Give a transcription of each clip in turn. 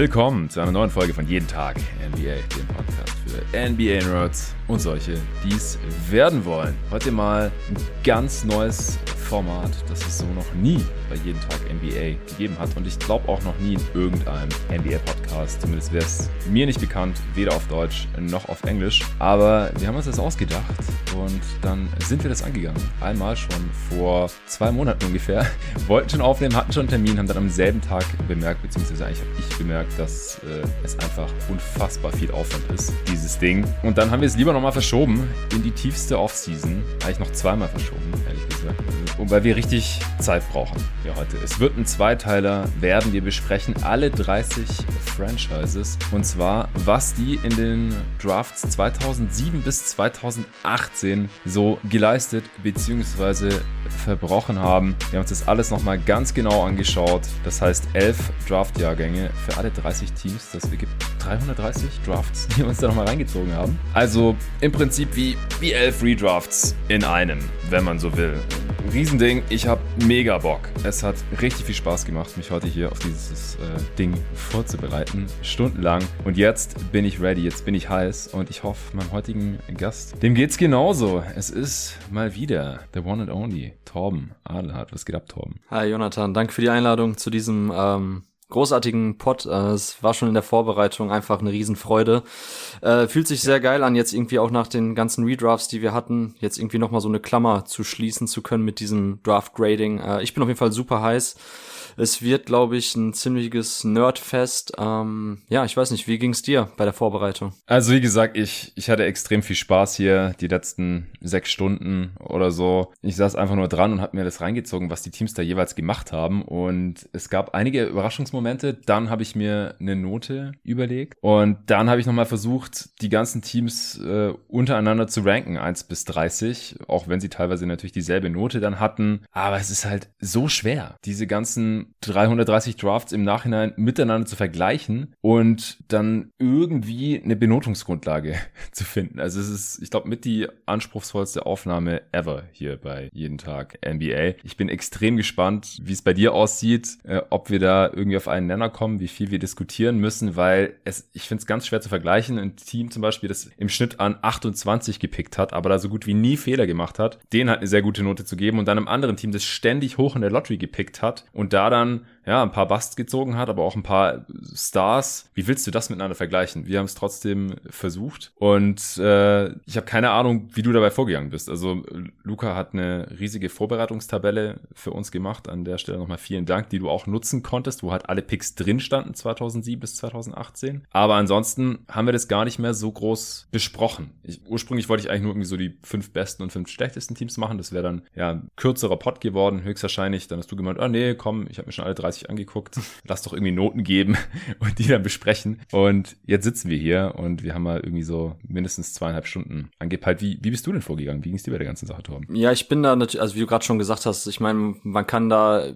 Willkommen zu einer neuen Folge von Jeden Tag NBA, dem Podcast für NBA-Nerds und solche, die es werden wollen. Heute mal ein ganz neues Format, das es so noch nie bei Jeden Tag NBA gegeben hat und ich glaube auch noch nie in irgendeinem NBA-Podcast. Zumindest wäre es mir nicht bekannt, weder auf Deutsch noch auf Englisch. Aber wir haben uns das ausgedacht und dann sind wir das angegangen. Einmal schon vor zwei Monaten ungefähr. Wollten schon aufnehmen, hatten schon einen Termin, haben dann am selben Tag bemerkt, beziehungsweise eigentlich habe ich bemerkt, dass äh, es einfach unfassbar viel Aufwand ist, dieses Ding. Und dann haben wir es lieber nochmal verschoben in die tiefste Offseason. Eigentlich noch zweimal verschoben, ehrlich gesagt. Weil wir richtig Zeit brauchen hier heute. Es wird ein Zweiteiler werden. Wir besprechen alle 30 Franchises. Und zwar, was die in den Drafts 2007 bis 2018 so geleistet bzw. verbrochen haben. Wir haben uns das alles nochmal ganz genau angeschaut. Das heißt, elf Draftjahrgänge für alle 30 Teams. Das ergibt 330 Drafts, die wir uns da nochmal reingezogen haben. Also im Prinzip wie, wie elf Redrafts in einem, wenn man so will. Riesending, ich habe mega Bock. Es hat richtig viel Spaß gemacht, mich heute hier auf dieses äh, Ding vorzubereiten. Stundenlang. Und jetzt bin ich ready, jetzt bin ich heiß und ich hoffe, meinem heutigen Gast, dem geht's genauso. Es ist mal wieder the one and only Torben Adelhardt. Was geht ab, Torben? Hi Jonathan, danke für die Einladung zu diesem ähm, großartigen Pod. Äh, es war schon in der Vorbereitung einfach eine Riesenfreude. Äh, fühlt sich sehr geil an, jetzt irgendwie auch nach den ganzen Redrafts, die wir hatten, jetzt irgendwie nochmal so eine Klammer zu schließen zu können mit diesem Draft-Grading. Äh, ich bin auf jeden Fall super heiß. Es wird, glaube ich, ein ziemliches Nerdfest. Ähm, ja, ich weiß nicht, wie ging's dir bei der Vorbereitung? Also wie gesagt, ich, ich hatte extrem viel Spaß hier die letzten sechs Stunden oder so. Ich saß einfach nur dran und habe mir das reingezogen, was die Teams da jeweils gemacht haben. Und es gab einige Überraschungsmomente. Dann habe ich mir eine Note überlegt. Und dann habe ich nochmal versucht, die ganzen Teams äh, untereinander zu ranken, 1 bis 30, auch wenn sie teilweise natürlich dieselbe Note dann hatten. Aber es ist halt so schwer, diese ganzen 330 Drafts im Nachhinein miteinander zu vergleichen und dann irgendwie eine Benotungsgrundlage zu finden. Also es ist, ich glaube, mit die anspruchsvollste Aufnahme ever hier bei jeden Tag NBA. Ich bin extrem gespannt, wie es bei dir aussieht, äh, ob wir da irgendwie auf einen Nenner kommen, wie viel wir diskutieren müssen, weil es, ich finde es ganz schwer zu vergleichen. Ein Team zum Beispiel, das im Schnitt an 28 gepickt hat, aber da so gut wie nie Fehler gemacht hat, den hat eine sehr gute Note zu geben und dann einem anderen Team, das ständig hoch in der Lottery gepickt hat und da dann ja, ein paar Busts gezogen hat, aber auch ein paar Stars. Wie willst du das miteinander vergleichen? Wir haben es trotzdem versucht und äh, ich habe keine Ahnung, wie du dabei vorgegangen bist. Also Luca hat eine riesige Vorbereitungstabelle für uns gemacht. An der Stelle nochmal vielen Dank, die du auch nutzen konntest, wo halt alle Picks drin standen 2007 bis 2018. Aber ansonsten haben wir das gar nicht mehr so groß besprochen. Ich, ursprünglich wollte ich eigentlich nur irgendwie so die fünf besten und fünf schlechtesten Teams machen. Das wäre dann ja ein kürzerer Pod geworden, höchstwahrscheinlich. Dann hast du gemeint, ah nee, komm, ich habe mir schon alle 30 angeguckt. Lass doch irgendwie Noten geben und die dann besprechen. Und jetzt sitzen wir hier und wir haben mal irgendwie so mindestens zweieinhalb Stunden angepeilt. Wie, wie bist du denn vorgegangen? Wie ging es dir bei der ganzen Sache, Torben? Ja, ich bin da natürlich, also wie du gerade schon gesagt hast, ich meine, man kann da,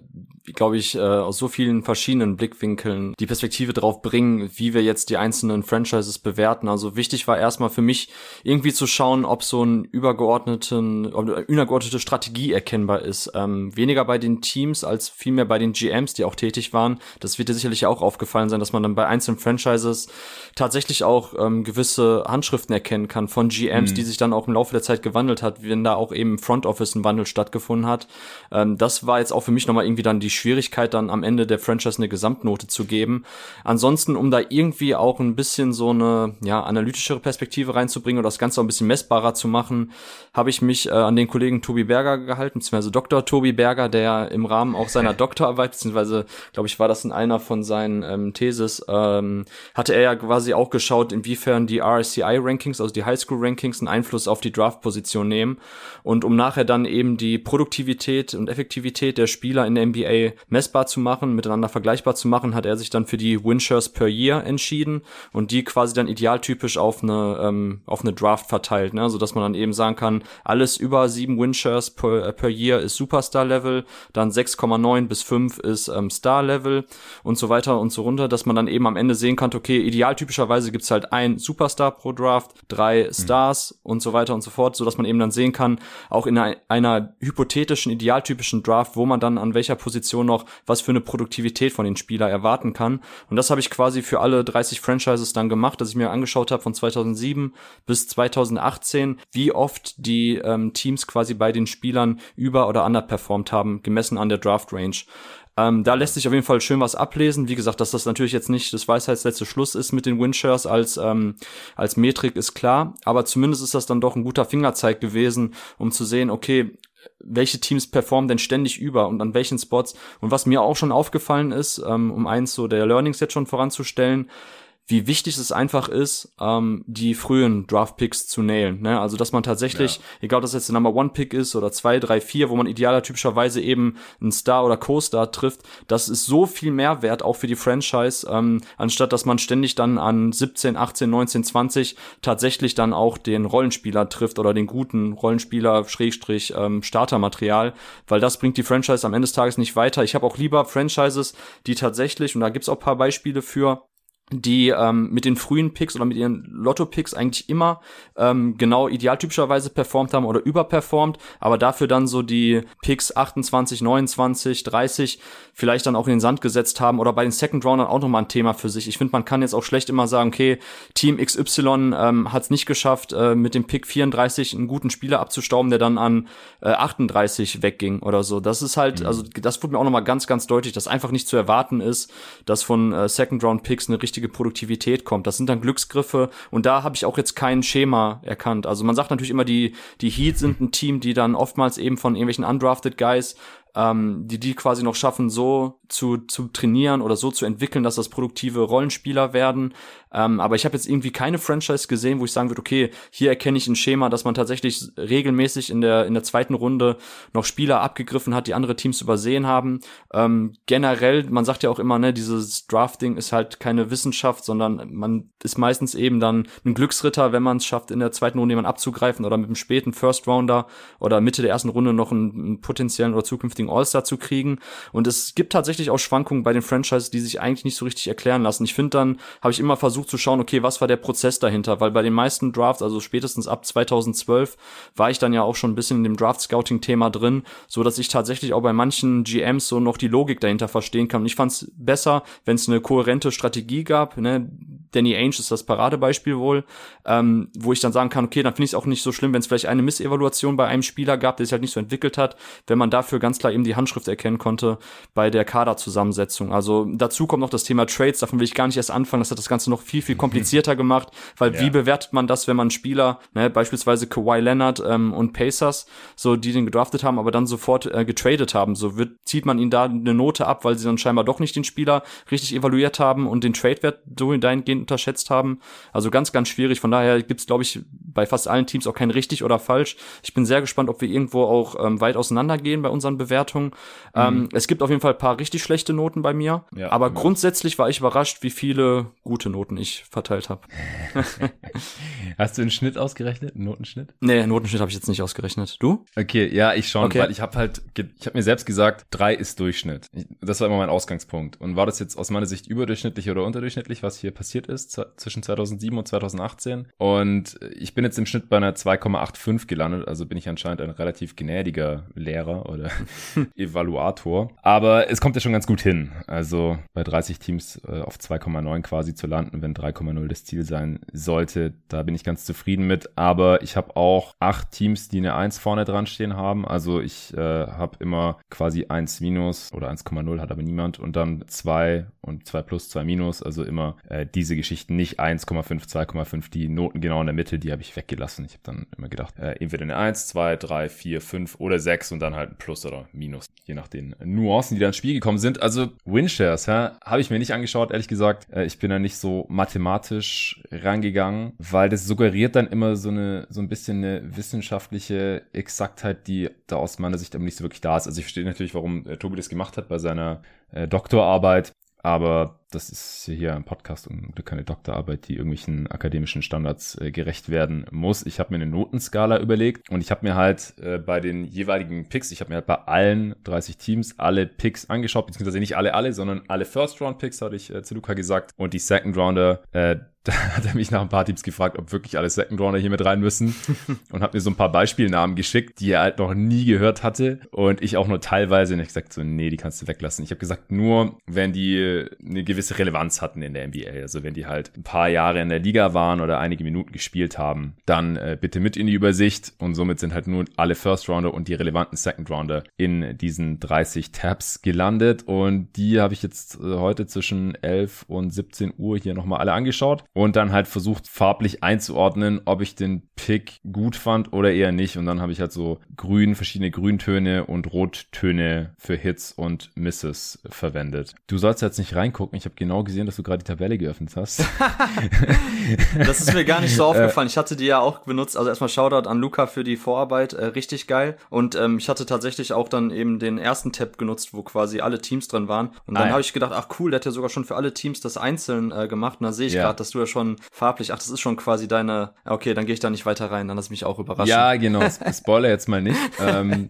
glaube ich, äh, aus so vielen verschiedenen Blickwinkeln die Perspektive drauf bringen, wie wir jetzt die einzelnen Franchises bewerten. Also wichtig war erstmal für mich irgendwie zu schauen, ob so ein übergeordneten, übergeordnete Strategie erkennbar ist. Ähm, weniger bei den Teams als vielmehr bei den GMs, die auch tätig waren. Das wird dir sicherlich auch aufgefallen sein, dass man dann bei einzelnen Franchises tatsächlich auch ähm, gewisse Handschriften erkennen kann von GMs, mhm. die sich dann auch im Laufe der Zeit gewandelt hat, wenn da auch eben im Front Office ein Wandel stattgefunden hat. Ähm, das war jetzt auch für mich nochmal irgendwie dann die Schwierigkeit, dann am Ende der Franchise eine Gesamtnote zu geben. Ansonsten, um da irgendwie auch ein bisschen so eine ja, analytischere Perspektive reinzubringen und das Ganze auch ein bisschen messbarer zu machen, habe ich mich äh, an den Kollegen Tobi Berger gehalten, beziehungsweise Dr. Tobi Berger, der im Rahmen auch seiner Doktorarbeit, beziehungsweise, glaube ich, war das in einer von seinen ähm, Thesis, ähm, hatte er ja quasi auch geschaut, inwiefern die RSCI-Rankings, also die Highschool-Rankings, einen Einfluss auf die Draft-Position nehmen. Und um nachher dann eben die Produktivität und Effektivität der Spieler in der NBA messbar zu machen, miteinander vergleichbar zu machen, hat er sich dann für die Winshares per Year entschieden und die quasi dann idealtypisch auf eine, ähm, auf eine Draft verteilt, ne? so dass man dann eben sagen kann, alles über sieben Winshares per, äh, per Year ist Superstar-Level, dann 6,9 bis 5 ist ähm, ähm, Star-Level und so weiter und so runter, dass man dann eben am Ende sehen kann, okay, idealtypischerweise gibt's halt ein Superstar pro Draft, drei mhm. Stars mhm. und so weiter und so fort, so dass man eben dann sehen kann, auch in einer, einer hypothetischen, idealtypischen Draft, wo man dann an welcher Position noch was für eine Produktivität von den Spieler erwarten kann. Und das habe ich quasi für alle 30 Franchises dann gemacht, dass ich mir angeschaut habe von 2007 bis 2018, wie oft die ähm, Teams quasi bei den Spielern über- oder underperformed haben, gemessen an der Draft Range. Ähm, da lässt sich auf jeden Fall schön was ablesen. Wie gesagt, dass das natürlich jetzt nicht das Weisheitsletzte Schluss ist mit den Winshares als, ähm, als Metrik ist klar. Aber zumindest ist das dann doch ein guter Fingerzeig gewesen, um zu sehen, okay, welche Teams performen denn ständig über und an welchen Spots. Und was mir auch schon aufgefallen ist, ähm, um eins so der Learnings jetzt schon voranzustellen, wie wichtig es einfach ist, ähm, die frühen Draft-Picks zu nailen. Ne? Also, dass man tatsächlich, ja. egal ob das jetzt der Number One-Pick ist oder zwei, drei, vier, wo man idealer typischerweise eben einen Star oder Co-Star trifft, das ist so viel Mehrwert auch für die Franchise, ähm, anstatt dass man ständig dann an 17, 18, 19, 20 tatsächlich dann auch den Rollenspieler trifft oder den guten Rollenspieler, Schrägstrich, ähm, Startermaterial, weil das bringt die Franchise am Ende des Tages nicht weiter. Ich habe auch lieber Franchises, die tatsächlich, und da gibt's auch paar Beispiele für, die ähm, mit den frühen Picks oder mit ihren Lotto-Picks eigentlich immer ähm, genau idealtypischerweise performt haben oder überperformt, aber dafür dann so die Picks 28, 29, 30 vielleicht dann auch in den Sand gesetzt haben oder bei den Second Roundern auch nochmal ein Thema für sich. Ich finde, man kann jetzt auch schlecht immer sagen, okay, Team XY ähm, hat es nicht geschafft, äh, mit dem Pick 34 einen guten Spieler abzustauben, der dann an äh, 38 wegging oder so. Das ist halt, mhm. also das wurde mir auch nochmal ganz, ganz deutlich, dass einfach nicht zu erwarten ist, dass von äh, Second Round Picks eine richtige Produktivität kommt. Das sind dann Glücksgriffe und da habe ich auch jetzt kein Schema erkannt. Also man sagt natürlich immer, die, die Heat sind ein Team, die dann oftmals eben von irgendwelchen undrafted Guys ähm, die die quasi noch schaffen, so zu, zu trainieren oder so zu entwickeln, dass das produktive Rollenspieler werden. Ähm, aber ich habe jetzt irgendwie keine Franchise gesehen, wo ich sagen würde, okay, hier erkenne ich ein Schema, dass man tatsächlich regelmäßig in der, in der zweiten Runde noch Spieler abgegriffen hat, die andere Teams übersehen haben. Ähm, generell, man sagt ja auch immer, ne, dieses Drafting ist halt keine Wissenschaft, sondern man ist meistens eben dann ein Glücksritter, wenn man es schafft, in der zweiten Runde jemanden abzugreifen oder mit einem späten First Rounder oder Mitte der ersten Runde noch einen, einen potenziellen oder zukünftigen All-Star zu kriegen. Und es gibt tatsächlich auch Schwankungen bei den Franchises, die sich eigentlich nicht so richtig erklären lassen. Ich finde dann, habe ich immer versucht, versucht zu schauen, okay, was war der Prozess dahinter? Weil bei den meisten Drafts, also spätestens ab 2012, war ich dann ja auch schon ein bisschen in dem Draft-Scouting-Thema drin, so dass ich tatsächlich auch bei manchen GMs so noch die Logik dahinter verstehen kann. Und ich fand es besser, wenn es eine kohärente Strategie gab. Ne? Danny Ainge ist das Paradebeispiel wohl, ähm, wo ich dann sagen kann, okay, dann finde ich es auch nicht so schlimm, wenn es vielleicht eine Missevaluation bei einem Spieler gab, der sich halt nicht so entwickelt hat, wenn man dafür ganz klar eben die Handschrift erkennen konnte bei der Kaderzusammensetzung. Also dazu kommt noch das Thema Trades, davon will ich gar nicht erst anfangen, das hat das Ganze noch viel, viel komplizierter gemacht, weil ja. wie bewertet man das, wenn man Spieler, ne, beispielsweise Kawhi Leonard ähm, und Pacers, so die den gedraftet haben, aber dann sofort äh, getradet haben, so wird, zieht man ihnen da eine Note ab, weil sie dann scheinbar doch nicht den Spieler richtig evaluiert haben und den Tradewert so dahingehend unterschätzt haben. Also ganz, ganz schwierig. Von daher gibt's, glaube ich, bei fast allen Teams auch kein richtig oder falsch. Ich bin sehr gespannt, ob wir irgendwo auch ähm, weit auseinandergehen bei unseren Bewertungen. Mhm. Ähm, es gibt auf jeden Fall ein paar richtig schlechte Noten bei mir. Ja, aber genau. grundsätzlich war ich überrascht, wie viele gute Noten ich verteilt habe. Hast du einen Schnitt ausgerechnet? Einen Notenschnitt? Nee, Notenschnitt habe ich jetzt nicht ausgerechnet. Du? Okay, ja, ich schon, okay. weil ich habe halt, ich habe mir selbst gesagt, drei ist Durchschnitt. Das war immer mein Ausgangspunkt. Und war das jetzt aus meiner Sicht überdurchschnittlich oder unterdurchschnittlich, was hier passiert ist zwischen 2007 und 2018? Und ich bin jetzt im Schnitt bei einer 2,85 gelandet, also bin ich anscheinend ein relativ gnädiger Lehrer oder Evaluator. Aber es kommt ja schon ganz gut hin. Also bei 30 Teams äh, auf 2,9 quasi zu landen, wenn 3,0 das Ziel sein sollte, da bin ich ganz zufrieden mit. Aber ich habe auch acht Teams, die eine 1 vorne dran stehen haben. Also ich äh, habe immer quasi 1 minus oder 1,0 hat aber niemand und dann 2 und 2 plus, 2 minus. Also immer äh, diese Geschichten, nicht 1,5, 2,5, die Noten genau in der Mitte, die habe ich weggelassen. Ich habe dann immer gedacht, äh, entweder eine 1, 2, 3, 4, 5 oder 6 und dann halt ein Plus oder Minus, je nach den Nuancen, die da ins Spiel gekommen sind. Also Winshares, ja, habe ich mir nicht angeschaut, ehrlich gesagt. Äh, ich bin da nicht so mathematisch rangegangen, weil das suggeriert dann immer so eine so ein bisschen eine wissenschaftliche Exaktheit, die da aus meiner Sicht aber nicht so wirklich da ist. Also ich verstehe natürlich, warum äh, Tobi das gemacht hat bei seiner äh, Doktorarbeit. aber das ist hier ein Podcast und keine Doktorarbeit, die irgendwelchen akademischen Standards äh, gerecht werden muss. Ich habe mir eine Notenskala überlegt und ich habe mir halt äh, bei den jeweiligen Picks, ich habe mir halt bei allen 30 Teams alle Picks angeschaut, beziehungsweise nicht alle, alle, sondern alle First-Round-Picks, hatte ich äh, zu Luca gesagt. Und die Second-Rounder, äh, da hat er mich nach ein paar Teams gefragt, ob wirklich alle Second Rounder hier mit rein müssen und hat mir so ein paar Beispielnamen geschickt, die er halt noch nie gehört hatte und ich auch nur teilweise und ich gesagt so, nee, die kannst du weglassen. Ich habe gesagt, nur wenn die eine gewisse Relevanz hatten in der NBA, also wenn die halt ein paar Jahre in der Liga waren oder einige Minuten gespielt haben, dann äh, bitte mit in die Übersicht und somit sind halt nur alle First Rounder und die relevanten Second Rounder in diesen 30 Tabs gelandet und die habe ich jetzt äh, heute zwischen 11 und 17 Uhr hier nochmal alle angeschaut und dann halt versucht farblich einzuordnen, ob ich den Pick gut fand oder eher nicht. Und dann habe ich halt so grün, verschiedene Grüntöne und Rottöne für Hits und Misses verwendet. Du sollst jetzt nicht reingucken. Ich habe genau gesehen, dass du gerade die Tabelle geöffnet hast. das ist mir gar nicht so äh, aufgefallen. Ich hatte die ja auch benutzt. Also erstmal Shoutout an Luca für die Vorarbeit. Äh, richtig geil. Und ähm, ich hatte tatsächlich auch dann eben den ersten Tab genutzt, wo quasi alle Teams drin waren. Und dann ah, habe ich gedacht, ach cool, der hat ja sogar schon für alle Teams das einzeln äh, gemacht. Und da sehe ich ja. gerade, dass du ja schon farblich, ach, das ist schon quasi deine, okay, dann gehe ich da nicht weiter rein, dann lass mich auch überraschen. Ja, genau, Spoiler jetzt mal nicht. ähm,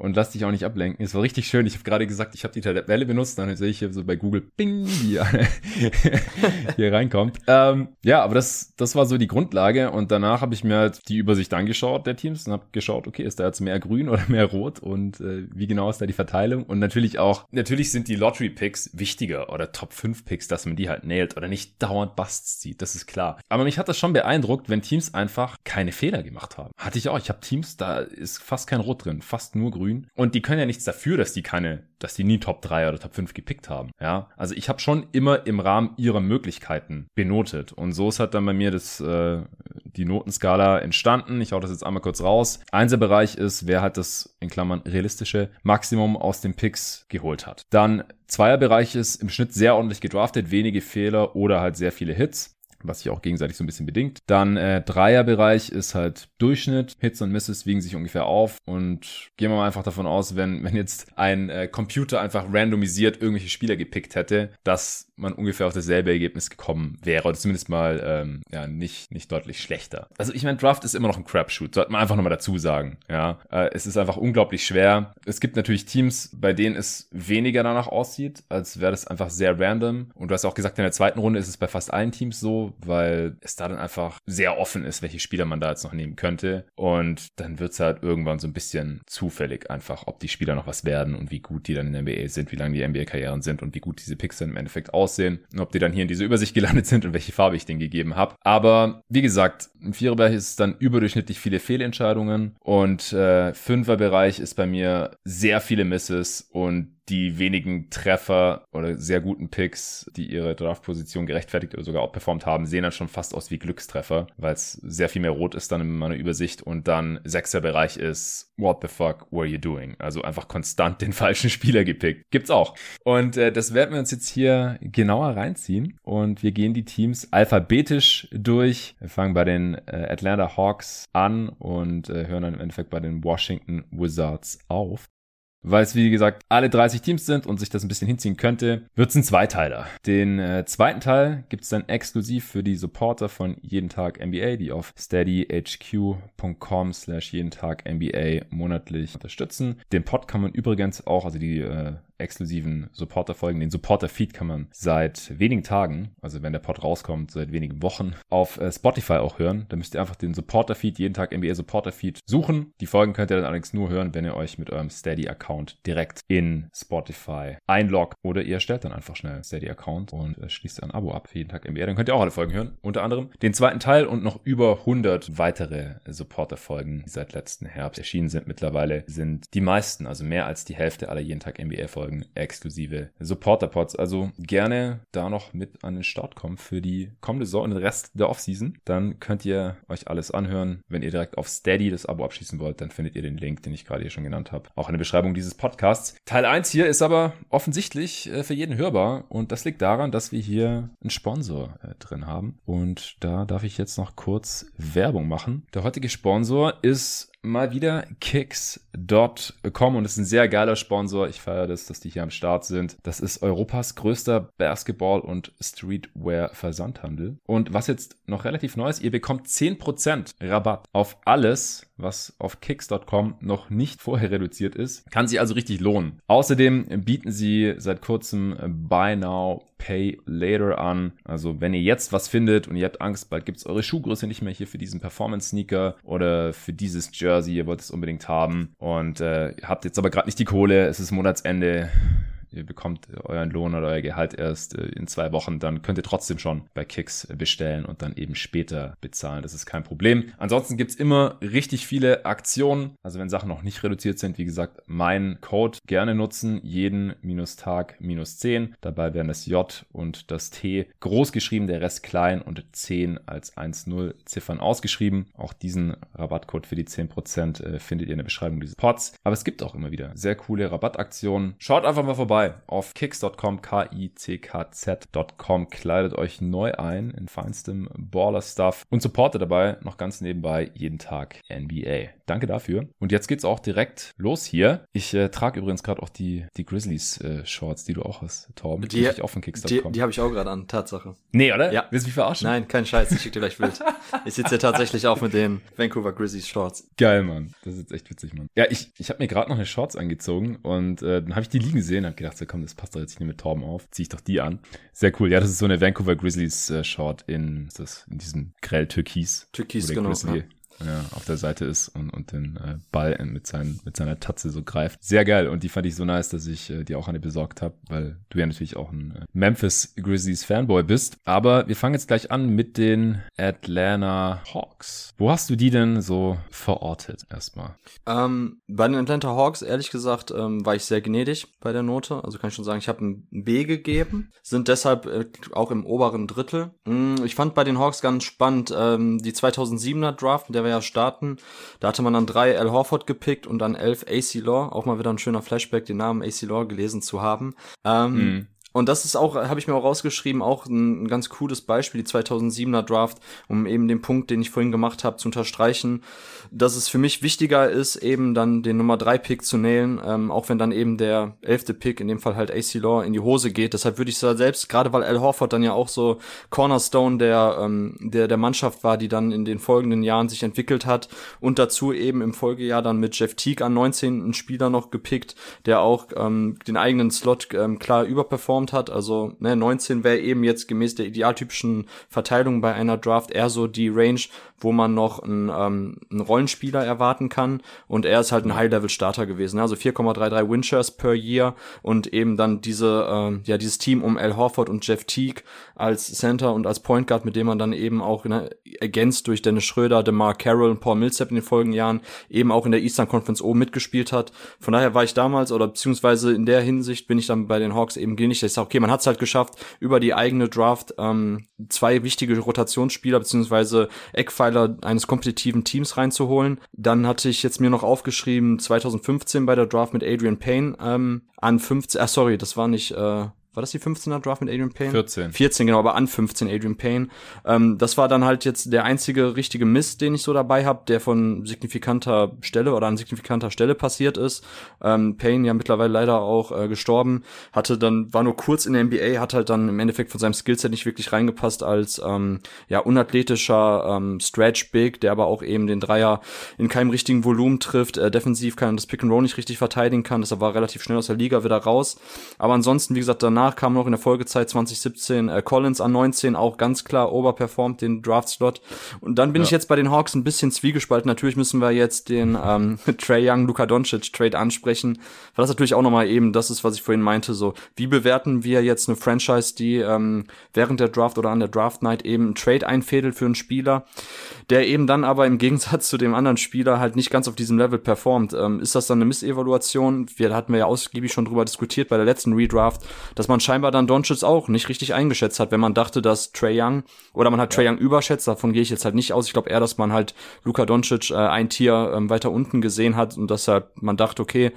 und lass dich auch nicht ablenken. Es war richtig schön. Ich habe gerade gesagt, ich habe die Tabelle benutzt, dann sehe ich hier so bei Google, bing, die hier reinkommt. Ähm, ja, aber das, das war so die Grundlage und danach habe ich mir halt die Übersicht angeschaut der Teams und habe geschaut, okay, ist da jetzt mehr grün oder mehr rot und äh, wie genau ist da die Verteilung und natürlich auch, natürlich sind die Lottery Picks wichtiger oder Top 5 Picks, dass man die halt nailt oder nicht dauernd Busts zieht, das ist klar. Aber mich hat das schon beeindruckt, wenn Teams einfach keine Fehler gemacht haben. Hatte ich auch, ich habe Teams, da ist fast kein Rot drin, fast nur grün grün. Und die können ja nichts dafür, dass die keine, dass die nie Top 3 oder Top 5 gepickt haben. Ja, also ich habe schon immer im Rahmen ihrer Möglichkeiten benotet. Und so ist halt dann bei mir das, äh, die Notenskala entstanden. Ich hau das jetzt einmal kurz raus. Einser-Bereich ist, wer halt das, in Klammern, realistische Maximum aus den Picks geholt hat. Dann Zweierbereich ist im Schnitt sehr ordentlich gedraftet, wenige Fehler oder halt sehr viele Hits was sich auch gegenseitig so ein bisschen bedingt. Dann äh, Dreierbereich ist halt Durchschnitt. Hits und Misses wiegen sich ungefähr auf und gehen wir mal einfach davon aus, wenn, wenn jetzt ein äh, Computer einfach randomisiert irgendwelche Spieler gepickt hätte, dass man ungefähr auf dasselbe Ergebnis gekommen wäre oder zumindest mal ähm, ja nicht nicht deutlich schlechter. Also ich meine, Draft ist immer noch ein Crapshoot, sollte man einfach nochmal dazu sagen. Ja, äh, es ist einfach unglaublich schwer. Es gibt natürlich Teams, bei denen es weniger danach aussieht, als wäre das einfach sehr random. Und du hast auch gesagt, in der zweiten Runde ist es bei fast allen Teams so, weil es da dann einfach sehr offen ist, welche Spieler man da jetzt noch nehmen könnte. Und dann wird es halt irgendwann so ein bisschen zufällig einfach, ob die Spieler noch was werden und wie gut die dann in der NBA sind, wie lange die NBA-Karrieren sind und wie gut diese Picks dann im Endeffekt aussehen und ob die dann hier in dieser Übersicht gelandet sind und welche Farbe ich denen gegeben habe. Aber wie gesagt, im Viererbereich ist es dann überdurchschnittlich viele Fehlentscheidungen und äh, Fünferbereich ist bei mir sehr viele Misses und die wenigen Treffer oder sehr guten Picks, die ihre Draftposition gerechtfertigt oder sogar outperformt haben, sehen dann schon fast aus wie Glückstreffer, weil es sehr viel mehr rot ist dann in meiner Übersicht und dann sechster Bereich ist What the fuck were you doing? Also einfach konstant den falschen Spieler gepickt. Gibt's auch. Und äh, das werden wir uns jetzt hier genauer reinziehen und wir gehen die Teams alphabetisch durch. Wir fangen bei den äh, Atlanta Hawks an und äh, hören dann im Endeffekt bei den Washington Wizards auf weil es wie gesagt alle 30 Teams sind und sich das ein bisschen hinziehen könnte, wird es ein Zweiteiler. Den äh, zweiten Teil gibt es dann exklusiv für die Supporter von Jeden Tag NBA, die auf steadyhq.com slash jeden Tag NBA monatlich unterstützen. Den Pod kann man übrigens auch, also die äh, exklusiven Supporter-Folgen. Den Supporter-Feed kann man seit wenigen Tagen, also wenn der Pod rauskommt, seit wenigen Wochen, auf äh, Spotify auch hören. Da müsst ihr einfach den Supporter-Feed, jeden Tag NBA Supporter-Feed suchen. Die Folgen könnt ihr dann allerdings nur hören, wenn ihr euch mit eurem Steady-Account direkt in Spotify einloggt oder ihr stellt dann einfach schnell Steady-Account und äh, schließt ein Abo ab für jeden Tag NBA. Dann könnt ihr auch alle Folgen hören. Unter anderem den zweiten Teil und noch über 100 weitere Supporter-Folgen, die seit letzten Herbst erschienen sind mittlerweile, sind die meisten, also mehr als die Hälfte aller jeden Tag NBA-Folgen Folgen exklusive Supporter-Pods. Also gerne da noch mit an den Start kommen für die kommende Saison und den Rest der Offseason. Dann könnt ihr euch alles anhören. Wenn ihr direkt auf Steady das Abo abschließen wollt, dann findet ihr den Link, den ich gerade hier schon genannt habe, auch in der Beschreibung dieses Podcasts. Teil 1 hier ist aber offensichtlich äh, für jeden hörbar und das liegt daran, dass wir hier einen Sponsor äh, drin haben. Und da darf ich jetzt noch kurz Werbung machen. Der heutige Sponsor ist mal wieder Kicks.com und es ist ein sehr geiler Sponsor. Ich feiere das, dass die hier am Start sind. Das ist Europas größter Basketball- und Streetwear-Versandhandel. Und was jetzt noch relativ neu ist, ihr bekommt 10% Rabatt auf alles, was auf kicks.com noch nicht vorher reduziert ist. Kann sich also richtig lohnen. Außerdem bieten sie seit kurzem Buy Now, Pay Later an. Also wenn ihr jetzt was findet und ihr habt Angst, bald gibt es eure Schuhgröße nicht mehr hier für diesen Performance-Sneaker oder für dieses Jersey, ihr wollt es unbedingt haben und äh, habt jetzt aber gerade nicht die Kohle, es ist Monatsende ihr bekommt euren Lohn oder euer Gehalt erst äh, in zwei Wochen, dann könnt ihr trotzdem schon bei Kicks bestellen und dann eben später bezahlen. Das ist kein Problem. Ansonsten gibt's immer richtig viele Aktionen. Also wenn Sachen noch nicht reduziert sind, wie gesagt, mein Code gerne nutzen. Jeden minus Tag minus 10. Dabei werden das J und das T groß geschrieben, der Rest klein und 10 als 1-0 Ziffern ausgeschrieben. Auch diesen Rabattcode für die 10% äh, findet ihr in der Beschreibung dieses Pods. Aber es gibt auch immer wieder sehr coole Rabattaktionen. Schaut einfach mal vorbei vorbei auf kicks.com, K-I-C-K-Z.com. Kleidet euch neu ein in feinstem Baller-Stuff und supportet dabei noch ganz nebenbei jeden Tag NBA. Danke dafür. Und jetzt geht's auch direkt los hier. Ich äh, trage übrigens gerade auch die, die Grizzlies-Shorts, äh, die du auch hast, Torben. Die, die, auch von Kicks.com. Die, die habe ich auch gerade an, Tatsache. Nee, oder? Ja. Willst du mich verarschen? Nein, kein Scheiß, ich schicke dir gleich Bild. ich sitze hier tatsächlich auch mit den Vancouver Grizzlies Shorts. Geil, Mann. Das ist echt witzig, Mann. Ja, ich, ich habe mir gerade noch eine Shorts angezogen und äh, dann habe ich die liegen gesehen und habe gedacht, so komm, das passt doch jetzt nicht mit Torben auf. Zieh ich doch die an. Sehr cool. Ja, das ist so eine Vancouver Grizzlies äh, Short in, in diesem grell Türkis. Türkis, genau. Grizzly, ja ja, auf der Seite ist und, und den äh, Ball mit, seinen, mit seiner Tatze so greift. Sehr geil und die fand ich so nice, dass ich äh, die auch eine besorgt habe, weil du ja natürlich auch ein äh, Memphis Grizzlies Fanboy bist. Aber wir fangen jetzt gleich an mit den Atlanta Hawks. Wo hast du die denn so verortet erstmal? Ähm, bei den Atlanta Hawks, ehrlich gesagt, ähm, war ich sehr gnädig bei der Note. Also kann ich schon sagen, ich habe ein B gegeben, sind deshalb äh, auch im oberen Drittel. Mm, ich fand bei den Hawks ganz spannend, ähm, die 2007er Draft, der war ja starten. Da hatte man dann drei Al Horford gepickt und dann elf AC Law. Auch mal wieder ein schöner Flashback, den Namen AC Law gelesen zu haben. Ähm, mhm. Und das ist auch, habe ich mir auch rausgeschrieben, auch ein, ein, ganz cooles Beispiel, die 2007er Draft, um eben den Punkt, den ich vorhin gemacht habe, zu unterstreichen, dass es für mich wichtiger ist, eben dann den Nummer 3 Pick zu nailen, ähm, auch wenn dann eben der elfte Pick, in dem Fall halt AC Law, in die Hose geht. Deshalb würde ich da selbst, gerade weil Al Horford dann ja auch so Cornerstone der, ähm, der, der Mannschaft war, die dann in den folgenden Jahren sich entwickelt hat und dazu eben im Folgejahr dann mit Jeff Teague an 19 einen Spieler noch gepickt, der auch ähm, den eigenen Slot ähm, klar überperformt performt hat. Also ne, 19 wäre eben jetzt gemäß der idealtypischen Verteilung bei einer Draft eher so die Range, wo man noch einen, ähm, einen Rollenspieler erwarten kann. Und er ist halt ein High-Level-Starter gewesen. Ne? Also 4,33 Winchers per Year und eben dann diese, äh, ja, dieses Team um Al Horford und Jeff Teague als Center und als Point Guard, mit dem man dann eben auch ne, ergänzt durch Dennis Schröder, DeMar Carroll und Paul Millsap in den folgenden Jahren eben auch in der Eastern Conference O mitgespielt hat. Von daher war ich damals oder beziehungsweise in der Hinsicht bin ich dann bei den Hawks eben nicht ich sage, okay, man hat es halt geschafft, über die eigene Draft ähm, zwei wichtige Rotationsspieler beziehungsweise Eckpfeiler eines kompetitiven Teams reinzuholen. Dann hatte ich jetzt mir noch aufgeschrieben, 2015 bei der Draft mit Adrian Payne ähm, an 15, ah sorry, das war nicht, äh, war das die 15er Draft mit Adrian Payne? 14. 14, genau, aber an 15 Adrian Payne. Ähm, das war dann halt jetzt der einzige richtige Mist, den ich so dabei habe, der von signifikanter Stelle oder an signifikanter Stelle passiert ist. Ähm, Payne ja mittlerweile leider auch äh, gestorben, hatte dann, war nur kurz in der NBA, hat halt dann im Endeffekt von seinem Skillset nicht wirklich reingepasst als ähm, ja unathletischer ähm, Stretch Big, der aber auch eben den Dreier in keinem richtigen Volumen trifft, äh, defensiv kann das Pick and Roll nicht richtig verteidigen kann, deshalb war relativ schnell aus der Liga wieder raus. Aber ansonsten, wie gesagt, danach danach kam noch in der Folgezeit 2017 äh, Collins an 19, auch ganz klar overperformt den Draft-Slot. Und dann bin ja. ich jetzt bei den Hawks ein bisschen zwiegespalten. Natürlich müssen wir jetzt den ähm, Trey Young, Luka Doncic Trade ansprechen, weil das natürlich auch nochmal eben das ist, was ich vorhin meinte, so wie bewerten wir jetzt eine Franchise, die ähm, während der Draft oder an der Draft Night eben einen Trade einfädelt für einen Spieler, der eben dann aber im Gegensatz zu dem anderen Spieler halt nicht ganz auf diesem Level performt. Ähm, ist das dann eine Missevaluation? Wir hatten wir ja ausgiebig schon drüber diskutiert bei der letzten Redraft, dass man scheinbar dann Doncic auch nicht richtig eingeschätzt hat, wenn man dachte, dass Trey Young oder man hat Trey Young überschätzt, davon gehe ich jetzt halt nicht aus. Ich glaube eher, dass man halt Luka Doncic äh, ein Tier ähm, weiter unten gesehen hat und deshalb man dachte, okay,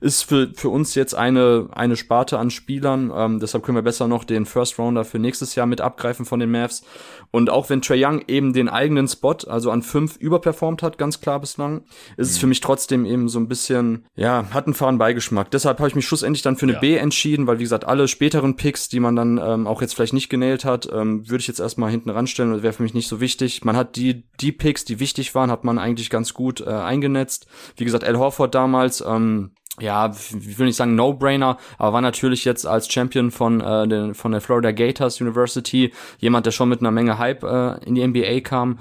ist für, für uns jetzt eine, eine Sparte an Spielern, ähm, deshalb können wir besser noch den First Rounder für nächstes Jahr mit abgreifen von den Mavs. Und auch wenn Trey Young eben den eigenen Spot, also an fünf überperformt hat, ganz klar bislang, ist mhm. es für mich trotzdem eben so ein bisschen, ja, hat einen fahren Beigeschmack. Deshalb habe ich mich schlussendlich dann für eine ja. B entschieden, weil wie gesagt, alle späteren Picks, die man dann ähm, auch jetzt vielleicht nicht genäht hat, ähm, würde ich jetzt erstmal hinten ranstellen und wäre für mich nicht so wichtig. Man hat die, die Picks, die wichtig waren, hat man eigentlich ganz gut äh, eingenetzt. Wie gesagt, Al Horford damals, ähm, ja, ich will nicht sagen No-Brainer, aber war natürlich jetzt als Champion von, äh, den, von der Florida Gators University jemand, der schon mit einer Menge Hype äh, in die NBA kam.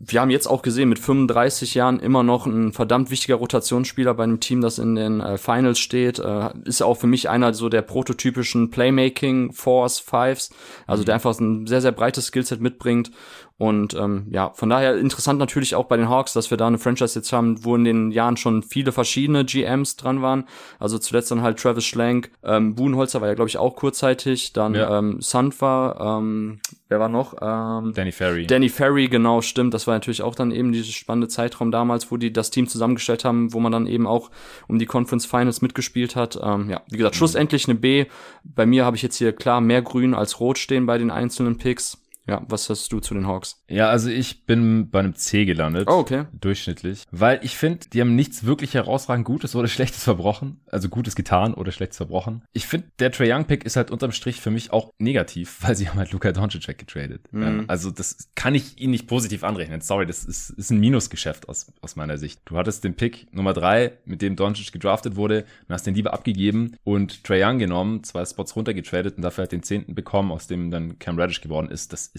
Wir haben jetzt auch gesehen, mit 35 Jahren immer noch ein verdammt wichtiger Rotationsspieler bei einem Team, das in den äh, Finals steht. Äh, ist auch für mich einer so der prototypischen Playmaking Fours, Fives, also der einfach ein sehr, sehr breites Skillset mitbringt und ähm, ja, von daher interessant natürlich auch bei den Hawks, dass wir da eine Franchise jetzt haben, wo in den Jahren schon viele verschiedene GMs dran waren. Also zuletzt dann halt Travis Schlenk, ähm, Buhnholzer war ja, glaube ich, auch kurzzeitig, dann ja. ähm, Sand war, ähm, wer war noch? Ähm, Danny Ferry. Danny Ferry, genau, stimmt. Das war natürlich auch dann eben dieses spannende Zeitraum damals, wo die das Team zusammengestellt haben, wo man dann eben auch um die Conference Finals mitgespielt hat. Ähm, ja, wie gesagt, mhm. schlussendlich eine B. Bei mir habe ich jetzt hier klar mehr Grün als Rot stehen bei den einzelnen Picks. Ja, was hast du zu den Hawks? Ja, also ich bin bei einem C gelandet. Oh, okay. Durchschnittlich. Weil ich finde, die haben nichts wirklich herausragend Gutes oder Schlechtes verbrochen. Also Gutes getan oder Schlechtes verbrochen. Ich finde, der Trae Young Pick ist halt unterm Strich für mich auch negativ, weil sie haben halt Luka Doncic weggetradet. Mhm. Also das kann ich ihnen nicht positiv anrechnen. Sorry, das ist, ist ein Minusgeschäft aus, aus meiner Sicht. Du hattest den Pick Nummer drei, mit dem Doncic gedraftet wurde, und hast den lieber abgegeben und Trae Young genommen, zwei Spots runtergetradet und dafür halt den zehnten bekommen, aus dem dann Cam Reddish geworden ist. Das ist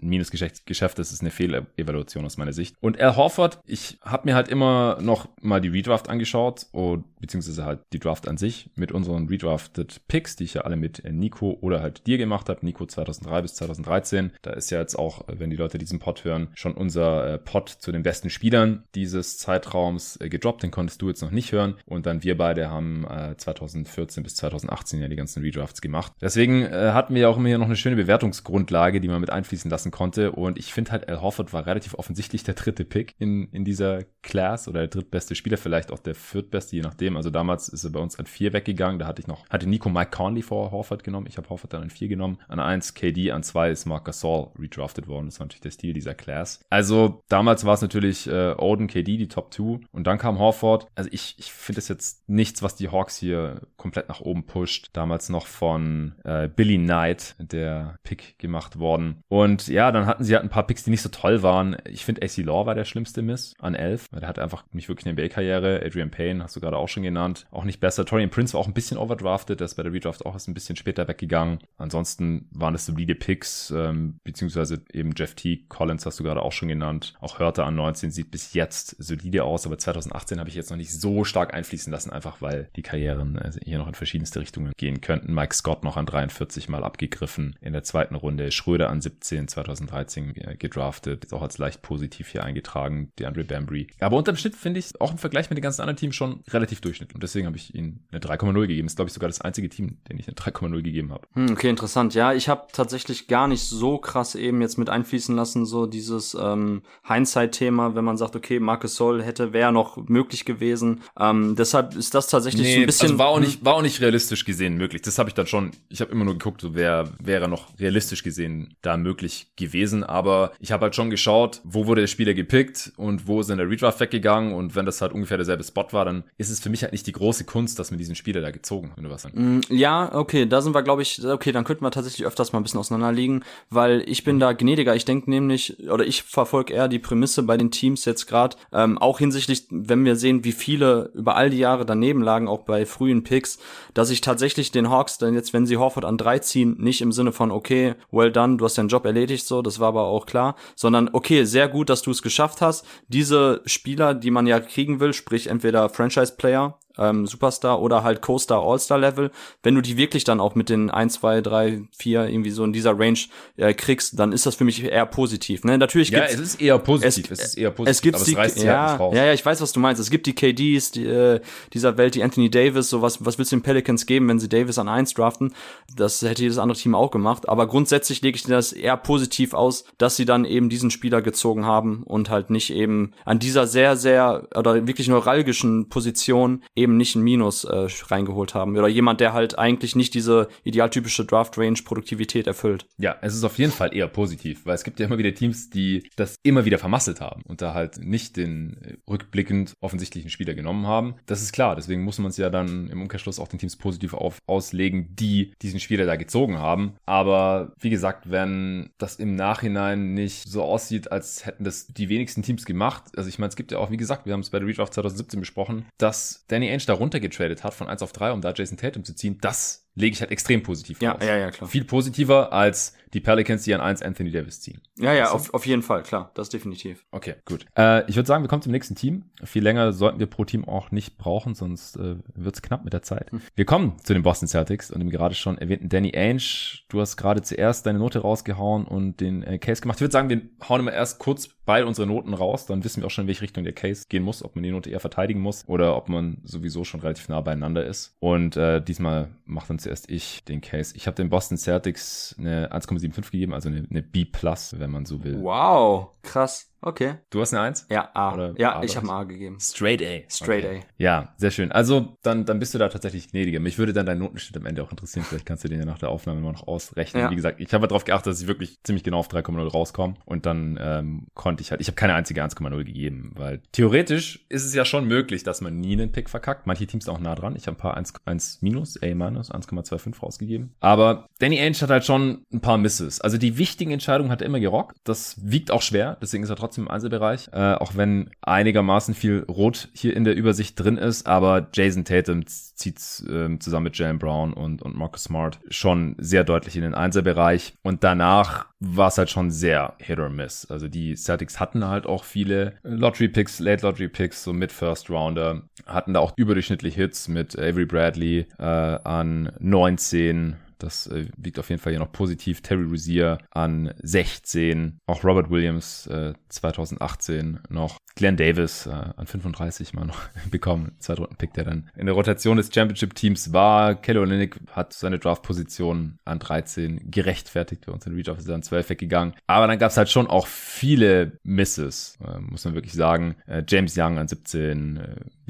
ein Minusgeschäft, das ist eine Fehlevaluation aus meiner Sicht. Und Al Horford, ich habe mir halt immer noch mal die Redraft angeschaut, und, beziehungsweise halt die Draft an sich mit unseren Redrafted Picks, die ich ja alle mit Nico oder halt dir gemacht habe. Nico 2003 bis 2013. Da ist ja jetzt auch, wenn die Leute diesen Pod hören, schon unser äh, Pod zu den besten Spielern dieses Zeitraums äh, gedroppt. Den konntest du jetzt noch nicht hören. Und dann wir beide haben äh, 2014 bis 2018 ja die ganzen Redrafts gemacht. Deswegen äh, hatten wir ja auch immer hier noch eine schöne Bewertungsgrundlage, die man mit einfließen lassen konnte. Und ich finde halt, Al Horford war relativ offensichtlich der dritte Pick in, in dieser Class oder der drittbeste Spieler, vielleicht auch der viertbeste, je nachdem. Also damals ist er bei uns an vier weggegangen. Da hatte ich noch, hatte Nico Mike Conley vor Horford genommen. Ich habe Horford dann an vier genommen. An eins KD, an zwei ist Marc Gasol redrafted worden. Das war natürlich der Stil dieser Class. Also damals war es natürlich äh, Odin, KD, die Top 2. Und dann kam Horford. Also ich, ich finde es jetzt nichts, was die Hawks hier komplett nach oben pusht. Damals noch von äh, Billy Knight, der Pick gemacht worden. Und ja, dann hatten sie halt ein paar Picks, die nicht so toll waren. Ich finde AC Law war der schlimmste Miss an 11. Der hat einfach nicht wirklich eine NBA-Karriere. Adrian Payne hast du gerade auch schon genannt. Auch nicht besser. Torian Prince war auch ein bisschen overdrafted. Der ist bei der Redraft auch erst ein bisschen später weggegangen. Ansonsten waren das solide Picks, ähm, beziehungsweise eben Jeff T. Collins hast du gerade auch schon genannt. Auch Hörte an 19 sieht bis jetzt solide aus, aber 2018 habe ich jetzt noch nicht so stark einfließen lassen, einfach weil die Karrieren äh, hier noch in verschiedenste Richtungen gehen könnten. Mike Scott noch an 43 mal abgegriffen in der zweiten Runde. Schröder an 17, 2013 äh, gedraftet, ist auch als leicht positiv hier eingetragen, die Andre Bambry. Aber unterm Schnitt finde ich auch im Vergleich mit den ganzen anderen Teams schon relativ durchschnittlich. Und deswegen habe ich ihnen eine 3,0 gegeben. Das ist, glaube ich, sogar das einzige Team, den ich eine 3,0 gegeben habe. Hm, okay, interessant. Ja, ich habe tatsächlich gar nicht so krass eben jetzt mit einfließen lassen, so dieses ähm, Hindsight-Thema, wenn man sagt, okay, Marcus Sol hätte, wäre noch möglich gewesen. Ähm, deshalb ist das tatsächlich nee, so ein bisschen. Also war auch nicht, war auch nicht realistisch gesehen möglich. Das habe ich dann schon, ich habe immer nur geguckt, so wer wäre noch realistisch gesehen da möglich gewesen. Aber ich habe halt schon geschaut, wo wurde der Spieler gepickt und wo ist in der Redraft weggegangen. Und wenn das halt ungefähr derselbe Spot war, dann ist es für mich halt nicht die große Kunst, dass man diesen Spieler da gezogen, wenn du was sagst. Mm, ja, okay, da sind wir, glaube ich, okay, dann könnten wir tatsächlich öfters mal ein bisschen auseinanderliegen, weil ich bin da gnädiger. Ich denke nämlich, oder ich verfolge eher die Prämisse bei den Teams jetzt gerade, ähm, auch hinsichtlich, wenn wir sehen, wie viele über all die Jahre daneben lagen, auch bei frühen Picks, dass ich tatsächlich den Hawks dann jetzt, wenn sie Horford an drei ziehen, nicht im Sinne von, okay, well done, du hast deinen Job erledigt, so, das war aber auch klar, sondern okay, sehr gut, dass du es geschafft hast. Diese Spieler, die man ja kriegen will, sprich entweder Franchise-Player ähm, Superstar oder halt Co-Star All-Star Level. Wenn du die wirklich dann auch mit den 1, 2, 3, 4 irgendwie so in dieser Range äh, kriegst, dann ist das für mich eher positiv. Ne? Natürlich ja, es ist eher positiv. Es, es ist eher positiv. Es gibt aber die, es reißt sie ja, halt ja, ja, ich weiß, was du meinst. Es gibt die KDs die, äh, dieser Welt, die Anthony Davis. So was, was willst du den Pelicans geben, wenn sie Davis an 1 draften? Das hätte jedes andere Team auch gemacht. Aber grundsätzlich lege ich das eher positiv aus, dass sie dann eben diesen Spieler gezogen haben und halt nicht eben an dieser sehr, sehr oder wirklich neuralgischen Position eben nicht ein Minus äh, reingeholt haben. Oder jemand, der halt eigentlich nicht diese idealtypische Draft-Range-Produktivität erfüllt. Ja, es ist auf jeden Fall eher positiv, weil es gibt ja immer wieder Teams, die das immer wieder vermasselt haben und da halt nicht den rückblickend offensichtlichen Spieler genommen haben. Das ist klar, deswegen muss man es ja dann im Umkehrschluss auch den Teams positiv auf, auslegen, die diesen Spieler da gezogen haben. Aber wie gesagt, wenn das im Nachhinein nicht so aussieht, als hätten das die wenigsten Teams gemacht, also ich meine, es gibt ja auch, wie gesagt, wir haben es bei der Redraft 2017 besprochen, dass Danny Ainge da runtergetradet hat von 1 auf 3, um da Jason Tatum zu ziehen, das lege ich halt extrem positiv Ja, aus. ja, ja, klar. Viel positiver als die Pelicans, die an 1 Anthony Davis ziehen. Ja, ja, auf, auf jeden Fall, klar, das definitiv. Okay, gut. Äh, ich würde sagen, wir kommen zum nächsten Team. Viel länger sollten wir pro Team auch nicht brauchen, sonst äh, wird's knapp mit der Zeit. Wir kommen zu den Boston Celtics und dem gerade schon erwähnten Danny Ainge. Du hast gerade zuerst deine Note rausgehauen und den äh, Case gemacht. Ich würde sagen, wir hauen immer erst kurz beide unsere Noten raus, dann wissen wir auch schon, in welche Richtung der Case gehen muss, ob man die Note eher verteidigen muss oder ob man sowieso schon relativ nah beieinander ist. Und äh, diesmal macht dann zuerst ich den Case. Ich habe den Boston Celtics eine 1,75 gegeben, also eine, eine B+, wenn man so will. Wow, krass. Okay. Du hast eine 1? Ja, A. Oder ja, A ich habe A gegeben. Straight A. Straight okay. Ja, sehr schön. Also dann, dann bist du da tatsächlich gnädiger. Mich würde dann dein Notenschnitt am Ende auch interessieren. Vielleicht kannst du den ja nach der Aufnahme mal noch ausrechnen. Ja. Wie gesagt, ich habe darauf geachtet, dass ich wirklich ziemlich genau auf 3,0 rauskomme. Und dann ähm, konnte ich halt, ich habe keine einzige 1,0 gegeben, weil theoretisch ist es ja schon möglich, dass man nie einen Pick verkackt. Manche Teams sind auch nah dran. Ich habe ein paar 1, 1 minus, A minus, 1,25 rausgegeben. Aber Danny Ainge hat halt schon ein paar Misses. Also die wichtigen Entscheidungen hat er immer gerockt. Das wiegt auch schwer. Deswegen ist er trotzdem im Einzelbereich. Äh, auch wenn einigermaßen viel Rot hier in der Übersicht drin ist. Aber Jason Tatum zieht ähm, zusammen mit Jalen Brown und, und Marcus Smart schon sehr deutlich in den Einzelbereich. Und danach war es halt schon sehr Hit or Miss. Also die Celtics hatten halt auch viele Lottery Picks, Late Lottery Picks, so mit First Rounder, hatten da auch überdurchschnittlich Hits mit Avery Bradley äh, an 19. Das äh, wiegt auf jeden Fall hier noch positiv. Terry Rozier an 16. Auch Robert Williams äh, 2018 noch. Glenn Davis äh, an 35 mal noch bekommen. Zweitrunden-Pick, der dann in der Rotation des Championship-Teams war. Kelly Olynyk hat seine Draft-Position an 13 gerechtfertigt. Bei uns in Reach ist er an 12 weggegangen. Aber dann gab es halt schon auch viele Misses, äh, muss man wirklich sagen. Äh, James Young an 17,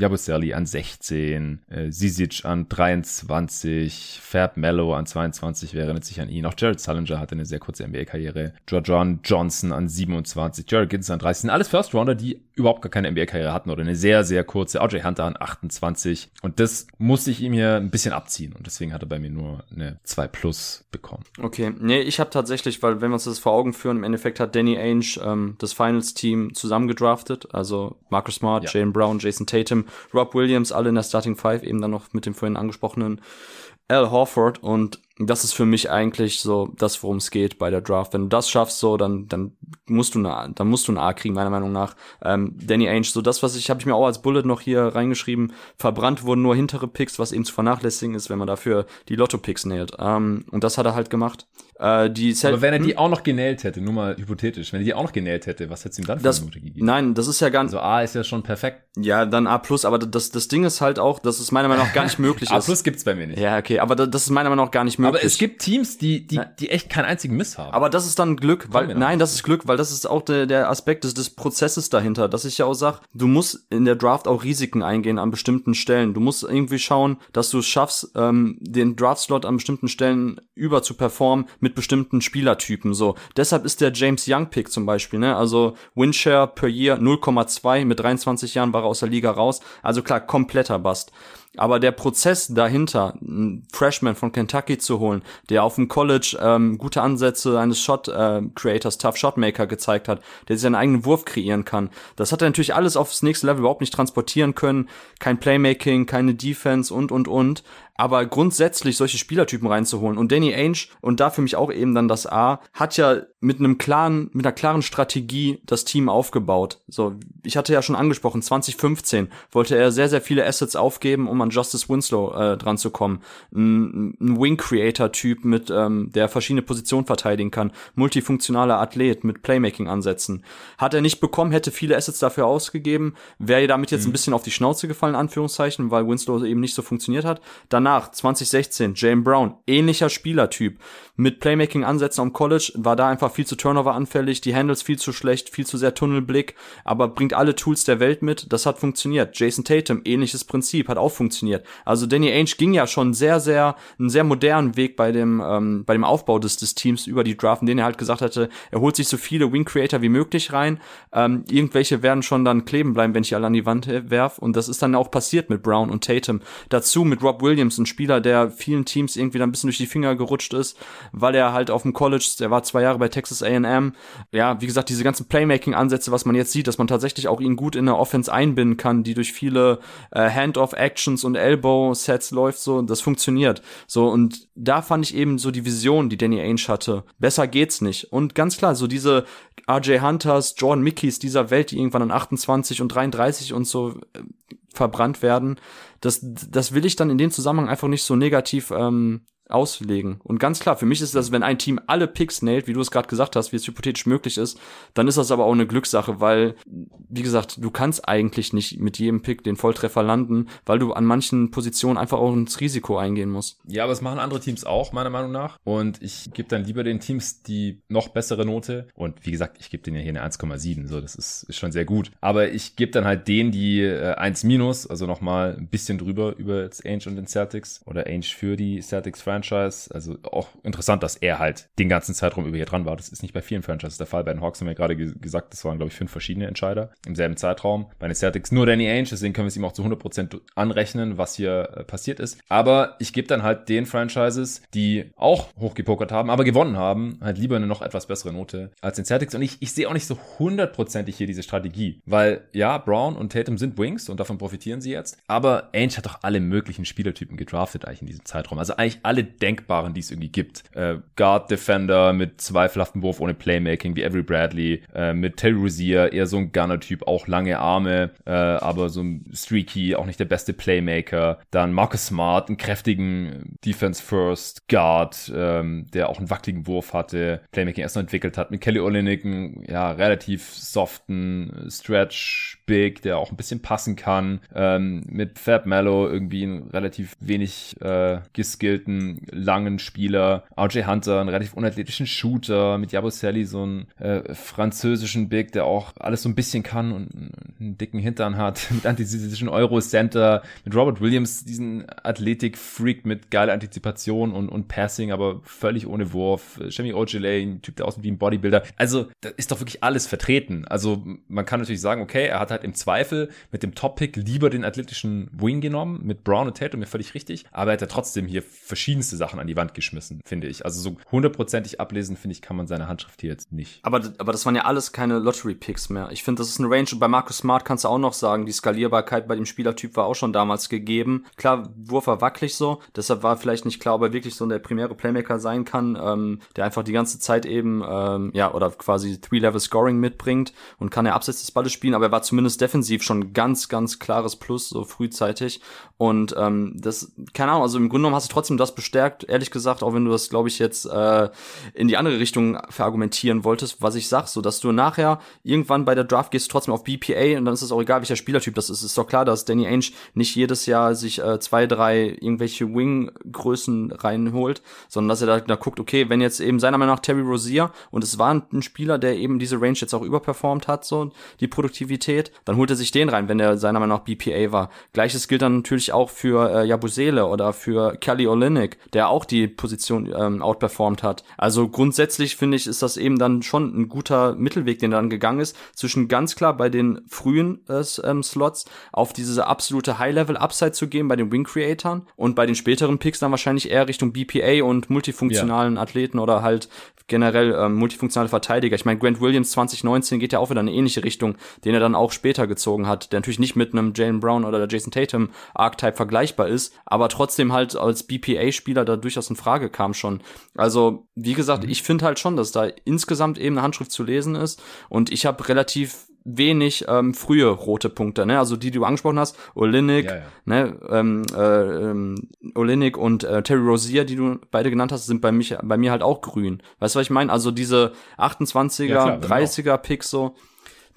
Jabuseli an 16, äh, Zizic an 23, Fab Mello an 22, wer erinnert sich an ihn. Auch Jared Sullinger hatte eine sehr kurze NBA-Karriere. Jordan Johnson an 27, Jared Gibbs an 30. Sind alles First-Rounder, die überhaupt gar keine NBA-Karriere hatten oder eine sehr, sehr kurze. RJ Hunter an 28. Und das musste ich ihm hier ein bisschen abziehen. Und deswegen hat er bei mir nur eine 2 Plus bekommen. Okay, nee, ich habe tatsächlich, weil wenn wir uns das vor Augen führen, im Endeffekt hat Danny Ainge ähm, das Finals-Team zusammengedraftet, also Marcus Smart, Ja. Jalen Brown, Jason Tatum, Rob Williams, alle in der Starting Five, eben dann noch mit dem vorhin angesprochenen Al Horford und das ist für mich eigentlich so das, worum es geht bei der Draft. Wenn du das schaffst, so dann dann musst du eine, dann musst du ein A kriegen meiner Meinung nach. Ähm, Danny Ainge, so das, was ich habe ich mir auch als Bullet noch hier reingeschrieben. Verbrannt wurden nur hintere Picks, was eben zu vernachlässigen ist, wenn man dafür die Lotto-Picks näht. Ähm, und das hat er halt gemacht. Äh, die Cel- Aber wenn er Hm? die auch noch genäht hätte, nur mal hypothetisch, wenn er die auch noch genäht hätte, was hättest du ihm dann für das, eine Note gegeben? nein, das ist ja gar nicht. Also A ist ja schon perfekt. Ja, dann A plus, aber das, das Ding ist halt auch, dass es meiner Meinung nach gar nicht möglich A ist. plus gibt's bei mir nicht. Ja, okay, aber da- das ist meiner Meinung nach gar nicht möglich. Aber es gibt Teams, die, die, die echt keinen einzigen Miss haben. Aber das ist dann Glück, weil nein, das ist Glück, weil das ist auch der, der Aspekt des, des Prozesses dahinter, dass ich ja auch sag, du musst in der Draft auch Risiken eingehen an bestimmten Stellen. Du musst irgendwie schauen, dass du es schaffst, ähm, den Draft-Slot an bestimmten Stellen über zu performen mit bestimmten Spielertypen. So, deshalb ist der James Young-Pick zum Beispiel, ne? Also Windshare per Year 0,2 mit 23 Jahren war er aus der Liga raus. Also klar, kompletter Bust. Aber der Prozess dahinter, einen Freshman von Kentucky zu holen, der auf dem College ähm, gute Ansätze eines Shot äh, Tough Shotmaker gezeigt hat, der sich seinen eigenen Wurf kreieren kann, das hat er natürlich alles aufs nächste Level überhaupt nicht transportieren können. Kein Playmaking, keine Defense und und und. Aber grundsätzlich solche Spielertypen reinzuholen und Danny Ainge und da für mich auch eben dann das A, hat ja mit einem klaren, mit einer klaren Strategie das Team aufgebaut. So, ich hatte ja schon angesprochen, 2015 wollte er sehr, sehr viele Assets aufgeben, um an Justice Winslow äh, dran zu kommen. Ein, ein Wing-Creator-Typ mit, ähm, der verschiedene Positionen verteidigen kann, multifunktionaler Athlet mit Playmaking-Ansätzen. Hat er nicht bekommen, hätte viele Assets dafür ausgegeben, wäre damit jetzt mhm. ein bisschen auf die Schnauze gefallen, Anführungszeichen, weil Winslow eben nicht so funktioniert hat. Danach, 2016, Jane Brown, ähnlicher Spielertyp, mit Playmaking-Ansätzen am College, war da einfach viel zu Turnover anfällig, die Handles viel zu schlecht, viel zu sehr Tunnelblick, aber bringt alle Tools der Welt mit, das hat funktioniert. Jason Tatum, ähnliches Prinzip, hat auch funktioniert. Also Danny Ainge ging ja schon sehr, sehr, einen sehr modernen Weg bei dem, ähm, bei dem Aufbau des, des Teams über die Draft, in denen er halt gesagt hatte, er holt sich so viele Wing Creator wie möglich rein, ähm, irgendwelche werden schon dann kleben bleiben, wenn ich alle an die Wand werf und das ist dann auch passiert mit Brown und Tatum. Dazu mit Rob Williams, ein Spieler, der vielen Teams irgendwie dann ein bisschen durch die Finger gerutscht ist, weil er halt auf dem College, der war zwei Jahre bei Texas A&M, ja, wie gesagt, diese ganzen Playmaking-Ansätze, was man jetzt sieht, dass man tatsächlich auch ihn gut in der Offense einbinden kann, die durch viele äh, Hand-off-Actions und Elbow-Sets läuft, so, das funktioniert. So, und da fand ich eben so die Vision, die Danny Ainge hatte. Besser geht's nicht. Und ganz klar, so diese RJ Hunters, Jordan Mickeys dieser Welt, die irgendwann an 28 und 33 und so verbrannt werden, das, das will ich dann in dem Zusammenhang einfach nicht so negativ ähm, auslegen. Und ganz klar, für mich ist das, wenn ein Team alle Picks nailt, wie du es gerade gesagt hast, wie es hypothetisch möglich ist, dann ist das aber auch eine Glückssache, weil, wie gesagt, du kannst eigentlich nicht mit jedem Pick den Volltreffer landen, weil du an manchen Positionen einfach auch ins Risiko eingehen musst. Ja, aber es machen andere Teams auch, meiner Meinung nach. Und ich gebe dann lieber den Teams die noch bessere Note. Und wie gesagt, ich gebe denen ja hier eine 1,7, so, das ist, ist schon sehr gut. Aber ich gebe dann halt denen die äh, 1 minus, also nochmal ein bisschen drüber über jetzt Ainge und den Celtics oder Ainge für die Celtics Franchise Franchise. Also auch interessant, dass er halt den ganzen Zeitraum über hier dran war. Das ist nicht bei vielen Franchises der Fall. Bei den Hawks haben wir gerade gesagt, das waren, glaube ich, fünf verschiedene Entscheider im selben Zeitraum. Bei den Celtics nur Danny Ainge, deswegen können wir es ihm auch zu 100% anrechnen, was hier äh, passiert ist. Aber ich gebe dann halt den Franchises, die auch hochgepokert haben, aber gewonnen haben, halt lieber eine noch etwas bessere Note als den Celtics. Und ich, ich sehe auch nicht so hundertprozentig hier diese Strategie, weil ja, Brown und Tatum sind Wings und davon profitieren sie jetzt. Aber Ainge hat doch alle möglichen Spielertypen gedraftet eigentlich in diesem Zeitraum. Also eigentlich alle denkbaren, die es irgendwie gibt. Äh, Guard Defender mit zweifelhaftem Wurf ohne Playmaking wie Avery Bradley, äh, mit Terry Rozier, eher so ein Gunner-Typ, auch lange Arme, äh, aber so ein Streaky, auch nicht der beste Playmaker. Dann Marcus Smart, einen kräftigen Defense First Guard, ähm, der auch einen wackeligen Wurf hatte, Playmaking erst noch entwickelt hat. Mit Kelly Olynyk, ja, relativ soften Stretch Big, der auch ein bisschen passen kann. Ähm, mit Fab Mello irgendwie einen relativ wenig äh, geskillten langen Spieler. RJ Hunter, einen relativ unathletischen Shooter. Mit Jaboselli so einen äh, französischen Big, der auch alles so ein bisschen kann und einen dicken Hintern hat. mit antisemitischen Euro-Center. Mit Robert Williams, diesen Athletik-Freak mit geiler Antizipation und, und Passing, aber völlig ohne Wurf. Shemi Ojale, ein Typ, der aussieht wie ein Bodybuilder. Also, da ist doch wirklich alles vertreten. Also, man kann natürlich sagen, okay, er hat halt im Zweifel mit dem Top-Pick lieber den athletischen Wing genommen. Mit Brown und Tatum, mir völlig richtig. Aber er hat ja trotzdem hier verschiedenste Sachen an die Wand geschmissen, finde ich. Also so hundertprozentig ablesen, finde ich, kann man seine Handschrift hier jetzt nicht. Aber, aber das waren ja alles keine Lottery-Picks mehr. Ich finde, das ist eine Range. Und bei Marcus Smart kannst du auch noch sagen, die Skalierbarkeit bei dem Spielertyp war auch schon damals gegeben. Klar, Wurf war wackelig so. Deshalb war vielleicht nicht klar, ob er wirklich so der primäre Playmaker sein kann, ähm, der einfach die ganze Zeit eben, ähm, ja, oder quasi Three-Level-Scoring mitbringt und kann er abseits des Balles spielen. Aber er war zumindest defensiv schon ganz, ganz klares Plus, so frühzeitig. Und ähm, das, keine Ahnung, also im Grunde genommen hast du trotzdem das bestärkt, ehrlich gesagt, auch wenn du das, glaube ich, jetzt äh, in die andere Richtung verargumentieren wolltest, was ich sag, so dass du nachher irgendwann bei der Draft gehst trotzdem auf BPA und dann ist es auch egal, welcher Spielertyp das ist. Ist doch klar, dass Danny Ainge nicht jedes Jahr sich äh, zwei, drei irgendwelche Wing-Größen reinholt, sondern dass er da, da guckt, okay, wenn jetzt eben seiner Meinung nach Terry Rozier und es war ein Spieler, der eben diese Range jetzt auch überperformt hat, so die Produktivität, dann holt er sich den rein, wenn der seiner Meinung nach BPA war. Gleiches gilt dann natürlich auch für äh, Jabusele oder für Kelly Olynyk der auch die Position ähm, outperformed hat. Also grundsätzlich finde ich, ist das eben dann schon ein guter Mittelweg, den er dann gegangen ist, zwischen ganz klar bei den frühen äh, ähm, Slots auf diese absolute High-Level-Upside zu gehen bei den Wing-Creatoren und bei den späteren Picks dann wahrscheinlich eher Richtung BPA und multifunktionalen ja. Athleten oder halt generell ähm, multifunktionale Verteidiger. Ich meine, Grant Williams 2019 geht ja auch wieder in eine ähnliche Richtung, den er dann auch später gezogen hat, der natürlich nicht mit einem Jalen Brown oder der Jason Tatum Archetype vergleichbar ist, aber trotzdem halt als BPA-Spieler da durchaus in Frage kam schon. Also, wie gesagt, mhm. ich finde halt schon, dass da insgesamt eben eine Handschrift zu lesen ist und ich habe relativ wenig ähm, frühe rote Punkte, ne? Also die, die du angesprochen hast, Olinik, ja, ja. ne, ähm, äh, ähm, Olinik und äh, Terry Rozier, die du beide genannt hast, sind bei mich bei mir halt auch grün. Weißt du, was ich meine? Also diese 28er, ja, klar, 30er Picks so,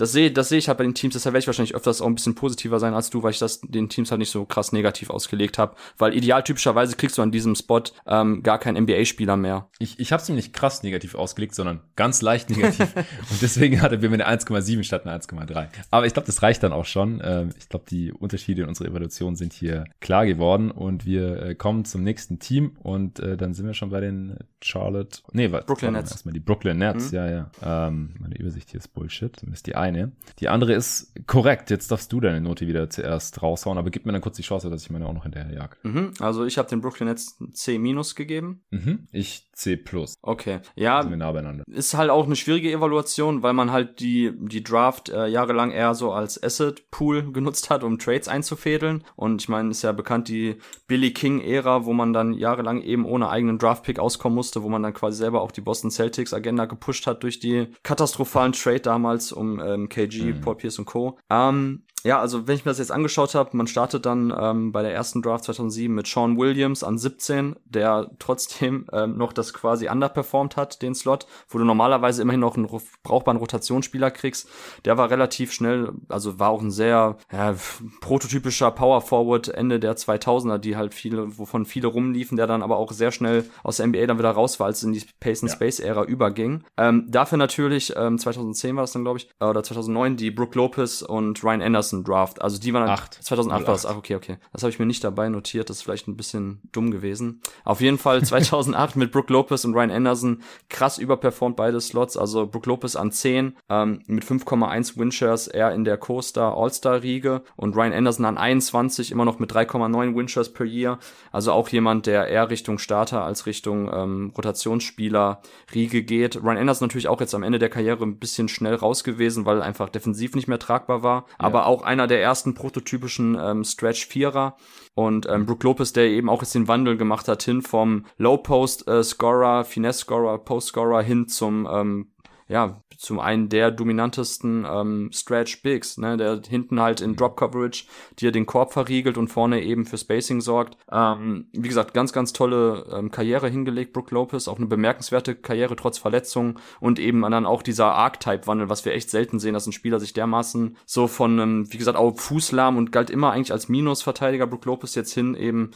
das sehe das sehe ich halt bei den Teams, deshalb werde ich wahrscheinlich öfters auch ein bisschen positiver sein als du, weil ich das den Teams halt nicht so krass negativ ausgelegt habe. Weil idealtypischerweise kriegst du an diesem Spot ähm, gar keinen NBA-Spieler mehr. Ich, ich habe es nicht krass negativ ausgelegt, sondern ganz leicht negativ. und deswegen hatte wir eine 1,7 statt eine 1,3. Aber ich glaube, das reicht dann auch schon. Ähm, ich glaube, die Unterschiede in unserer Evaluation sind hier klar geworden und wir äh, kommen zum nächsten Team und äh, dann sind wir schon bei den Charlotte. Nee, was? Brooklyn Nets. Erstmal die Brooklyn Nets, mhm. ja, ja. Ähm, meine Übersicht hier ist Bullshit. Zumindest die eine. Die andere ist korrekt. Jetzt darfst du deine Note wieder zuerst raushauen, aber gib mir dann kurz die Chance, dass ich meine auch noch hinterher jag. Mhm, also ich habe den Brooklyn Nets C- gegeben. Mhm, ich C+. Okay, ja. Sind wir nah beieinander. Ist halt auch eine schwierige Evaluation, weil man halt die, die Draft äh, jahrelang eher so als Asset Pool genutzt hat, um Trades einzufädeln. Und ich meine, ist ja bekannt die Billy King-Ära, wo man dann jahrelang eben ohne eigenen Draft-Pick auskommen musste, wo man dann quasi selber auch die Boston Celtics-Agenda gepusht hat durch die katastrophalen Trade damals um ähm, KG, mhm. Paul Pierce und Co. Ähm, ja, also wenn ich mir das jetzt angeschaut habe, man startet dann ähm, bei der ersten Draft 2007 mit Sean Williams an 17, der trotzdem ähm, noch das quasi underperformed hat, den Slot, wo du normalerweise immerhin noch einen brauchbaren Rotationsspieler kriegst. Der war relativ schnell, also war auch ein sehr ja, prototypischer Power Forward Ende der 2000er, die halt viele, wovon viele rumliefen, der dann aber auch sehr schnell aus der NBA dann wieder raus war, als es in die Pace and Space Ära überging. Ähm, dafür natürlich, ähm, 2010 war das dann, glaube ich, äh, oder 2009, die Brooke Lopez und Ryan Anderson Anderson Draft. Also die waren Acht. 2008 war das. Ach, okay, okay. Das habe ich mir nicht dabei notiert. Das ist vielleicht ein bisschen dumm gewesen. Auf jeden Fall 2008 mit Brook Lopez und Ryan Anderson krass überperformt beide Slots. Also Brook Lopez an 10 ähm, mit 5,1 Winshares eher in der Coaster All-Star Riege und Ryan Anderson an 21 immer noch mit 3,9 Winshares per Year. Also auch jemand, der eher Richtung Starter als Richtung ähm, Rotationsspieler Riege geht. Ryan Anderson natürlich auch jetzt am Ende der Karriere ein bisschen schnell raus gewesen, weil einfach defensiv nicht mehr tragbar war. Ja. Aber auch einer der ersten prototypischen ähm, Stretch-Vierer. Und ähm, Brook Lopez, der eben auch jetzt den Wandel gemacht hat, hin vom Low-Post-Scorer, äh, Finesse-Scorer, Post-Scorer hin zum ähm, ja, zum einen der dominantesten ähm, Stretch Bigs, ne, der hinten halt in Drop Coverage dir den Korb verriegelt und vorne eben für Spacing sorgt. Ähm, wie gesagt, ganz, ganz tolle ähm, Karriere hingelegt, Brook Lopez, auch eine bemerkenswerte Karriere trotz Verletzungen und eben dann auch dieser Archetype-Wandel, was wir echt selten sehen, dass ein Spieler sich dermaßen so von einem, wie gesagt, auch Fußlahm und galt immer eigentlich als Minusverteidiger, Brook Lopez jetzt hin eben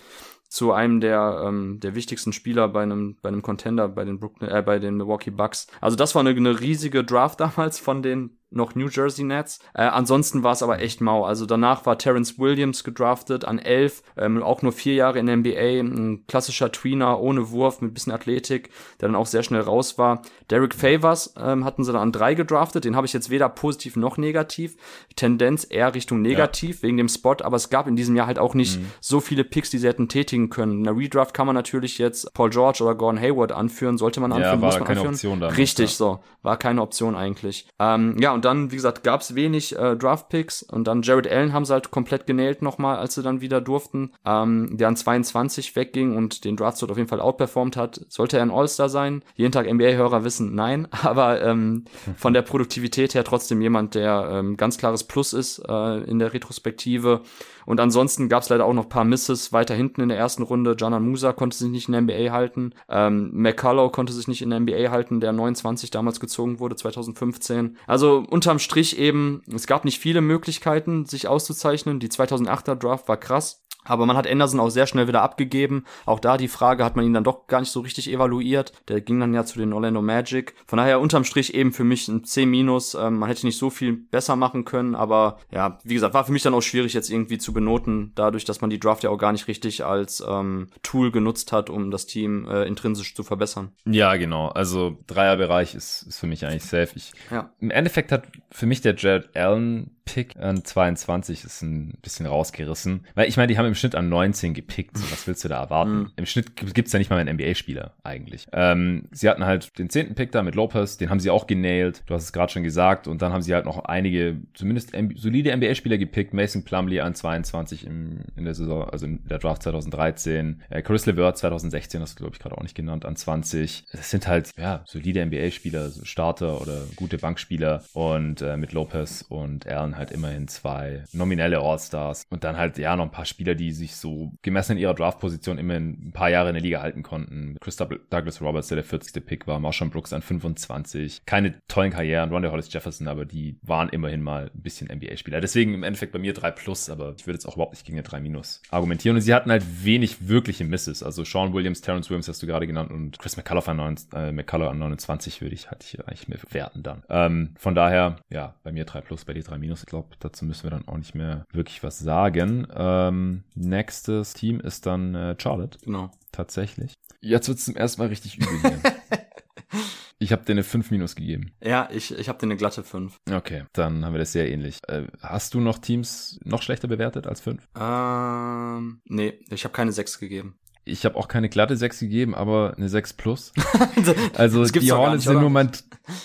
zu einem der, ähm, der wichtigsten Spieler bei einem, bei einem Contender, bei den Brooklyn, äh, bei den Milwaukee Bucks. Also das war eine, eine riesige Draft damals von den noch New Jersey Nets. Äh, ansonsten war es aber echt mau. Also danach war Terrence Williams gedraftet an 11, ähm, auch nur vier Jahre in der NBA, ein klassischer Tweener ohne Wurf mit bisschen Athletik, der dann auch sehr schnell raus war. Derek Favors ähm, hatten sie dann an drei gedraftet, den habe ich jetzt weder positiv noch negativ. Tendenz eher Richtung negativ ja. wegen dem Spot, aber es gab in diesem Jahr halt auch nicht mhm. so viele Picks, die sie hätten tätigen können. In der Redraft kann man natürlich jetzt Paul George oder Gordon Hayward anführen, sollte man anführen, ja, muss man keine anführen. Option damit, Richtig, ja. so, war keine Option eigentlich. Ähm, ja, und dann, wie gesagt, gab es wenig äh, Draft-Picks und dann Jared Allen haben sie halt komplett genäht nochmal, als sie dann wieder durften, ähm, der an 22 wegging und den Draft auf jeden Fall outperformt hat. Sollte er ein All-Star sein? Jeden Tag NBA-Hörer wissen, nein, aber ähm, von der Produktivität her trotzdem jemand, der ähm, ganz klares Plus ist äh, in der Retrospektive und ansonsten gab es leider auch noch paar Misses weiter hinten in der ersten Runde. Janan Musa konnte sich nicht in der NBA halten. Ähm, McCullough konnte sich nicht in der NBA halten, der 29 damals gezogen wurde, 2015. Also unterm Strich eben, es gab nicht viele Möglichkeiten, sich auszuzeichnen. Die 2008er Draft war krass. Aber man hat Anderson auch sehr schnell wieder abgegeben. Auch da die Frage, hat man ihn dann doch gar nicht so richtig evaluiert. Der ging dann ja zu den Orlando Magic. Von daher unterm Strich eben für mich ein C-. Ähm, man hätte nicht so viel besser machen können, aber ja, wie gesagt, war für mich dann auch schwierig jetzt irgendwie zu benoten, dadurch, dass man die Draft ja auch gar nicht richtig als ähm, Tool genutzt hat, um das Team äh, intrinsisch zu verbessern. Ja, genau. Also Dreierbereich ist, ist für mich eigentlich safe. Ich, ja. Im Endeffekt hat für mich der Jared Allen Pick an 22 ist ein bisschen rausgerissen. Weil ich meine, die haben im Schnitt an 19 gepickt. So, was willst du da erwarten? Mhm. Im Schnitt gibt's ja nicht mal einen NBA-Spieler eigentlich. Ähm, sie hatten halt den zehnten Pick da mit Lopez, den haben sie auch genailt. Du hast es gerade schon gesagt. Und dann haben sie halt noch einige, zumindest solide NBA-Spieler gepickt. Mason Plumley an 22 im, in der Saison, also in der Draft 2013. Äh, Chris LeVert 2016, das glaube ich gerade auch nicht genannt, an 20. Das sind halt, ja, solide NBA-Spieler, so Starter oder gute Bankspieler. Und äh, mit Lopez und Allen halt immerhin zwei nominelle All-Stars und dann halt ja noch ein paar Spieler, die sich so gemessen in ihrer Draft-Position immer ein paar Jahre in der Liga halten konnten. Chris Douglas Roberts, der der 40. Pick war, Marshall Brooks an 25. Keine tollen Karrieren, Ronda Hollis Jefferson, aber die waren immerhin mal ein bisschen NBA-Spieler. Deswegen im Endeffekt bei mir 3 plus, aber ich würde jetzt auch überhaupt nicht gegen eine 3 minus argumentieren. Und sie hatten halt wenig wirkliche Misses. Also Sean Williams, Terrence Williams hast du gerade genannt und Chris McCullough an, 9, äh, McCullough an 29 würde ich halt hier eigentlich mehr werten dann. Ähm, von daher, ja, bei mir 3 plus, bei dir 3 minus glaube, dazu müssen wir dann auch nicht mehr wirklich was sagen. Ähm, nächstes Team ist dann äh, Charlotte. Genau. Tatsächlich. Jetzt wird es zum ersten Mal richtig übel hier. Ich habe dir eine 5 minus gegeben. Ja, ich, ich habe dir eine glatte 5. Okay, dann haben wir das sehr ähnlich. Äh, hast du noch Teams noch schlechter bewertet als 5? Ähm, nee, ich habe keine 6 gegeben ich habe auch keine glatte 6 gegeben, aber eine 6 plus. also die Hornets sind nur mein,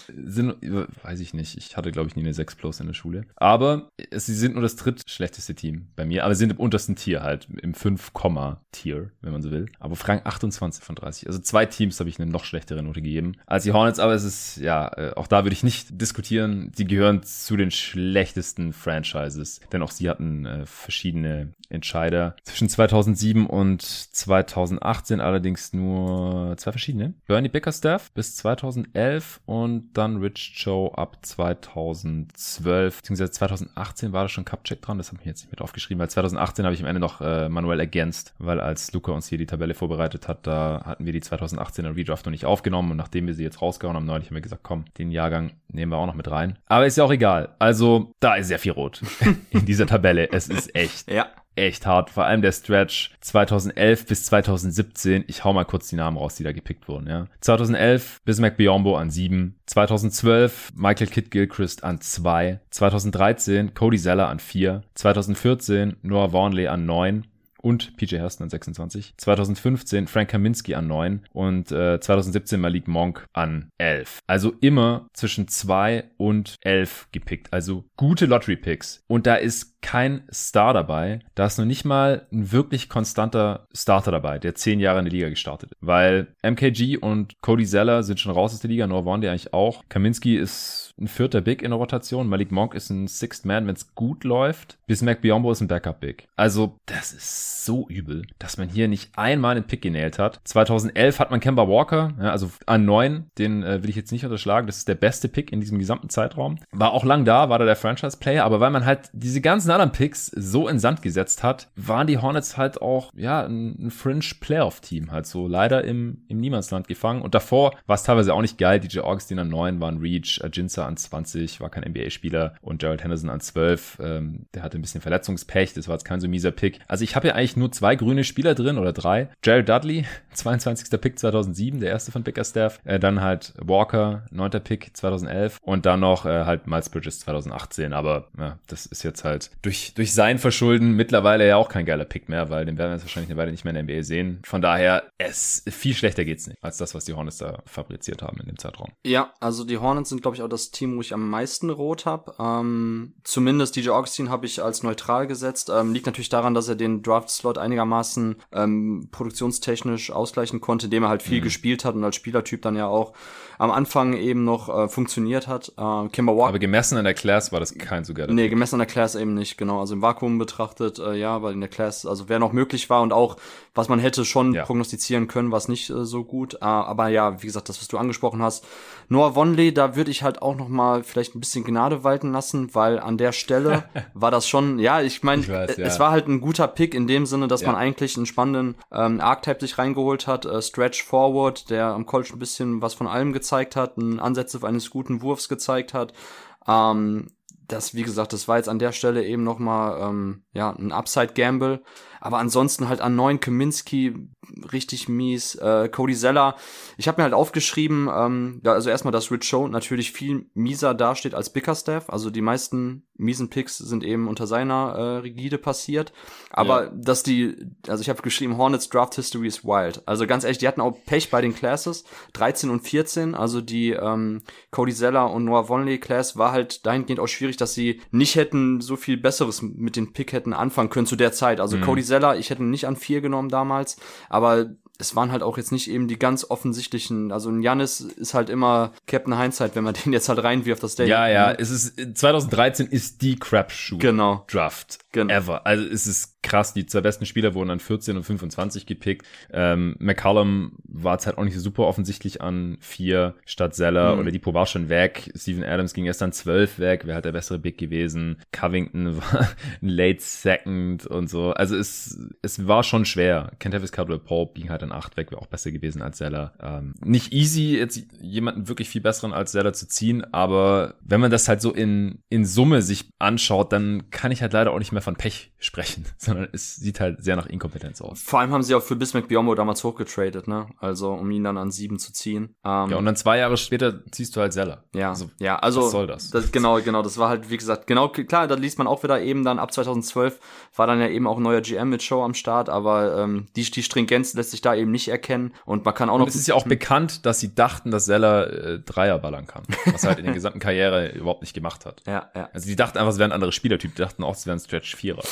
sind, weiß ich nicht, ich hatte glaube ich nie eine 6 plus in der Schule. Aber sie sind nur das drittschlechteste Team bei mir, aber sie sind im untersten Tier halt, im 5-Tier, wenn man so will. Aber Frank 28 von 30. Also zwei Teams habe ich eine noch schlechtere Note gegeben als die Hornets, aber es ist, ja, äh, auch da würde ich nicht diskutieren. Die gehören zu den schlechtesten Franchises, denn auch sie hatten äh, verschiedene Entscheider zwischen 2007 und 2000 2018 allerdings nur zwei verschiedene. Bernie Bickerstaff bis 2011 und dann Rich Joe ab 2012, beziehungsweise 2018 war da schon Cupcheck dran, das habe ich jetzt nicht mit aufgeschrieben, weil 2018 habe ich am Ende noch äh, manuell ergänzt, weil als Luca uns hier die Tabelle vorbereitet hat, da hatten wir die 2018er Redraft noch nicht aufgenommen und nachdem wir sie jetzt rausgehauen haben, neulich haben wir gesagt, komm, den Jahrgang nehmen wir auch noch mit rein. Aber ist ja auch egal. Also, da ist sehr viel rot in dieser Tabelle. Es ist echt. Ja echt hart. Vor allem der Stretch 2011 bis 2017. Ich hau mal kurz die Namen raus, die da gepickt wurden. Ja. 2011 Bismack Biombo an 7. 2012 Michael Kidd Gilchrist an 2. 2013 Cody Zeller an 4. 2014 Noah Warnley an 9 und PJ Hursten an 26. 2015 Frank Kaminski an 9 und äh, 2017 Malik Monk an 11. Also immer zwischen 2 und 11 gepickt. Also gute Lottery-Picks. Und da ist kein Star dabei. Da ist noch nicht mal ein wirklich konstanter Starter dabei, der 10 Jahre in der Liga gestartet. Weil MKG und Cody Zeller sind schon raus aus der Liga, Noah Vaughn, der eigentlich auch. Kaminski ist ein vierter Big in der Rotation. Malik Monk ist ein Sixth Man, wenn es gut läuft. Bismack Biombo ist ein Backup Big. Also, das ist so übel, dass man hier nicht einmal einen Pick genäht hat. 2011 hat man Kemba Walker, ja, also an 9, den äh, will ich jetzt nicht unterschlagen. Das ist der beste Pick in diesem gesamten Zeitraum. War auch lang da, war da der Franchise-Player, aber weil man halt diese ganzen anderen Picks so in Sand gesetzt hat, waren die Hornets halt auch, ja, ein, ein Fringe-Playoff-Team halt so leider im, im Niemandsland gefangen. Und davor war es teilweise auch nicht geil. DJ Augustin an 9 waren Reach, Ajinsa an 20, war kein NBA-Spieler und Gerald Henderson an 12. Ähm, der hatte ein bisschen Verletzungspech, das war jetzt kein so mieser Pick. Also ich habe ja eigentlich nur zwei grüne Spieler drin oder drei. Jared Dudley, 22. Pick 2007, der erste von Bickerstaff. Äh, dann halt Walker, 9. Pick 2011 und dann noch äh, halt Miles Bridges 2018. Aber ja, das ist jetzt halt durch, durch sein Verschulden mittlerweile ja auch kein geiler Pick mehr, weil den werden wir jetzt wahrscheinlich eine Weile nicht mehr in der NBA sehen. Von daher, es viel schlechter geht's nicht, als das, was die Hornets da fabriziert haben in dem Zeitraum. Ja, also die Hornets sind, glaube ich, auch das Team, wo ich am meisten rot habe. Ähm, zumindest DJ Augustin habe ich als neutral gesetzt. Ähm, liegt natürlich daran, dass er den Draft-Slot einigermaßen ähm, produktionstechnisch ausgleichen konnte, indem er halt viel mhm. gespielt hat und als Spielertyp dann ja auch am Anfang eben noch äh, funktioniert hat. Äh, Kimber Walker. Aber gemessen an der Class war das kein so geiler Nee, gemessen an der Class eben nicht. Nicht, genau. Also im Vakuum betrachtet, äh, ja, weil in der Class, also wer noch möglich war und auch, was man hätte schon ja. prognostizieren können, war es nicht äh, so gut. Äh, aber ja, wie gesagt, das, was du angesprochen hast. Noah Wonley, da würde ich halt auch noch mal vielleicht ein bisschen Gnade walten lassen, weil an der Stelle war das schon, ja, ich meine, ja. es war halt ein guter Pick in dem Sinne, dass ja. man eigentlich einen spannenden ähm, Archetype sich reingeholt hat. Äh, Stretch Forward, der am College ein bisschen was von allem gezeigt hat, einen Ansätze eines guten Wurfs gezeigt hat. Ähm, das, wie gesagt, das war jetzt an der Stelle eben noch mal ähm, ja ein Upside Gamble. Aber ansonsten halt an neun Kaminski richtig mies. Äh, Cody Zeller, ich habe mir halt aufgeschrieben, ähm, ja, also erstmal, dass Rich Show natürlich viel mieser dasteht als Bickerstaff. Also die meisten miesen Picks sind eben unter seiner äh, Rigide passiert. Aber ja. dass die, also ich habe geschrieben, Hornets Draft History is wild. Also ganz ehrlich, die hatten auch Pech bei den Classes, 13 und 14. Also die ähm, Cody Zeller und Noah Vonley Class war halt dahingehend auch schwierig, dass sie nicht hätten so viel Besseres mit den Pick hätten anfangen können zu der Zeit. Also mhm. Cody Zeller, ich hätte ihn nicht an vier genommen damals, aber es waren halt auch jetzt nicht eben die ganz offensichtlichen. Also ein Janis ist halt immer Captain Hindsight, wenn man den jetzt halt reinwirft, das Day. Ja, ja, ne? es ist 2013 ist die Crapshoot genau. Draft genau. ever. Also es ist krass. Die zwei besten Spieler wurden an 14 und 25 gepickt. Ähm, McCallum war es halt auch nicht so super offensichtlich an vier statt Zeller. Mhm. Oder Depot war schon weg. Steven Adams ging erst an 12 weg. Wer hat der bessere Big gewesen? Covington war ein Late Second und so. Also es, es war schon schwer. Kentavis Caldwell Pope ging halt an 8 weg, wäre auch besser gewesen als Zeller. Ähm, nicht easy, jetzt jemanden wirklich viel besseren als Zeller zu ziehen, aber wenn man das halt so in, in Summe sich anschaut, dann kann ich halt leider auch nicht mehr von Pech sprechen, sondern es sieht halt sehr nach Inkompetenz aus. Vor allem haben sie auch für Bismack Biombo damals hochgetradet, ne? Also um ihn dann an sieben zu ziehen. Ähm, ja, und dann zwei Jahre später ziehst du halt Zeller. Ja, also, ja, also was soll das? das? Genau, genau, das war halt, wie gesagt, genau, klar, da liest man auch wieder eben dann ab 2012 war dann ja eben auch ein neuer GM mit Show am Start, aber ähm, die, die Stringenz lässt sich da eben nicht erkennen und man kann auch noch. Und es ist ja auch bekannt, dass sie dachten, dass Zeller äh, Dreier ballern kann, was er halt in der gesamten Karriere überhaupt nicht gemacht hat. Ja, ja. Also die dachten einfach, es wären andere Spielertypen, die dachten auch, es wären Stretch Vierer.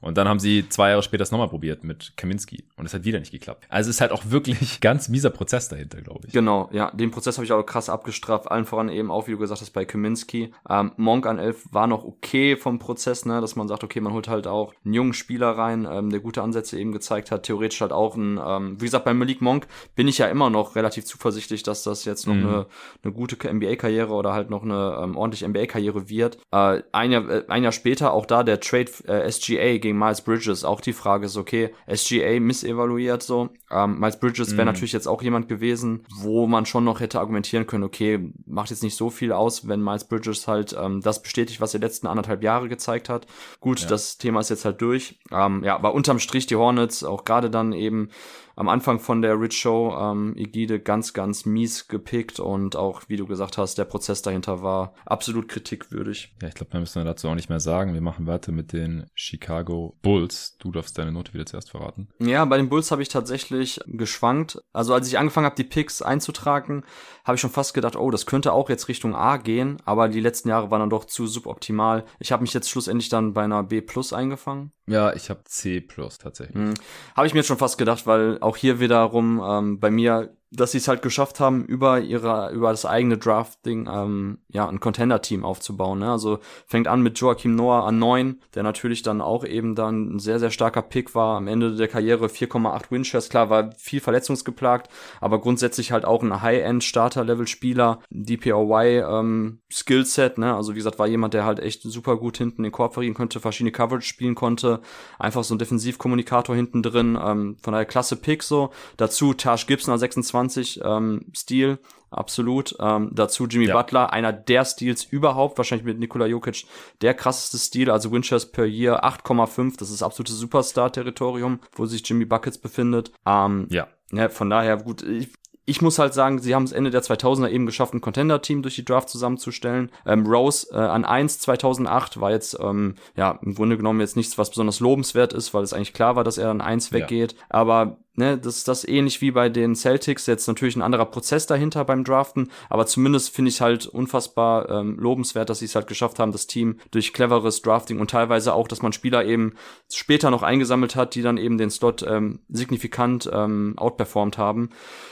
Und dann haben sie zwei Jahre später es nochmal probiert mit Kaminski. Und es hat wieder nicht geklappt. Also es ist halt auch wirklich ganz mieser Prozess dahinter, glaube ich. Genau, ja. Den Prozess habe ich auch krass abgestraft. Allen voran eben auch, wie du gesagt hast, bei Kaminski. Ähm, Monk an 11 war noch okay vom Prozess, ne, dass man sagt, okay, man holt halt auch einen jungen Spieler rein, ähm, der gute Ansätze eben gezeigt hat. Theoretisch halt auch ein, ähm, wie gesagt, bei Malik Monk bin ich ja immer noch relativ zuversichtlich, dass das jetzt noch mhm. eine, eine gute NBA-Karriere oder halt noch eine ähm, ordentliche NBA-Karriere wird. Äh, ein, Jahr, äh, ein Jahr später auch da der Trade äh, SGA gegen Miles Bridges. Auch die Frage ist, okay, SGA missevaluiert so. Ähm, Miles Bridges wäre mm. natürlich jetzt auch jemand gewesen, wo man schon noch hätte argumentieren können, okay, macht jetzt nicht so viel aus, wenn Miles Bridges halt ähm, das bestätigt, was er letzten anderthalb Jahre gezeigt hat. Gut, ja. das Thema ist jetzt halt durch. Ähm, ja, aber unterm Strich die Hornets, auch gerade dann eben am Anfang von der Rich Show ähm, Igide ganz, ganz mies gepickt und auch, wie du gesagt hast, der Prozess dahinter war absolut kritikwürdig. Ja, ich glaube, da müssen wir dazu auch nicht mehr sagen. Wir machen weiter mit den Chicago Bulls. Du darfst deine Note wieder zuerst verraten. Ja, bei den Bulls habe ich tatsächlich geschwankt. Also als ich angefangen habe, die Picks einzutragen, habe ich schon fast gedacht, oh, das könnte auch jetzt Richtung A gehen, aber die letzten Jahre waren dann doch zu suboptimal. Ich habe mich jetzt schlussendlich dann bei einer B plus eingefangen. Ja, ich habe C plus tatsächlich. Hm. Habe ich mir schon fast gedacht, weil auch hier wiederum ähm, bei mir dass sie es halt geschafft haben, über ihre, über das eigene Drafting, ähm, ja, ein Contender-Team aufzubauen. Ne? Also fängt an mit Joachim Noah an neun, der natürlich dann auch eben dann ein sehr, sehr starker Pick war. Am Ende der Karriere 4,8 Winshares. Klar, war viel verletzungsgeplagt, aber grundsätzlich halt auch ein High-End-Starter-Level-Spieler. DPOY, ähm, Skillset, ne? Also wie gesagt, war jemand, der halt echt super gut hinten den Korb verriegen konnte, verschiedene Coverage spielen konnte. Einfach so ein Defensivkommunikator hinten drin. Ähm, von daher klasse Pick so. Dazu Taj Gibson an 26 20 ähm, Stil, absolut. Ähm, dazu Jimmy ja. Butler, einer der Stils überhaupt, wahrscheinlich mit Nikola Jokic der krasseste Stil, also Winchester per Year 8,5, das ist absolutes Superstar-Territorium, wo sich Jimmy Buckets befindet. Ähm, ja. ja. Von daher, gut, ich, ich muss halt sagen, sie haben es Ende der 2000er eben geschafft, ein Contender-Team durch die Draft zusammenzustellen. Ähm, Rose äh, an 1 2008 war jetzt, ähm, ja, im Grunde genommen jetzt nichts, was besonders lobenswert ist, weil es eigentlich klar war, dass er an 1 weggeht. Ja. Aber ne, das ist das ähnlich wie bei den Celtics, jetzt natürlich ein anderer Prozess dahinter beim Draften, aber zumindest finde ich halt unfassbar ähm, lobenswert, dass sie es halt geschafft haben, das Team durch cleveres Drafting und teilweise auch, dass man Spieler eben später noch eingesammelt hat, die dann eben den Slot ähm, signifikant ähm, outperformed haben,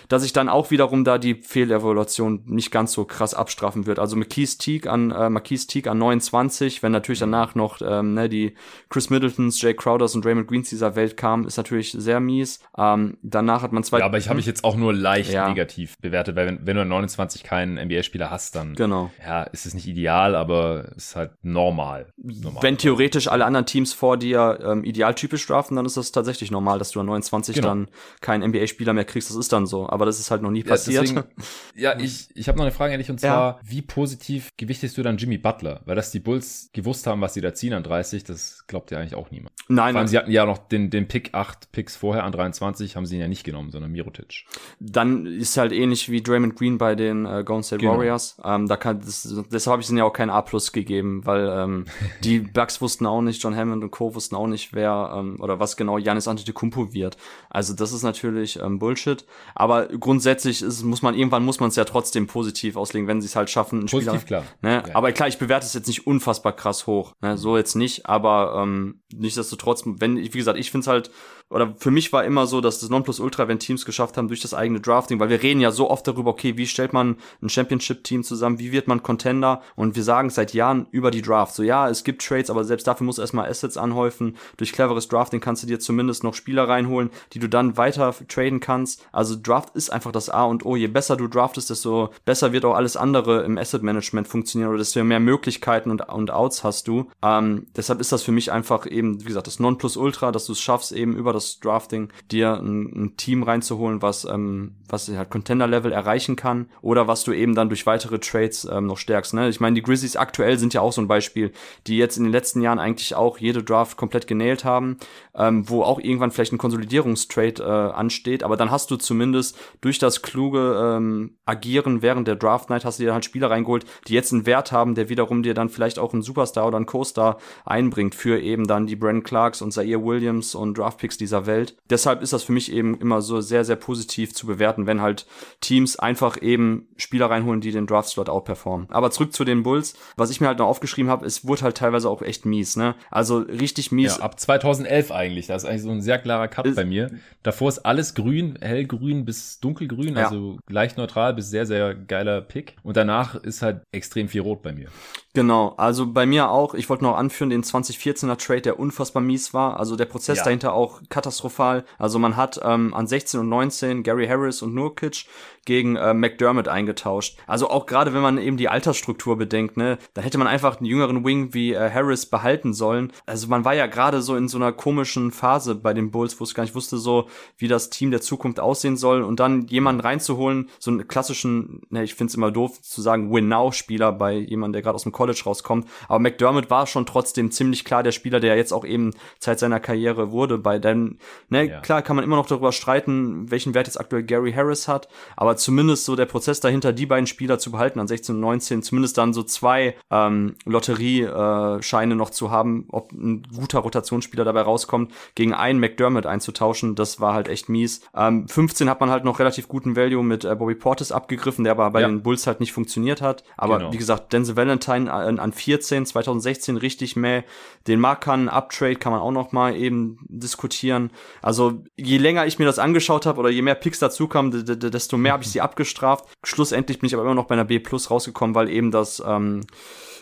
dass ich dann auch wiederum da die Fehlevaluation nicht ganz so krass abstrafen wird. Also Marquise Teague an äh, Marquise Teague an 29, wenn natürlich danach noch ähm, ne, die Chris Middletons, Jay Crowders und Raymond Greens dieser Welt kamen, ist natürlich sehr mies. Ähm, danach hat man zwei. Ja, aber ich habe ich jetzt auch nur leicht ja. negativ bewertet, weil wenn, wenn du an 29 keinen NBA-Spieler hast, dann genau. ja, ist es nicht ideal, aber ist halt normal. normal. Wenn theoretisch alle anderen Teams vor dir ähm, idealtypisch draften, dann ist das tatsächlich normal, dass du an 29 genau. dann keinen NBA-Spieler mehr kriegst. Das ist dann so. Aber das ist halt noch nie passiert. Deswegen, ja, ich, ich habe noch eine Frage an dich und zwar, ja. wie positiv gewichtest du dann Jimmy Butler? Weil dass die Bulls gewusst haben, was sie da ziehen an 30, das glaubt ja eigentlich auch niemand. Nein. Vor allem, sie hatten ja noch den, den Pick 8 Picks vorher an 23, haben sie ihn ja nicht genommen, sondern Mirotic. Dann ist halt ähnlich wie Draymond Green bei den äh, Golden State genau. Warriors. Ähm, da kann, das, deshalb habe ich ihnen ja auch kein A plus gegeben, weil ähm, die Bucks wussten auch nicht, John Hammond und Co. wussten auch nicht, wer ähm, oder was genau Janis Antetokounmpo wird. Also das ist natürlich ähm, Bullshit. Aber grundsätzlich ist, muss man irgendwann muss man es ja trotzdem positiv auslegen, wenn sie es halt schaffen. Positiv Spieler, klar. Ne? Ja. Aber klar, ich bewerte es jetzt nicht unfassbar krass hoch. Ne? So jetzt nicht, aber ähm, nichtsdestotrotz, wenn wie gesagt, ich finde es halt oder für mich war immer so, dass das Nonplusultra, wenn Teams geschafft haben durch das eigene Drafting, weil wir reden ja so oft darüber, okay, wie stellt man ein Championship-Team zusammen, wie wird man Contender? Und wir sagen seit Jahren über die Draft, so ja, es gibt Trades, aber selbst dafür musst du erstmal Assets anhäufen, durch cleveres Drafting kannst du dir zumindest noch Spieler reinholen, die du dann weiter traden kannst, also Draft ist einfach das A und O, je besser du draftest, desto besser wird auch alles andere im Asset-Management funktionieren oder desto mehr Möglichkeiten und, und Outs hast du, ähm, deshalb ist das für mich einfach eben, wie gesagt, das Nonplusultra, dass du es schaffst, eben über das Drafting, dir ein, ein Team reinzuholen, was, ähm, was halt Contender-Level erreichen kann oder was du eben dann durch weitere Trades ähm, noch stärkst. Ne? Ich meine, die Grizzlies aktuell sind ja auch so ein Beispiel, die jetzt in den letzten Jahren eigentlich auch jede Draft komplett genäht haben, ähm, wo auch irgendwann vielleicht ein Konsolidierungstrade äh, ansteht, aber dann hast du zumindest durch das kluge ähm, Agieren während der Draft Night hast du dir halt Spieler reingeholt, die jetzt einen Wert haben, der wiederum dir dann vielleicht auch einen Superstar oder einen Co-Star einbringt für eben dann die Brandon Clarks und Zaire Williams und Draftpicks dieser dieser Welt. Deshalb ist das für mich eben immer so sehr, sehr positiv zu bewerten, wenn halt Teams einfach eben Spieler reinholen, die den Draftslot outperformen. Aber zurück zu den Bulls. Was ich mir halt noch aufgeschrieben habe, es wurde halt teilweise auch echt mies, ne? Also richtig mies. Ja, ab 2011 eigentlich. Das ist eigentlich so ein sehr klarer Cut ist, bei mir. Davor ist alles grün, hellgrün bis dunkelgrün, ja. also leicht neutral bis sehr, sehr geiler Pick. Und danach ist halt extrem viel rot bei mir. Genau, also bei mir auch, ich wollte noch anführen, den 2014er Trade, der unfassbar mies war. Also der Prozess ja. dahinter auch katastrophal. Also man hat ähm, an 16 und 19 Gary Harris und Nurkic gegen äh, McDermott eingetauscht. Also auch gerade wenn man eben die Altersstruktur bedenkt, ne, da hätte man einfach einen jüngeren Wing wie äh, Harris behalten sollen. Also man war ja gerade so in so einer komischen Phase bei den Bulls, wo es gar nicht wusste, so wie das Team der Zukunft aussehen soll und dann jemanden reinzuholen, so einen klassischen, ne, ich find's immer doof zu sagen Win-Now-Spieler bei jemandem, der gerade aus dem College rauskommt. Aber McDermott war schon trotzdem ziemlich klar der Spieler, der jetzt auch eben Zeit seiner Karriere wurde. Bei denn, ne, ja. klar kann man immer noch darüber streiten, welchen Wert jetzt aktuell Gary Harris hat, aber aber zumindest so der Prozess dahinter, die beiden Spieler zu behalten an 16 und 19, zumindest dann so zwei ähm, Lotteriescheine noch zu haben, ob ein guter Rotationsspieler dabei rauskommt, gegen einen McDermott einzutauschen, das war halt echt mies. Ähm, 15 hat man halt noch relativ guten Value mit äh, Bobby Portis abgegriffen, der aber bei ja. den Bulls halt nicht funktioniert hat. Aber genau. wie gesagt, Denzel Valentine an, an 14, 2016 richtig mehr. Den Markan Uptrade kann man auch noch mal eben diskutieren. Also je länger ich mir das angeschaut habe oder je mehr Picks dazu kamen, desto mehr habe ich sie abgestraft. Schlussendlich bin ich aber immer noch bei einer B plus rausgekommen, weil eben das ähm,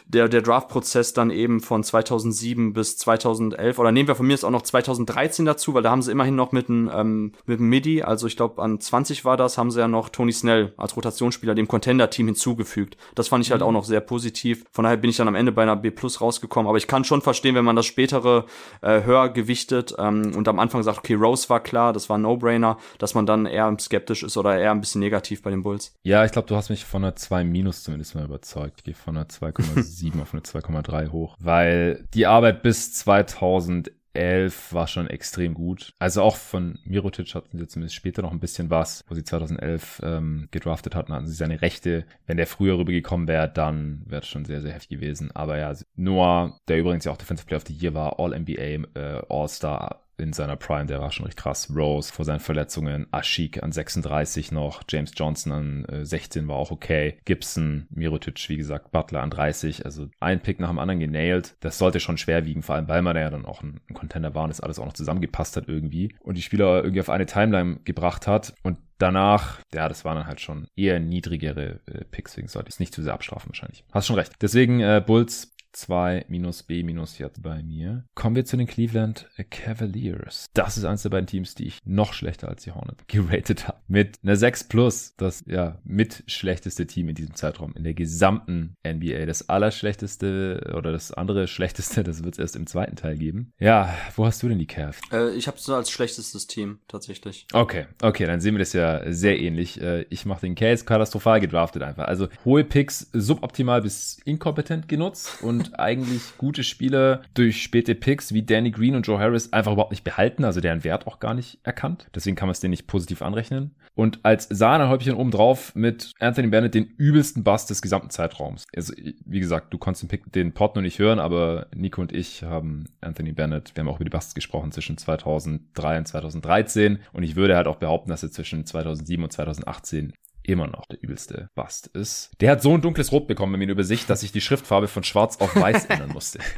der, der Draft-Prozess dann eben von 2007 bis 2011 oder nehmen wir von mir jetzt auch noch 2013 dazu, weil da haben sie immerhin noch mit einem ähm, mit einem MIDI, also ich glaube an 20 war das, haben sie ja noch Tony Snell als Rotationsspieler dem Contender-Team hinzugefügt. Das fand ich halt mhm. auch noch sehr positiv. Von daher bin ich dann am Ende bei einer B plus rausgekommen. Aber ich kann schon verstehen, wenn man das spätere äh, höher gewichtet ähm, und am Anfang sagt, okay, Rose war klar, das war ein No-Brainer, dass man dann eher skeptisch ist oder eher ein bisschen negativ bei den Bulls. Ja, ich glaube, du hast mich von einer 2 minus zumindest mal überzeugt. Ich gehe von einer 2,7 auf eine 2,3 hoch, weil die Arbeit bis 2011 war schon extrem gut. Also auch von Mirotic hatten sie zumindest später noch ein bisschen was, wo sie 2011 ähm, gedraftet hatten, hatten sie seine Rechte. Wenn der früher rübergekommen wäre, dann wäre es schon sehr, sehr heftig gewesen. Aber ja, Noah, der übrigens ja auch Defensive Player of the Year war, All-NBA, äh, All-Star, in seiner Prime, der war schon richtig krass. Rose vor seinen Verletzungen, Ashik an 36 noch, James Johnson an äh, 16 war auch okay, Gibson, Mirotic, wie gesagt, Butler an 30, also ein Pick nach dem anderen genailt. Das sollte schon schwer wiegen, vor allem weil man ja dann auch ein, ein Contender war und das alles auch noch zusammengepasst hat irgendwie und die Spieler irgendwie auf eine Timeline gebracht hat und danach, ja, das waren dann halt schon eher niedrigere äh, Picks, deswegen sollte ich es nicht zu sehr abstrafen wahrscheinlich. Hast schon recht. Deswegen äh, Bulls 2 minus B minus jetzt bei mir. Kommen wir zu den Cleveland Cavaliers. Das ist eines der beiden Teams, die ich noch schlechter als die Hornets geratet habe. Mit einer 6 plus, das ja mit schlechteste Team in diesem Zeitraum in der gesamten NBA. Das allerschlechteste oder das andere schlechteste, das wird es erst im zweiten Teil geben. Ja, wo hast du denn die Cavs? Äh, ich habe es so als schlechtestes Team tatsächlich. Okay, okay, dann sehen wir das ja sehr ähnlich. Äh, ich mache den Case katastrophal gedraftet einfach. Also hohe Picks suboptimal bis inkompetent genutzt und und eigentlich gute Spieler durch späte Picks wie Danny Green und Joe Harris einfach überhaupt nicht behalten, also deren Wert auch gar nicht erkannt. Deswegen kann man es denen nicht positiv anrechnen. Und als Sahnehäubchen obendrauf mit Anthony Bennett den übelsten Bust des gesamten Zeitraums. Also, wie gesagt, du konntest den, Pick, den Pod noch nicht hören, aber Nico und ich haben Anthony Bennett, wir haben auch über die Busts gesprochen zwischen 2003 und 2013 und ich würde halt auch behaupten, dass er zwischen 2007 und 2018 immer noch der übelste Bast ist. Der hat so ein dunkles Rot bekommen in Übersicht, dass ich die Schriftfarbe von schwarz auf weiß ändern musste.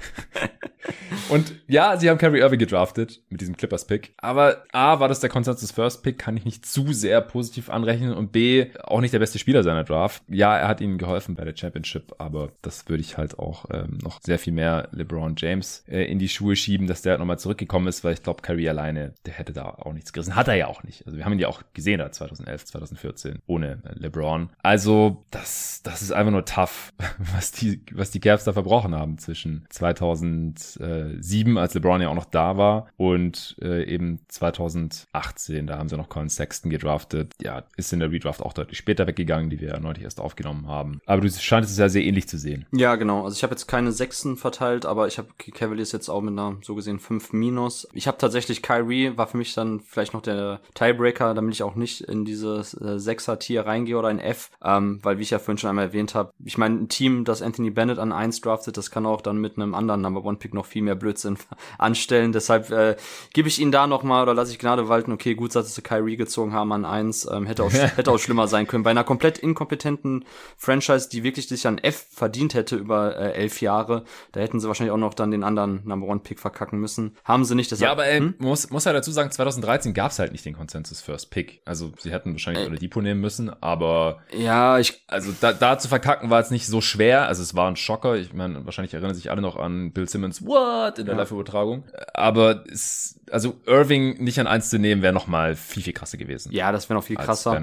Und ja, sie haben Kyrie Irving gedraftet mit diesem Clippers-Pick. Aber A, war das der Consensus First Pick, kann ich nicht zu sehr positiv anrechnen. Und B, auch nicht der beste Spieler seiner Draft. Ja, er hat ihnen geholfen bei der Championship, aber das würde ich halt auch ähm, noch sehr viel mehr LeBron James äh, in die Schuhe schieben, dass der halt nochmal zurückgekommen ist, weil ich glaube, Kyrie alleine, der hätte da auch nichts gerissen. Hat er ja auch nicht. Also wir haben ihn ja auch gesehen da 2011, 2014 ohne äh, LeBron. Also das, das ist einfach nur tough, was die, was die Cavs da verbrochen haben zwischen 2000 äh, 2007, als LeBron ja auch noch da war und äh, eben 2018, da haben sie noch Colin Sexton gedraftet. Ja, ist in der Redraft auch deutlich später weggegangen, die wir ja neulich erst aufgenommen haben. Aber du scheinst es ja sehr ähnlich zu sehen. Ja, genau. Also ich habe jetzt keine Sechsen verteilt, aber ich habe Cavaliers jetzt auch mit einer so gesehen 5 minus. Ich habe tatsächlich Kyrie, war für mich dann vielleicht noch der Tiebreaker, damit ich auch nicht in dieses äh, Sechser-Tier reingehe oder ein F, ähm, weil wie ich ja vorhin schon einmal erwähnt habe, ich meine, ein Team, das Anthony Bennett an 1 draftet, das kann auch dann mit einem anderen Number One Pick noch viel mehr Blödsinn anstellen. Deshalb äh, gebe ich ihn da noch mal oder lasse ich Gnade walten. Okay, gut, dass sie Kyrie gezogen haben an eins. Ähm, hätte, auch, hätte auch schlimmer sein können. Bei einer komplett inkompetenten Franchise, die wirklich sich an F verdient hätte über äh, elf Jahre, da hätten sie wahrscheinlich auch noch dann den anderen Number One Pick verkacken müssen. Haben sie nicht. Deshalb, ja, aber äh, hm? muss, muss ja dazu sagen, 2013 gab es halt nicht den Consensus First Pick. Also sie hätten wahrscheinlich äh, Oladipo nehmen müssen, aber ja, ich also da, da zu verkacken war jetzt nicht so schwer. Also es war ein Schocker. Ich meine, wahrscheinlich erinnern sich alle noch an Bill Simmons What in der ja. Live-Übertragung. Aber es, also Irving nicht an eins zu nehmen, wäre noch mal viel, viel krasser gewesen. Ja, das wäre noch viel krasser.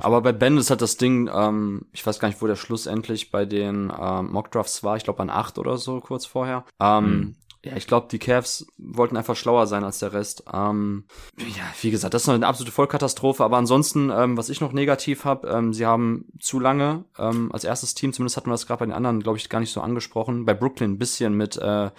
Aber bei Ben ist halt das Ding, ähm, ich weiß gar nicht, wo der schlussendlich bei den ähm, Mockdrafts war. Ich glaube an acht oder so kurz vorher. Ähm, hm. Ja, ich glaube, die Cavs wollten einfach schlauer sein als der Rest. Ähm, ja, wie gesagt, das ist eine absolute Vollkatastrophe. Aber ansonsten, ähm, was ich noch negativ habe, ähm, sie haben zu lange ähm, als erstes Team, zumindest hatten wir das gerade bei den anderen, glaube ich, gar nicht so angesprochen. Bei Brooklyn ein bisschen mit äh,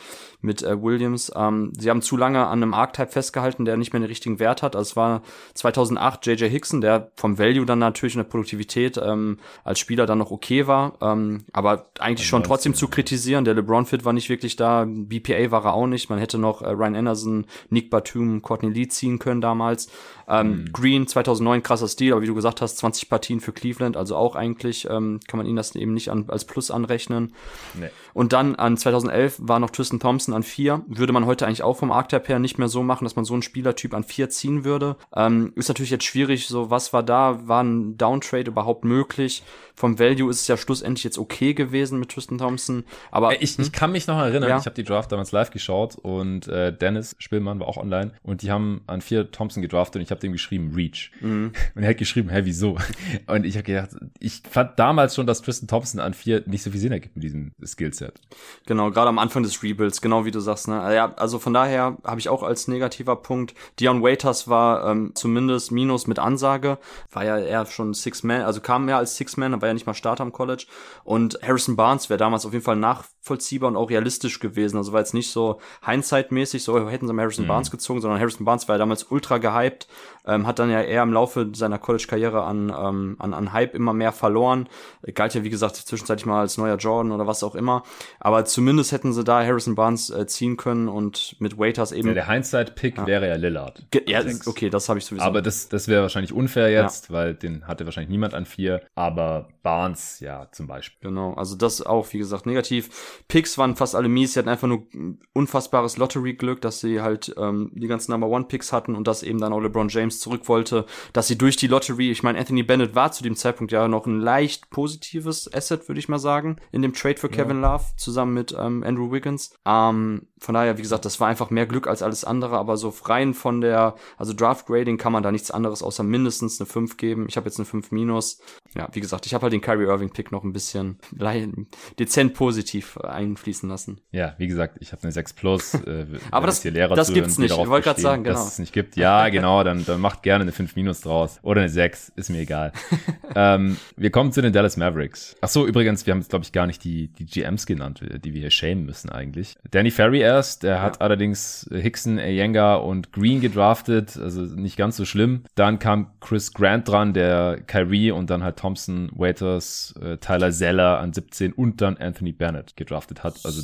mit äh, Williams. Ähm, sie haben zu lange an einem Archetype festgehalten, der nicht mehr den richtigen Wert hat. Also es war 2008 JJ Hickson, der vom Value dann natürlich in der Produktivität ähm, als Spieler dann noch okay war, ähm, aber eigentlich schon trotzdem zu kritisieren. Der LeBron Fit war nicht wirklich da, BPA war er auch nicht. Man hätte noch äh, Ryan Anderson, Nick Batum, Courtney Lee ziehen können damals. Ähm, mhm. Green 2009 krasser Stil, aber wie du gesagt hast, 20 Partien für Cleveland, also auch eigentlich ähm, kann man ihnen das eben nicht an, als Plus anrechnen. Nee. Und dann an 2011 war noch Tristan Thompson an vier. Würde man heute eigentlich auch vom Archetype her nicht mehr so machen, dass man so einen Spielertyp an vier ziehen würde. Ähm, ist natürlich jetzt schwierig, so was war da? War ein Downtrade überhaupt möglich? Vom Value ist es ja schlussendlich jetzt okay gewesen mit Tristan Thompson. Aber ich, hm? ich kann mich noch erinnern, ja. ich habe die Draft damals live geschaut und äh, Dennis Spielmann war auch online und die haben an vier Thompson gedraftet und ich habe dem geschrieben Reach. Mhm. Und er hat geschrieben, hä, wieso? Und ich habe gedacht, ich fand damals schon, dass Tristan Thompson an vier nicht so viel Sinn ergibt mit diesem Skillset. Genau, gerade am Anfang des Rebuilds, genau wie du sagst. Ne? Ja, also von daher habe ich auch als negativer Punkt, Dion Waiters war ähm, zumindest Minus mit Ansage, war ja eher schon Six-Man, also kam mehr als Six-Man, aber ja nicht mal Starter am College. Und Harrison Barnes wäre damals auf jeden Fall nachvollziehbar und auch realistisch gewesen. Also war jetzt nicht so Hindsight-mäßig, so hätten sie Harrison mhm. Barnes gezogen, sondern Harrison Barnes war ja damals ultra gehypt, ähm, hat dann ja eher im Laufe seiner College-Karriere an, ähm, an, an Hype immer mehr verloren. Galt ja, wie gesagt, zwischenzeitlich mal als neuer Jordan oder was auch immer. Aber zumindest hätten sie da Harrison Barnes äh, ziehen können und mit Waiters eben. Ja, der Hindsight-Pick ja. wäre ja Lillard. Ge ja, okay, das habe ich sowieso. Aber das, das wäre wahrscheinlich unfair jetzt, ja. weil den hatte wahrscheinlich niemand an vier. Aber Barnes, ja, zum Beispiel. Genau, also das auch, wie gesagt, negativ. Picks waren fast alle mies. Sie hatten einfach nur unfassbares Lottery-Glück, dass sie halt ähm, die ganzen Number One-Picks hatten und dass eben dann auch LeBron James zurück wollte, dass sie durch die Lottery, ich meine, Anthony Bennett war zu dem Zeitpunkt ja noch ein leicht positives Asset, würde ich mal sagen, in dem Trade für Kevin ja. Love zusammen mit ähm, Andrew Wiggins. Ähm, von daher, wie gesagt, das war einfach mehr Glück als alles andere, aber so rein von der, also Draft Grading kann man da nichts anderes außer mindestens eine 5 geben. Ich habe jetzt eine 5 minus. Ja, wie gesagt, ich habe halt den Kyrie Irving Pick noch ein bisschen dezent positiv einfließen lassen. Ja, wie gesagt, ich habe eine 6 plus. Äh, aber das, das gibt's nicht. Ich wollte gerade sagen, genau. Dass es nicht gibt. Ja, genau, dann, dann macht gerne eine 5 minus draus. Oder eine 6, ist mir egal. ähm, wir kommen zu den Dallas Mavericks. Ach so, übrigens, wir haben jetzt, glaube ich, gar nicht die, die GMs genannt, die wir hier schämen müssen eigentlich. Danny Ferry erst, der ja. hat allerdings Hickson, Ayenga und Green gedraftet, also nicht ganz so schlimm. Dann kam Chris Grant dran, der Kyrie und dann halt Thompson, Waiters, äh, Tyler Zeller an 17 und dann Anthony Bennett gedraftet hat. Also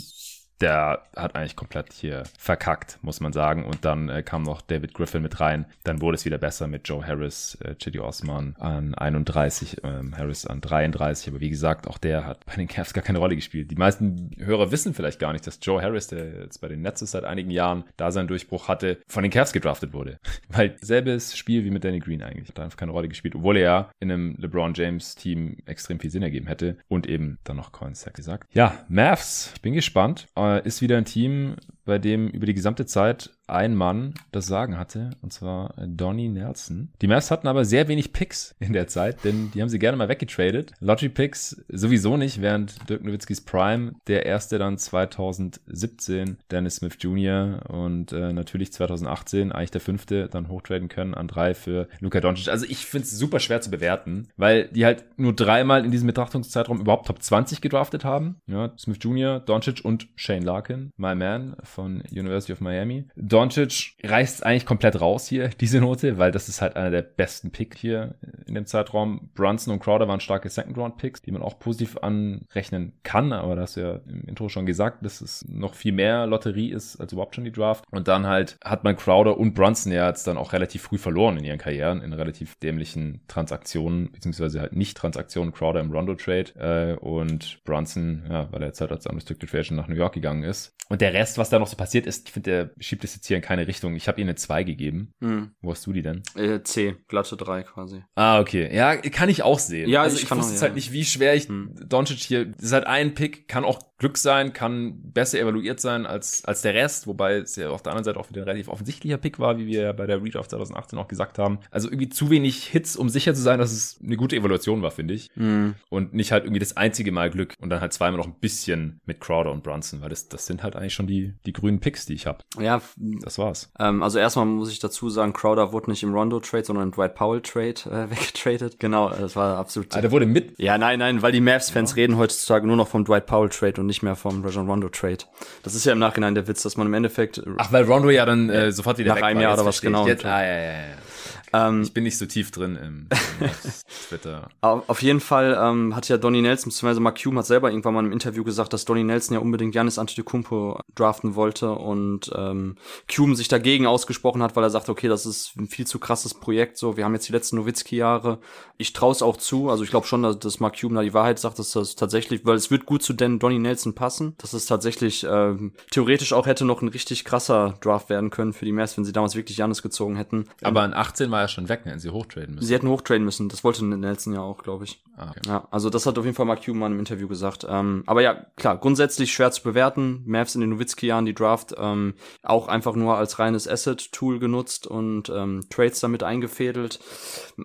der hat eigentlich komplett hier verkackt, muss man sagen. Und dann äh, kam noch David Griffin mit rein. Dann wurde es wieder besser mit Joe Harris, äh, Chidi Osman an 31, ähm, Harris an 33. Aber wie gesagt, auch der hat bei den Cavs gar keine Rolle gespielt. Die meisten Hörer wissen vielleicht gar nicht, dass Joe Harris, der jetzt bei den Nets ist seit einigen Jahren, da seinen Durchbruch hatte, von den Cavs gedraftet wurde. Weil selbes Spiel wie mit Danny Green eigentlich. Hat einfach keine Rolle gespielt, obwohl er ja in einem LeBron James Team extrem viel Sinn ergeben hätte. Und eben dann noch Coin Sack gesagt. Ja, Mavs, ich bin gespannt. Äh, ist wieder ein Team, bei dem über die gesamte Zeit ein Mann das Sagen hatte, und zwar Donnie Nelson. Die Mavs hatten aber sehr wenig Picks in der Zeit, denn die haben sie gerne mal weggetradet. Lottery Picks sowieso nicht, während Dirk Nowitzkis Prime, der erste dann 2017, Dennis Smith Jr. und äh, natürlich 2018 eigentlich der fünfte dann hochtraden können an drei für Luka Doncic. Also ich finde es super schwer zu bewerten, weil die halt nur dreimal in diesem Betrachtungszeitraum überhaupt Top 20 gedraftet haben. Ja, Smith Jr., Doncic und Shane Larkin, my man von University of Miami. Doncic reißt eigentlich komplett raus hier, diese Note, weil das ist halt einer der besten Picks hier in dem Zeitraum. Brunson und Crowder waren starke Second-Round-Picks, die man auch positiv anrechnen kann, aber das ja im Intro schon gesagt, dass es noch viel mehr Lotterie ist als überhaupt schon die Draft. Und dann halt hat man Crowder und Brunson ja jetzt dann auch relativ früh verloren in ihren Karrieren, in relativ dämlichen Transaktionen, beziehungsweise halt nicht Transaktionen, Crowder im Rondo-Trade äh, und Brunson, ja, weil er jetzt halt als Unrestricted Free nach New York gegangen ist. Und der Rest, was da noch so passiert ist, ich finde, der schiebt es jetzt hier in keine Richtung. Ich habe ihr eine 2 gegeben. Hm. Wo hast du die denn? Äh, C, glatte 3 quasi. Ah, okay. Ja, kann ich auch sehen. Ja, also ich, ich wusste es ja. halt nicht, wie schwer ich hm. Doncic hier, das ist halt ein Pick, kann auch Glück sein, kann besser evaluiert sein als, als der Rest, wobei es ja auf der anderen Seite auch wieder ein relativ offensichtlicher Pick war, wie wir ja bei der Redraft 2018 auch gesagt haben. Also irgendwie zu wenig Hits, um sicher zu sein, dass es eine gute Evaluation war, finde ich. Mhm. Und nicht halt irgendwie das einzige Mal Glück und dann halt zweimal noch ein bisschen mit Crowder und Brunson, weil das, das sind halt eigentlich schon die, die grünen Picks, die ich habe. Ja. Das war's. Ähm, also erstmal muss ich dazu sagen, Crowder wurde nicht im Rondo-Trade, sondern im Dwight Powell-Trade äh, weggetradet. Genau, das war absolut. Ah, der wurde mit? Ja, nein, nein, weil die Mavs-Fans ja. reden heutzutage nur noch vom Dwight Powell-Trade und nicht mehr vom Rajon Rondo-Trade. Das ist ja im Nachhinein der Witz, dass man im Endeffekt. Ach, weil Rondo ja dann äh, sofort wieder nach einem Jahr oder was genau. Jetzt, ah, ja, ja, ja. Ähm, ich bin nicht so tief drin im, im Twitter. Auf jeden Fall ähm, hat ja Donny Nelson, beziehungsweise Mark Hume hat selber irgendwann mal im Interview gesagt, dass Donny Nelson ja unbedingt Janis Antetokounmpo draften wollte und ähm, Hume sich dagegen ausgesprochen hat, weil er sagt, okay, das ist ein viel zu krasses Projekt. So, wir haben jetzt die letzten Nowitzki-Jahre. Ich traue es auch zu. Also ich glaube schon, dass, dass Mark Hume da die Wahrheit sagt, dass das tatsächlich, weil es wird gut zu Dan Donny Nelson passen, dass es tatsächlich ähm, theoretisch auch hätte noch ein richtig krasser Draft werden können für die Mavs, wenn sie damals wirklich Janis gezogen hätten. Aber in 18 war ja schon weg, hätten sie hochtraden müssen. Sie hätten hochtraden müssen, das wollte Nelson ja auch, glaube ich. Ah, okay. Ja, also das hat auf jeden Fall Mark Cuban im Interview gesagt. Ähm, aber ja, klar, grundsätzlich schwer zu bewerten. Mavs in den Nowitzki-Jahren, die Draft, ähm, auch einfach nur als reines Asset-Tool genutzt und ähm, Trades damit eingefädelt.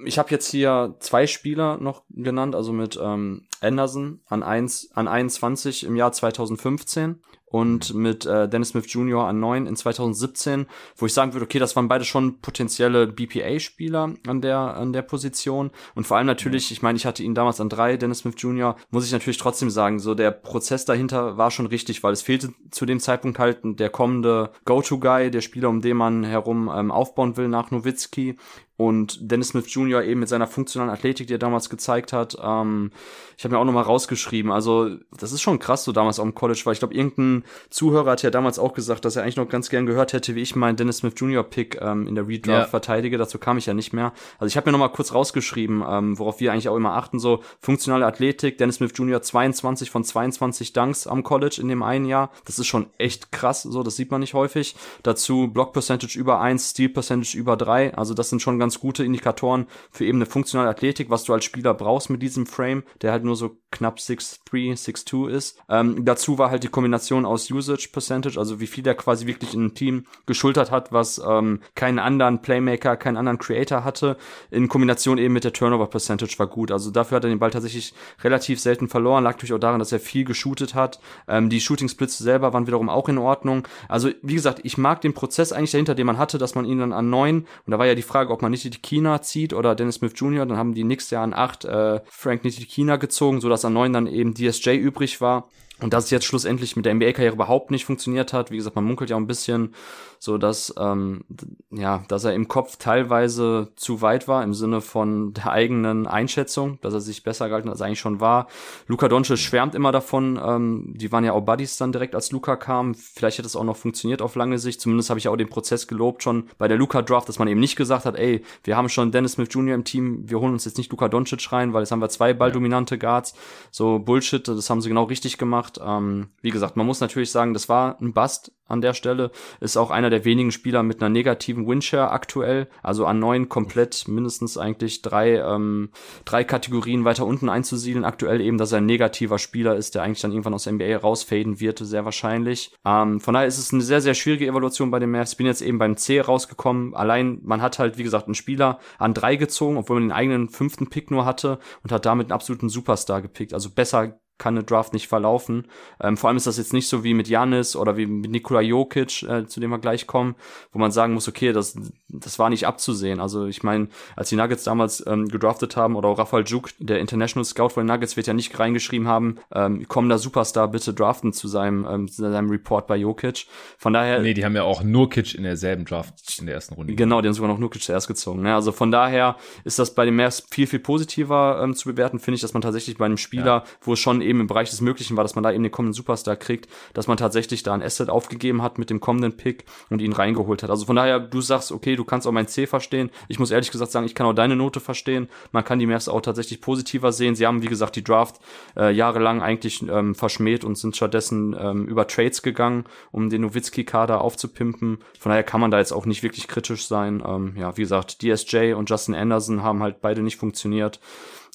Ich habe jetzt hier zwei Spieler noch genannt, also mit ähm, Anderson an, 1, an 21 im Jahr 2015 und mit äh, Dennis Smith Jr. an 9 in 2017, wo ich sagen würde, okay, das waren beide schon potenzielle BPA-Spieler an der, an der Position. Und vor allem natürlich, ich meine, ich hatte ihn damals an 3, Dennis Smith Jr., muss ich natürlich trotzdem sagen, so der Prozess dahinter war schon richtig, weil es fehlte zu dem Zeitpunkt halt der kommende Go-To-Guy, der Spieler, um den man herum ähm, aufbauen will nach Nowitzki und Dennis Smith Jr. eben mit seiner funktionalen Athletik, die er damals gezeigt hat. Ähm, ich habe mir auch nochmal rausgeschrieben. Also das ist schon krass so damals auch im College, weil ich glaube, irgendein Zuhörer hat ja damals auch gesagt, dass er eigentlich noch ganz gern gehört hätte, wie ich meinen Dennis Smith Jr. Pick ähm, in der Redraft ja. verteidige. Dazu kam ich ja nicht mehr. Also ich habe mir nochmal kurz rausgeschrieben, ähm, worauf wir eigentlich auch immer achten, so funktionale Athletik. Dennis Smith Jr. 22 von 22 Dunks am College in dem einen Jahr. Das ist schon echt krass, so das sieht man nicht häufig. Dazu Block Percentage über 1, Steal Percentage über 3. Also das sind schon ganz ganz gute Indikatoren für eben eine funktionale Athletik, was du als Spieler brauchst mit diesem Frame, der halt nur so knapp 6'3, 6'2 ist. Ähm, dazu war halt die Kombination aus Usage Percentage, also wie viel er quasi wirklich in ein Team geschultert hat, was ähm, keinen anderen Playmaker, keinen anderen Creator hatte, in Kombination eben mit der Turnover Percentage war gut. Also dafür hat er den Ball tatsächlich relativ selten verloren, lag natürlich auch daran, dass er viel geshootet hat. Ähm, die Shooting Splits selber waren wiederum auch in Ordnung. Also wie gesagt, ich mag den Prozess eigentlich dahinter, den man hatte, dass man ihn dann an neun, und da war ja die Frage, ob man nicht Nitikina zieht oder Dennis Smith Jr., dann haben die Knicks ja an acht äh, Frank Nitikina gezogen, sodass an neun dann eben DSJ übrig war. Und dass es jetzt schlussendlich mit der NBA-Karriere überhaupt nicht funktioniert hat. Wie gesagt, man munkelt ja auch ein bisschen, so dass ähm, ja, dass er im Kopf teilweise zu weit war im Sinne von der eigenen Einschätzung, dass er sich besser gehalten hat, als er eigentlich schon war. Luca Doncic schwärmt immer davon. Ähm, die waren ja auch Buddies dann direkt, als Luca kam. Vielleicht hätte es auch noch funktioniert auf lange Sicht. Zumindest habe ich auch den Prozess gelobt schon bei der Luca Draft, dass man eben nicht gesagt hat, ey, wir haben schon Dennis Smith Jr. im Team, wir holen uns jetzt nicht Luca Doncic rein, weil jetzt haben wir zwei balldominante Guards. So Bullshit, das haben sie genau richtig gemacht. Ähm, wie gesagt, man muss natürlich sagen, das war ein Bust an der Stelle. Ist auch einer der wenigen Spieler mit einer negativen Windshare aktuell. Also an neun komplett mindestens eigentlich drei, ähm, drei Kategorien weiter unten einzusiedeln. Aktuell eben, dass er ein negativer Spieler ist, der eigentlich dann irgendwann aus der NBA rausfaden wird, sehr wahrscheinlich. Ähm, von daher ist es eine sehr, sehr schwierige Evaluation bei den Mavs. Ich bin jetzt eben beim C rausgekommen. Allein, man hat halt, wie gesagt, einen Spieler an drei gezogen, obwohl man den eigenen fünften Pick nur hatte und hat damit einen absoluten Superstar gepickt. Also besser kann eine Draft nicht verlaufen. Ähm, vor allem ist das jetzt nicht so wie mit Janis oder wie mit Nikola Jokic, äh, zu dem wir gleich kommen, wo man sagen muss, okay, das, das war nicht abzusehen. Also ich meine, als die Nuggets damals ähm, gedraftet haben oder auch Rafael Juk, der International Scout von den Nuggets, wird ja nicht reingeschrieben haben, ähm, kommender Superstar bitte draften zu seinem, ähm, zu seinem Report bei Jokic. Von daher. Nee, die haben ja auch Nurkic in derselben Draft in der ersten Runde. Genau, die haben sogar noch Nurkic zuerst gezogen. Ne? Also von daher ist das bei den Mavs viel, viel positiver ähm, zu bewerten, finde ich, dass man tatsächlich bei einem Spieler, ja. wo es schon eben im Bereich des Möglichen war, dass man da eben den kommenden Superstar kriegt, dass man tatsächlich da ein Asset aufgegeben hat mit dem kommenden Pick und ihn reingeholt hat. Also von daher, du sagst, okay, du kannst auch mein C verstehen. Ich muss ehrlich gesagt sagen, ich kann auch deine Note verstehen. Man kann die Mavs auch tatsächlich positiver sehen. Sie haben, wie gesagt, die Draft äh, jahrelang eigentlich ähm, verschmäht und sind stattdessen ähm, über Trades gegangen, um den Nowitzki-Kader aufzupimpen. Von daher kann man da jetzt auch nicht wirklich kritisch sein. Ähm, ja, wie gesagt, DSJ und Justin Anderson haben halt beide nicht funktioniert.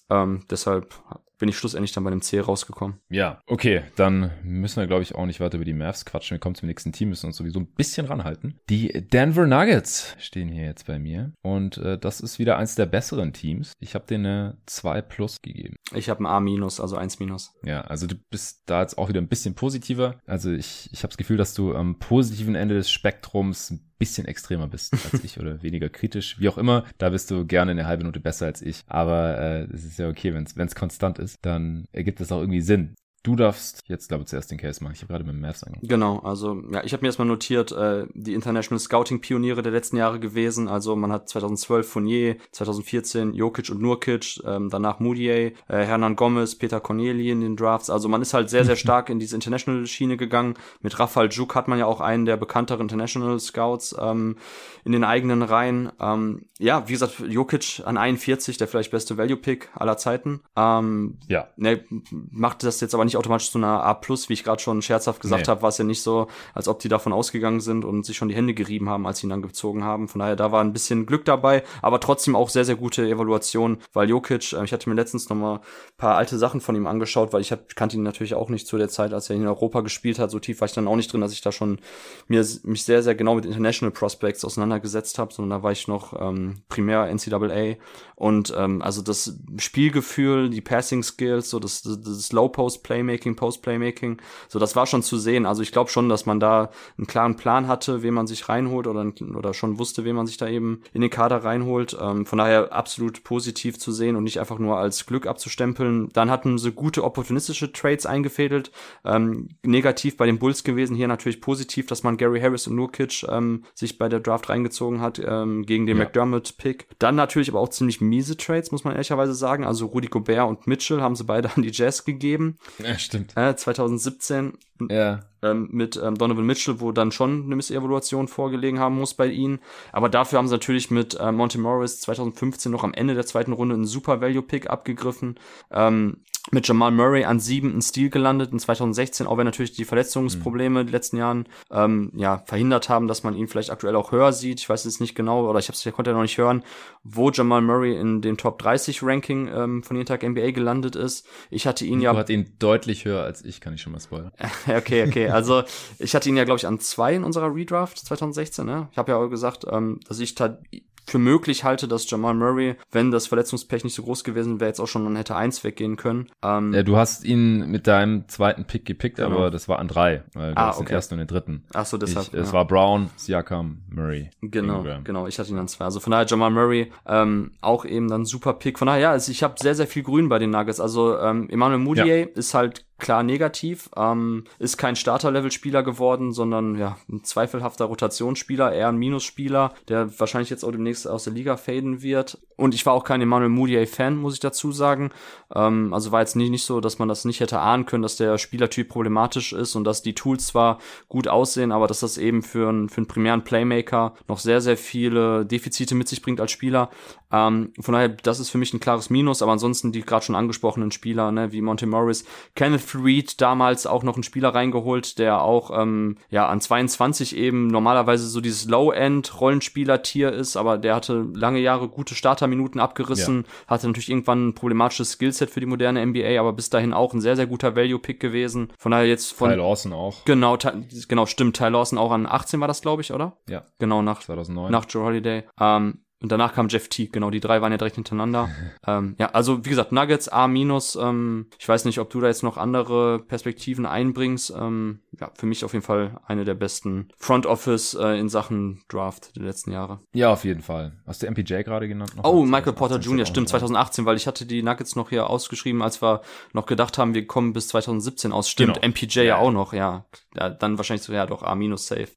Ähm, deshalb bin ich schlussendlich dann bei dem C rausgekommen. Ja, okay, dann müssen wir, glaube ich, auch nicht weiter über die Mavs quatschen. Wir kommen zum nächsten Team, müssen uns sowieso ein bisschen ranhalten. Die Denver Nuggets stehen hier jetzt bei mir und äh, das ist wieder eins der besseren Teams. Ich habe denen eine 2 plus gegeben. Ich habe ein A minus, also 1 minus. Ja, also du bist da jetzt auch wieder ein bisschen positiver. Also ich, ich habe das Gefühl, dass du am positiven Ende des Spektrums ein bisschen extremer bist als ich oder weniger kritisch. Wie auch immer, da bist du gerne eine halbe Minute besser als ich. Aber äh, es ist ja okay, wenn es konstant ist, dann ergibt es auch irgendwie Sinn. Du darfst jetzt, glaube ich, zuerst den Case machen. Ich habe gerade mit dem Mavs angefangen. Genau, also ja, ich habe mir erstmal notiert, äh, die International Scouting-Pioniere der letzten Jahre gewesen. Also man hat 2012 Fournier, 2014 Jokic und Nurkic, ähm, danach Moutier, äh, Hernan Gomez, Peter Corneli in den Drafts. Also man ist halt sehr, sehr stark in diese International-Schiene gegangen. Mit Rafael Juk hat man ja auch einen der bekannteren International Scouts ähm, in den eigenen Reihen. Ähm, ja, wie gesagt, Jokic an 41, der vielleicht beste Value-Pick aller Zeiten. Ähm, ja. Ne, macht das jetzt aber nicht automatisch zu einer A+, wie ich gerade schon scherzhaft gesagt nee. habe, war es ja nicht so, als ob die davon ausgegangen sind und sich schon die Hände gerieben haben, als sie ihn dann gezogen haben. Von daher, da war ein bisschen Glück dabei, aber trotzdem auch sehr, sehr gute Evaluation, weil Jokic, äh, ich hatte mir letztens noch mal paar alte Sachen von ihm angeschaut, weil ich hab, kannte ihn natürlich auch nicht zu der Zeit, als er in Europa gespielt hat. So tief war ich dann auch nicht drin, dass ich da schon mir mich sehr, sehr genau mit International Prospects auseinandergesetzt habe, sondern da war ich noch ähm, primär NCAA und ähm, also das Spielgefühl, die Passing Skills, so das, das Low Post Playmaking Playmaking, Post-Playmaking. So, das war schon zu sehen. Also ich glaube schon, dass man da einen klaren Plan hatte, wen man sich reinholt oder, oder schon wusste, wen man sich da eben in den Kader reinholt. Ähm, von daher absolut positiv zu sehen und nicht einfach nur als Glück abzustempeln. Dann hatten sie gute opportunistische Trades eingefädelt. Ähm, negativ bei den Bulls gewesen, hier natürlich positiv, dass man Gary Harris und Nurkic ähm, sich bei der Draft reingezogen hat ähm, gegen den ja. McDermott-Pick. Dann natürlich aber auch ziemlich miese Trades, muss man ehrlicherweise sagen. Also Rudy Gobert und Mitchell haben sie beide an die Jazz gegeben. Ja, stimmt. Äh, 2017 ja. ähm, mit ähm, Donovan Mitchell, wo dann schon eine Missevaluation vorgelegen haben muss bei ihnen. Aber dafür haben sie natürlich mit äh, Monty Morris 2015 noch am Ende der zweiten Runde einen Super Value Pick abgegriffen. Ähm, mit Jamal Murray an sieben in Stil gelandet in 2016, auch wenn natürlich die Verletzungsprobleme mhm. die letzten Jahren ähm, ja verhindert haben, dass man ihn vielleicht aktuell auch höher sieht. Ich weiß jetzt nicht genau, oder ich hab's, ich konnte ja noch nicht hören, wo Jamal Murray in dem Top 30 Ranking ähm, von jeden Tag NBA gelandet ist. Ich hatte ihn Nico ja. hat ihn deutlich höher als ich, kann ich schon mal spoilern. okay, okay. Also ich hatte ihn ja, glaube ich, an zwei in unserer Redraft 2016. Ne? Ich habe ja auch gesagt, ähm, dass ich für möglich halte, dass Jamal Murray, wenn das Verletzungspech nicht so groß gewesen wäre, jetzt auch schon dann hätte eins weggehen können. Ähm, ja, du hast ihn mit deinem zweiten Pick gepickt, genau. aber das war an drei, weil du ah, hast okay. den ersten und den dritten. Ach so, deshalb. Ich, ja. Es war Brown, Siakam, Murray. Genau, Ingram. genau. Ich hatte ihn dann zwei. Also von daher Jamal Murray ähm, auch eben dann super Pick. Von daher, ja, also ich habe sehr, sehr viel Grün bei den Nuggets. Also ähm, Emmanuel Moutier ja. ist halt klar negativ. Ähm, ist kein Starter-Level-Spieler geworden, sondern ja, ein zweifelhafter Rotationsspieler, eher ein Minusspieler, der wahrscheinlich jetzt auch demnächst aus der Liga faden wird. Und ich war auch kein Emmanuel Moutier-Fan, muss ich dazu sagen. Ähm, also war jetzt nicht, nicht so, dass man das nicht hätte ahnen können, dass der Spielertyp problematisch ist und dass die Tools zwar gut aussehen, aber dass das eben für, einen für einen primären Playmaker noch sehr, sehr viele Defizite mit sich bringt als Spieler. Ähm, von daher, das ist für mich ein klares Minus, aber ansonsten die gerade schon angesprochenen Spieler, ne, wie Monte Morris, Kenneth Reed damals auch noch einen Spieler reingeholt, der auch ähm, ja an 22 eben normalerweise so dieses Low-End-Rollenspieler-Tier ist, aber der hatte lange Jahre gute Starterminuten abgerissen, ja. hatte natürlich irgendwann ein problematisches Skillset für die moderne NBA, aber bis dahin auch ein sehr, sehr guter Value-Pick gewesen. Von daher jetzt von. Ty Lawson auch. Genau, genau, stimmt. Ty Lawson auch an 18 war das, glaube ich, oder? Ja. Genau, nach, 2009. nach Joe Holiday. Ähm, und danach kam Jeff Teague, genau, die drei waren ja direkt hintereinander. ähm, ja, also wie gesagt, Nuggets A minus. Ähm, ich weiß nicht, ob du da jetzt noch andere Perspektiven einbringst. Ähm, ja, für mich auf jeden Fall eine der besten Front Office äh, in Sachen Draft der letzten Jahre. Ja, auf jeden Fall. Hast du MPJ gerade genannt? Oh, Michael Porter Jr., stimmt, 2018, weil ich hatte die Nuggets noch hier ausgeschrieben, als wir noch gedacht haben, wir kommen bis 2017 aus. Stimmt, genau. MPJ ja. auch noch, ja. ja. Dann wahrscheinlich so, ja, doch A minus safe.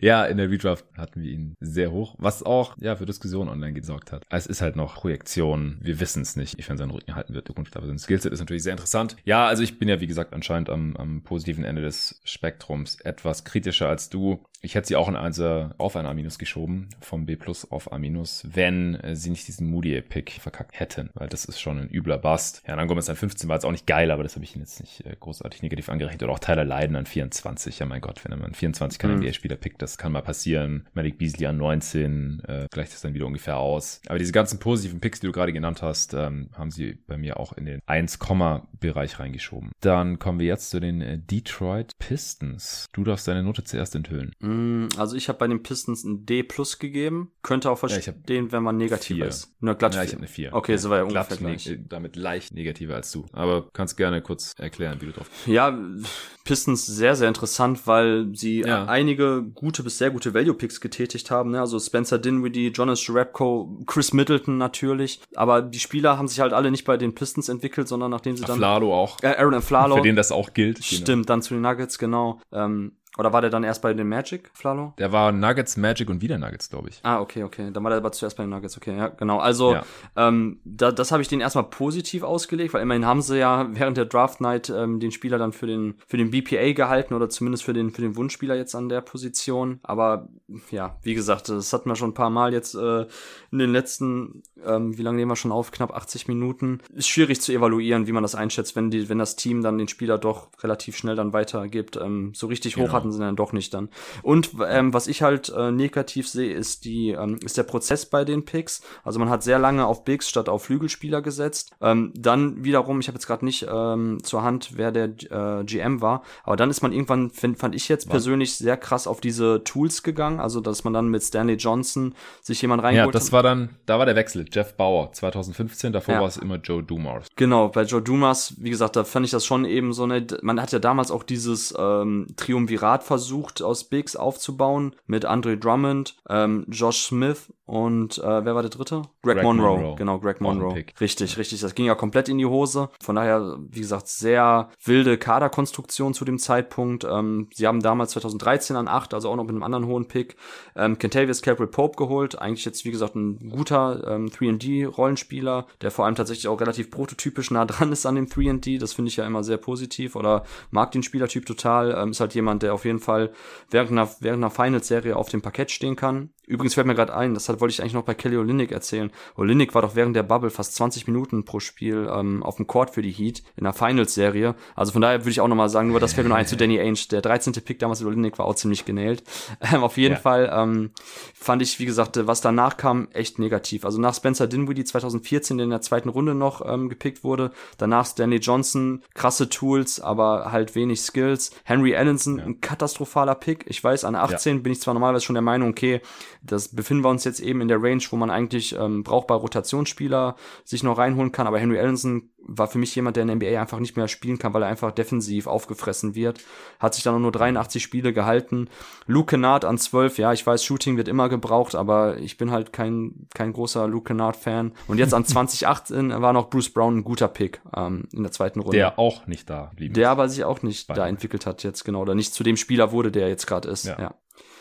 ja, in der Redraft hatten wir ihn sehr hoch, was auch, ja, für Diskussionen online gesorgt hat. Es ist halt noch Projektion. Wir wissen es nicht, wie seinen Rücken halten wird in Zukunft, aber sein Skillset ist natürlich sehr interessant. Ja, also ich bin ja, wie gesagt, anscheinend am am, positiven Ende des Spektrums etwas kritischer als du. Ich hätte sie auch in also auf ein A- geschoben, vom B plus auf A-, wenn äh, sie nicht diesen Moody-Pick verkackt hätten, weil das ist schon ein übler Bast. Ja, dann Gomez an 15 war jetzt auch nicht geil, aber das habe ich ihn jetzt nicht äh, großartig negativ angerechnet. Oder auch Tyler Leiden an 24. Ja, mein Gott, wenn man 24 keinen mhm. NBA-Spieler pickt, das kann mal passieren. Malik Beasley an 19, äh, gleicht das dann wieder ungefähr aus. Aber diese ganzen positiven Picks, die du gerade genannt hast, ähm, haben sie bei mir auch in den 1-Bereich reingeschoben. Dann kommen wir jetzt zu den äh, Detroit Pistons. Du darfst deine Note zuerst enthüllen. Mm, also ich habe bei den Pistons ein D plus gegeben. Könnte auch verstehen, ja, wenn man negativer ist. Nur glatt ja, ich habe eine 4. Okay, so war ja ungefähr gleich. Damit leicht negativer als du. Aber kannst gerne kurz erklären, wie du drauf Ja, Pistons sehr, sehr interessant, weil sie ja. einige gute bis sehr gute Value-Picks getätigt haben. Ne? Also Spencer Dinwiddie, Jonas Jerebko, Chris Middleton natürlich. Aber die Spieler haben sich halt alle nicht bei den Pistons entwickelt, sondern nachdem sie dann... Flalo auch. Äh, Aaron Aflalo. Für den das auch gilt. Stimmt, genau. dann zu den Nuggets, genau. Ähm, oder war der dann erst bei den Magic, Flalo? Der war Nuggets, Magic und wieder Nuggets, glaube ich. Ah, okay, okay. Dann war der aber zuerst bei den Nuggets, okay, ja, genau. Also, ja. ähm, da, das habe ich den erstmal positiv ausgelegt, weil immerhin haben sie ja während der Draft Night ähm, den Spieler dann für den, für den BPA gehalten oder zumindest für den, für den Wunschspieler jetzt an der Position. Aber ja, wie gesagt, das hatten wir schon ein paar Mal jetzt äh, in den letzten, ähm, wie lange nehmen wir schon auf? Knapp 80 Minuten. Ist schwierig zu evaluieren, wie man das einschätzt, wenn die, wenn das Team dann den Spieler doch relativ schnell dann weitergibt. Ähm, so richtig hoch genau. Hat schaffen sie dann doch nicht dann. Und ähm, was ich halt äh, negativ sehe, ist die ähm, ist der Prozess bei den Picks. Also man hat sehr lange auf Bigs statt auf Flügelspieler gesetzt. Ähm, dann wiederum, ich habe jetzt gerade nicht ähm, zur Hand, wer der äh, GM war, aber dann ist man irgendwann, find, fand ich jetzt Wann? persönlich sehr krass auf diese Tools gegangen. Also dass man dann mit Stanley Johnson sich jemand reingeholt Ja, das war dann, da war der Wechsel. Jeff Bauer 2015. Davor ja. war es immer Joe Dumas. Genau, bei Joe Dumas, wie gesagt, da fand ich das schon eben so eine. Man hat ja damals auch dieses ähm, Triumvirat versucht aus Bigs aufzubauen mit Andre Drummond, ähm, Josh Smith und äh, wer war der dritte? Greg, Greg Monroe. Monroe. Genau, Greg Monroe. Richtig, richtig. Das ging ja komplett in die Hose. Von daher, wie gesagt, sehr wilde Kaderkonstruktion zu dem Zeitpunkt. Ähm, sie haben damals 2013 an 8, also auch noch mit einem anderen hohen Pick, ähm, Kentavious Capital Pope geholt. Eigentlich jetzt, wie gesagt, ein guter ähm, 3D-Rollenspieler, der vor allem tatsächlich auch relativ prototypisch nah dran ist an dem 3D. Das finde ich ja immer sehr positiv oder mag den Spielertyp total. Ähm, ist halt jemand, der auf jeden Fall während einer, während einer Finals-Serie auf dem Parkett stehen kann. Übrigens fällt mir gerade ein, das wollte ich eigentlich noch bei Kelly Olynyk erzählen. Olynyk war doch während der Bubble fast 20 Minuten pro Spiel ähm, auf dem Court für die Heat in der Finals-Serie. Also von daher würde ich auch nochmal sagen, nur das fällt mir noch ein zu Danny Ainge. Der 13. Pick damals in Olynyk war auch ziemlich genäht. Ähm, auf jeden ja. Fall ähm, fand ich, wie gesagt, was danach kam, echt negativ. Also nach Spencer Dinwiddie 2014, der in der zweiten Runde noch ähm, gepickt wurde. Danach Stanley Johnson, krasse Tools, aber halt wenig Skills. Henry Allenson, ja. ein katastrophaler Pick. Ich weiß, an 18 ja. bin ich zwar normalerweise schon der Meinung, okay, das befinden wir uns jetzt eben in der Range, wo man eigentlich ähm, brauchbare Rotationsspieler sich noch reinholen kann. Aber Henry Allenson war für mich jemand, der in der NBA einfach nicht mehr spielen kann, weil er einfach defensiv aufgefressen wird. Hat sich dann nur 83 Spiele gehalten. Luke Kennard an 12, ja, ich weiß, Shooting wird immer gebraucht, aber ich bin halt kein, kein großer Luke Kennard-Fan. Und jetzt an 2018 war noch Bruce Brown ein guter Pick ähm, in der zweiten Runde. Der auch nicht da blieb. Der aber sich auch nicht da entwickelt hat jetzt, genau. Oder nicht zu dem Spieler wurde, der jetzt gerade ist. Ja. ja.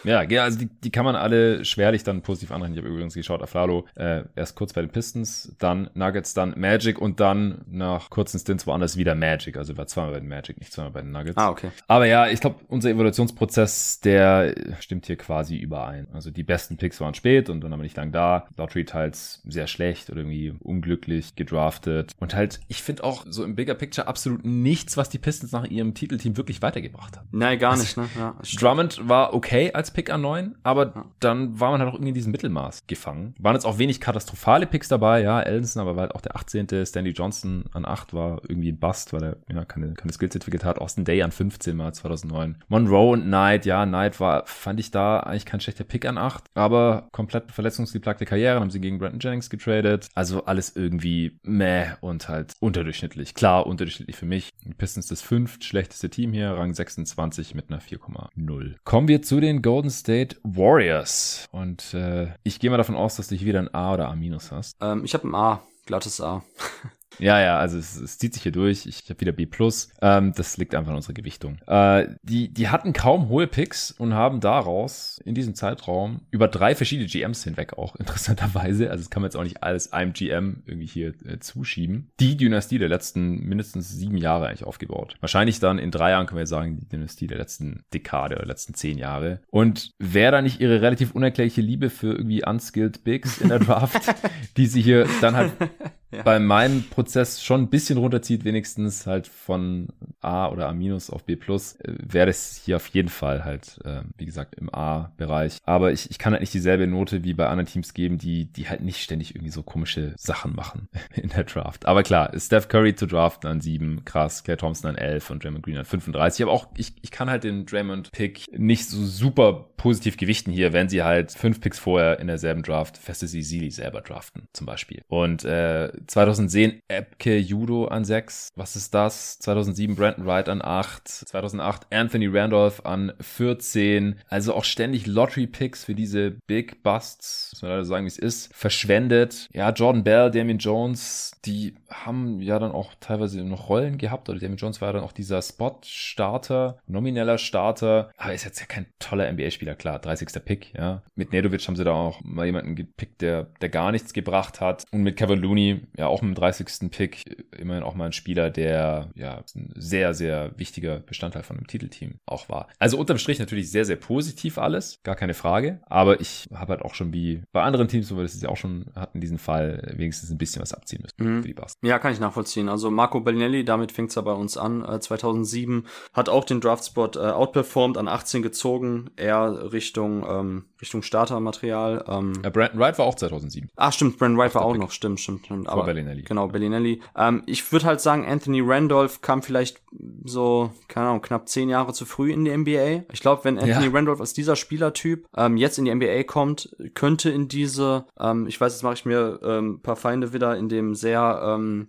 Ja, ja, also die, die kann man alle schwerlich dann positiv anrechnen. Ich habe übrigens geschaut, Aflalo äh, erst kurz bei den Pistons, dann Nuggets, dann Magic und dann nach kurzen Stints woanders wieder Magic. Also war zweimal bei den Magic, nicht zweimal bei den Nuggets. Ah, okay. Aber ja, ich glaube, unser Evolutionsprozess, der stimmt hier quasi überein. Also die besten Picks waren spät und dann aber nicht lang da. Lottery teils sehr schlecht oder irgendwie unglücklich gedraftet. Und halt, ich finde auch so im Bigger Picture absolut nichts, was die Pistons nach ihrem Titelteam wirklich weitergebracht haben. Nein, gar also, nicht, ne? Ja, Drummond war okay als Pick an 9, aber ja. dann war man halt auch irgendwie in diesem Mittelmaß gefangen. Waren jetzt auch wenig katastrophale Picks dabei, ja, Ellenson, aber war halt auch der 18. Stanley Johnson an 8 war irgendwie ein Bust, weil er ja keine, keine Skills entwickelt hat. Austin Day an 15 mal 2009. Monroe und Knight, ja, Knight war, fand ich da eigentlich kein schlechter Pick an 8, aber komplett verletzungsgeplagte Karriere, haben sie gegen Brandon Jennings getradet. Also alles irgendwie meh und halt unterdurchschnittlich. Klar, unterdurchschnittlich für mich. Pistons das fünft schlechteste Team hier, Rang 26 mit einer 4,0. Kommen wir zu den Golden State Warriors. Und äh, ich gehe mal davon aus, dass du hier wieder ein A oder A- hast. Ähm, ich habe ein A, glattes A. Ja, ja, also es, es zieht sich hier durch. Ich, ich habe wieder B+. Ähm, das liegt einfach an unserer Gewichtung. Äh, die, die hatten kaum hohe Picks und haben daraus in diesem Zeitraum über drei verschiedene GMs hinweg auch interessanterweise, also das kann man jetzt auch nicht alles einem GM irgendwie hier äh, zuschieben, die Dynastie der letzten mindestens sieben Jahre eigentlich aufgebaut. Wahrscheinlich dann in drei Jahren können wir sagen, die Dynastie der letzten Dekade oder letzten zehn Jahre. Und wäre da nicht ihre relativ unerklärliche Liebe für irgendwie unskilled Bigs in der Draft, die sie hier dann halt ja. bei meinem Prozess schon ein bisschen runterzieht, wenigstens halt von A oder A- auf B plus, äh, wäre das hier auf jeden Fall halt, äh, wie gesagt, im A-Bereich. Aber ich, ich kann halt nicht dieselbe Note wie bei anderen Teams geben, die, die halt nicht ständig irgendwie so komische Sachen machen in der Draft. Aber klar, Steph Curry zu draften an 7, krass, Claire Thompson an 11 und Draymond Green an 35. Aber auch, ich, ich kann halt den Draymond-Pick nicht so super positiv gewichten hier, wenn sie halt fünf Picks vorher in derselben Draft Feste Sili selber draften, zum Beispiel. Und äh, 2010 Epke Judo an 6. Was ist das? 2007 Brandon Wright an 8. 2008 Anthony Randolph an 14. Also auch ständig Lottery-Picks für diese Big Busts, muss man leider sagen, wie es ist, verschwendet. Ja, Jordan Bell, Damien Jones, die haben ja dann auch teilweise noch Rollen gehabt. Oder Damien Jones war ja dann auch dieser Spot-Starter, nomineller Starter. Aber ist jetzt ja kein toller NBA-Spieler Spieler, klar, 30. Pick, ja. Mit Nedovic haben sie da auch mal jemanden gepickt, der, der gar nichts gebracht hat. Und mit Kevin Looney, ja, auch mit dem 30. Pick, immerhin auch mal ein Spieler, der, ja, ein sehr, sehr wichtiger Bestandteil von dem Titelteam auch war. Also unterm Strich natürlich sehr, sehr positiv alles, gar keine Frage. Aber ich habe halt auch schon wie bei anderen Teams, wo wir das ja auch schon hatten, diesen Fall wenigstens ein bisschen was abziehen müssen mhm. für die Bars. Ja, kann ich nachvollziehen. Also Marco Bellinelli, damit fängt es ja bei uns an. Äh, 2007 hat auch den Draftspot äh, outperformed, an 18 gezogen, eher Richtung ähm, Richtung Startermaterial. Ähm. Ja, Brandon Wright war auch 2007. Ah, stimmt, Brandon Wright war auch Pick. noch, stimmt, stimmt. stimmt. Aber, Vor Bellinelli. Genau, Bellinelli. Ähm, ich würde halt sagen, Anthony Randolph kam vielleicht so, keine Ahnung, knapp zehn Jahre zu früh in die NBA. Ich glaube, wenn Anthony ja. Randolph als dieser Spielertyp ähm, jetzt in die NBA kommt, könnte in diese, ähm, ich weiß, jetzt mache ich mir ähm, paar Feinde wieder in dem sehr ähm,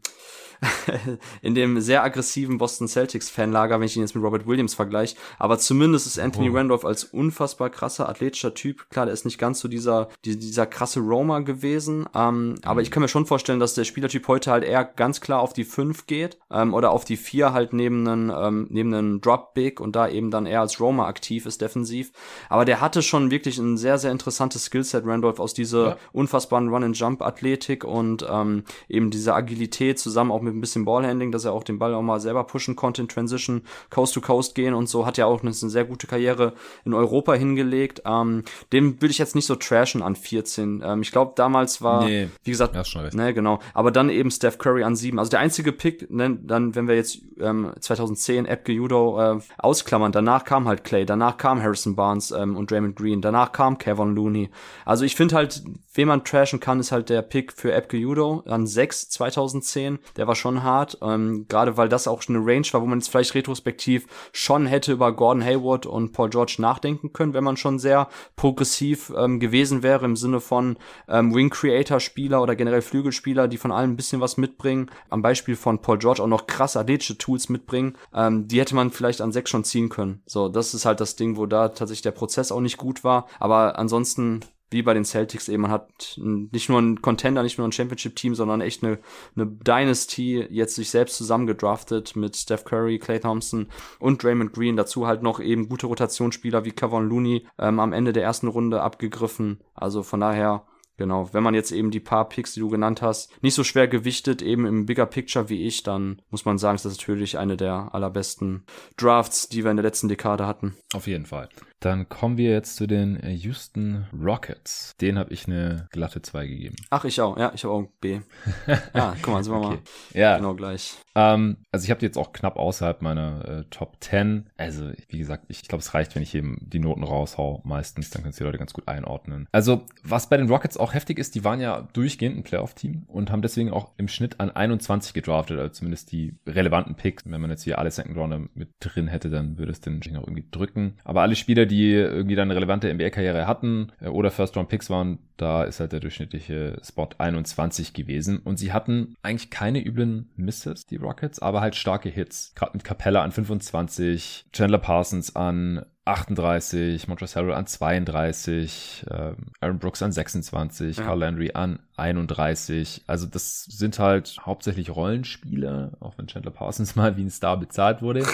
in dem sehr aggressiven Boston Celtics Fanlager, wenn ich ihn jetzt mit Robert Williams vergleiche. Aber zumindest ist Anthony oh. Randolph als unfassbar krasser athletischer Typ. Klar, der ist nicht ganz so dieser, dieser krasse Roma gewesen. Ähm, aber ich kann mir schon vorstellen, dass der Spielertyp heute halt eher ganz klar auf die 5 geht ähm, oder auf die 4 halt neben einen, ähm, neben einen Drop Big und da eben dann eher als Roma aktiv ist defensiv. Aber der hatte schon wirklich ein sehr, sehr interessantes Skillset, Randolph, aus dieser ja. unfassbaren Run-and-Jump-Athletik und ähm, eben dieser Agilität zusammen auch mit mit ein bisschen Ballhandling, dass er auch den Ball auch mal selber pushen konnte in Transition, Coast to Coast gehen und so, hat ja auch eine, sehr gute Karriere in Europa hingelegt. Ähm, den würde ich jetzt nicht so trashen an 14. Ähm, ich glaube, damals war, nee, wie gesagt, ne, genau. Aber dann eben Steph Curry an 7. Also der einzige Pick, ne, dann, wenn wir jetzt ähm, 2010 Epke Judo äh, ausklammern, danach kam halt Clay, danach kam Harrison Barnes ähm, und Draymond Green, danach kam Kevin Looney. Also ich finde halt, wen man trashen kann, ist halt der Pick für Epke Judo an 6 2010. Der war schon hart, ähm, gerade weil das auch schon eine Range war, wo man jetzt vielleicht retrospektiv schon hätte über Gordon Hayward und Paul George nachdenken können, wenn man schon sehr progressiv ähm, gewesen wäre im Sinne von ähm, Wing Creator Spieler oder generell Flügelspieler, die von allem ein bisschen was mitbringen. Am Beispiel von Paul George auch noch krass athletische Tools mitbringen. Ähm, die hätte man vielleicht an sechs schon ziehen können. So, das ist halt das Ding, wo da tatsächlich der Prozess auch nicht gut war. Aber ansonsten wie bei den Celtics eben, man hat nicht nur einen Contender, nicht nur ein Championship-Team, sondern echt eine, eine Dynasty jetzt sich selbst zusammengedraftet mit Steph Curry, Clay Thompson und Draymond Green. Dazu halt noch eben gute Rotationsspieler wie Kevon Looney ähm, am Ende der ersten Runde abgegriffen. Also von daher Genau, wenn man jetzt eben die paar Picks, die du genannt hast, nicht so schwer gewichtet, eben im Bigger Picture wie ich, dann muss man sagen, ist das natürlich eine der allerbesten Drafts, die wir in der letzten Dekade hatten. Auf jeden Fall. Dann kommen wir jetzt zu den Houston Rockets. Den habe ich eine glatte 2 gegeben. Ach, ich auch. Ja, ich habe auch B. ja, guck mal, sind wir okay. mal ja. genau gleich. Ähm, also ich habe die jetzt auch knapp außerhalb meiner äh, Top 10. Also, wie gesagt, ich, glaube, es reicht, wenn ich eben die Noten raushau meistens. Dann können die Leute ganz gut einordnen. Also, was bei den Rockets auch heftig ist, die waren ja durchgehend ein Playoff-Team und haben deswegen auch im Schnitt an 21 gedraftet, also zumindest die relevanten Picks. Wenn man jetzt hier alle Second Rounder mit drin hätte, dann würde es den auch irgendwie drücken. Aber alle Spieler, die irgendwie dann eine relevante NBA-Karriere hatten äh, oder First-Round-Picks waren, da ist halt der durchschnittliche Spot 21 gewesen. Und sie hatten eigentlich keine üblen Misses, die Rockets, aber halt starke Hits. Gerade mit Capella an 25, Chandler Parsons an 38, Montrezl Harrell an 32, äh, Aaron Brooks an 26, ja. Carl Landry an 31. Also das sind halt hauptsächlich Rollenspieler, auch wenn Chandler Parsons mal wie ein Star bezahlt wurde.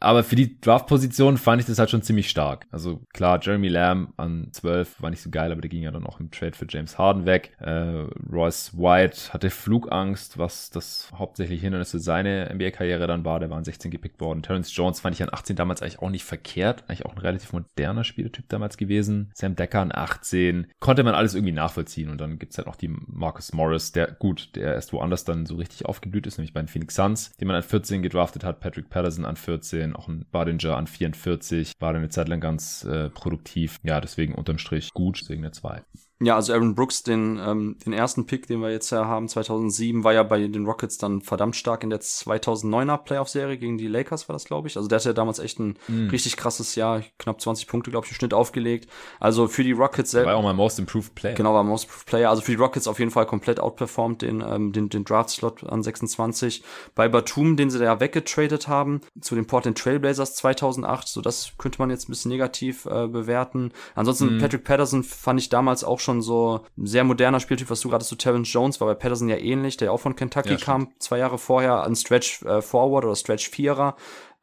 Aber für die Draft-Position fand ich das halt schon ziemlich stark. Also klar, Jeremy Lamb an 12 war nicht so geil, aber der ging ja dann auch im Trade für James Harden weg. Äh, Royce White hatte Flugangst, was das hauptsächlich Hindernis für seine NBA-Karriere dann war. Der war an 16 gepickt worden. Terrence Jones fand ich an 18 damals eigentlich auch nicht verkehrt. Eigentlich auch ein relativ moderner Spielertyp damals gewesen. Sam Decker an 18. Konnte man alles irgendwie nachvollziehen. Und dann gibt's halt noch die die Marcus Morris, der gut, der erst woanders dann so richtig aufgeblüht ist, nämlich bei den Phoenix Suns, den man an 14 gedraftet hat, Patrick Patterson an 14, auch ein Badinger an 44, war dann eine Zeit lang ganz äh, produktiv. Ja, deswegen unterm Strich gut, deswegen eine 2. Ja, also Aaron Brooks, den, ähm, den ersten Pick, den wir jetzt ja haben, 2007, war ja bei den Rockets dann verdammt stark in der 2009er Playoff-Serie gegen die Lakers war das, glaube ich. Also der hatte ja damals echt ein mm. richtig krasses Jahr, knapp 20 Punkte, glaube ich, im Schnitt aufgelegt. Also für die Rockets selbst. War auch mal Most Improved Player. Genau, war Most Improved Player. Also für die Rockets auf jeden Fall komplett outperformed den, ähm, den, den Draft-Slot an 26. Bei Batum, den sie da weggetradet haben, zu den Portland Trailblazers 2008, so das könnte man jetzt ein bisschen negativ äh, bewerten. Ansonsten mm. Patrick Patterson fand ich damals auch schon so ein sehr moderner Spieltyp, was du gerade zu Terrence Jones war bei Patterson ja ähnlich, der auch von Kentucky ja, kam, zwei Jahre vorher, ein Stretch äh, Forward oder Stretch Vierer.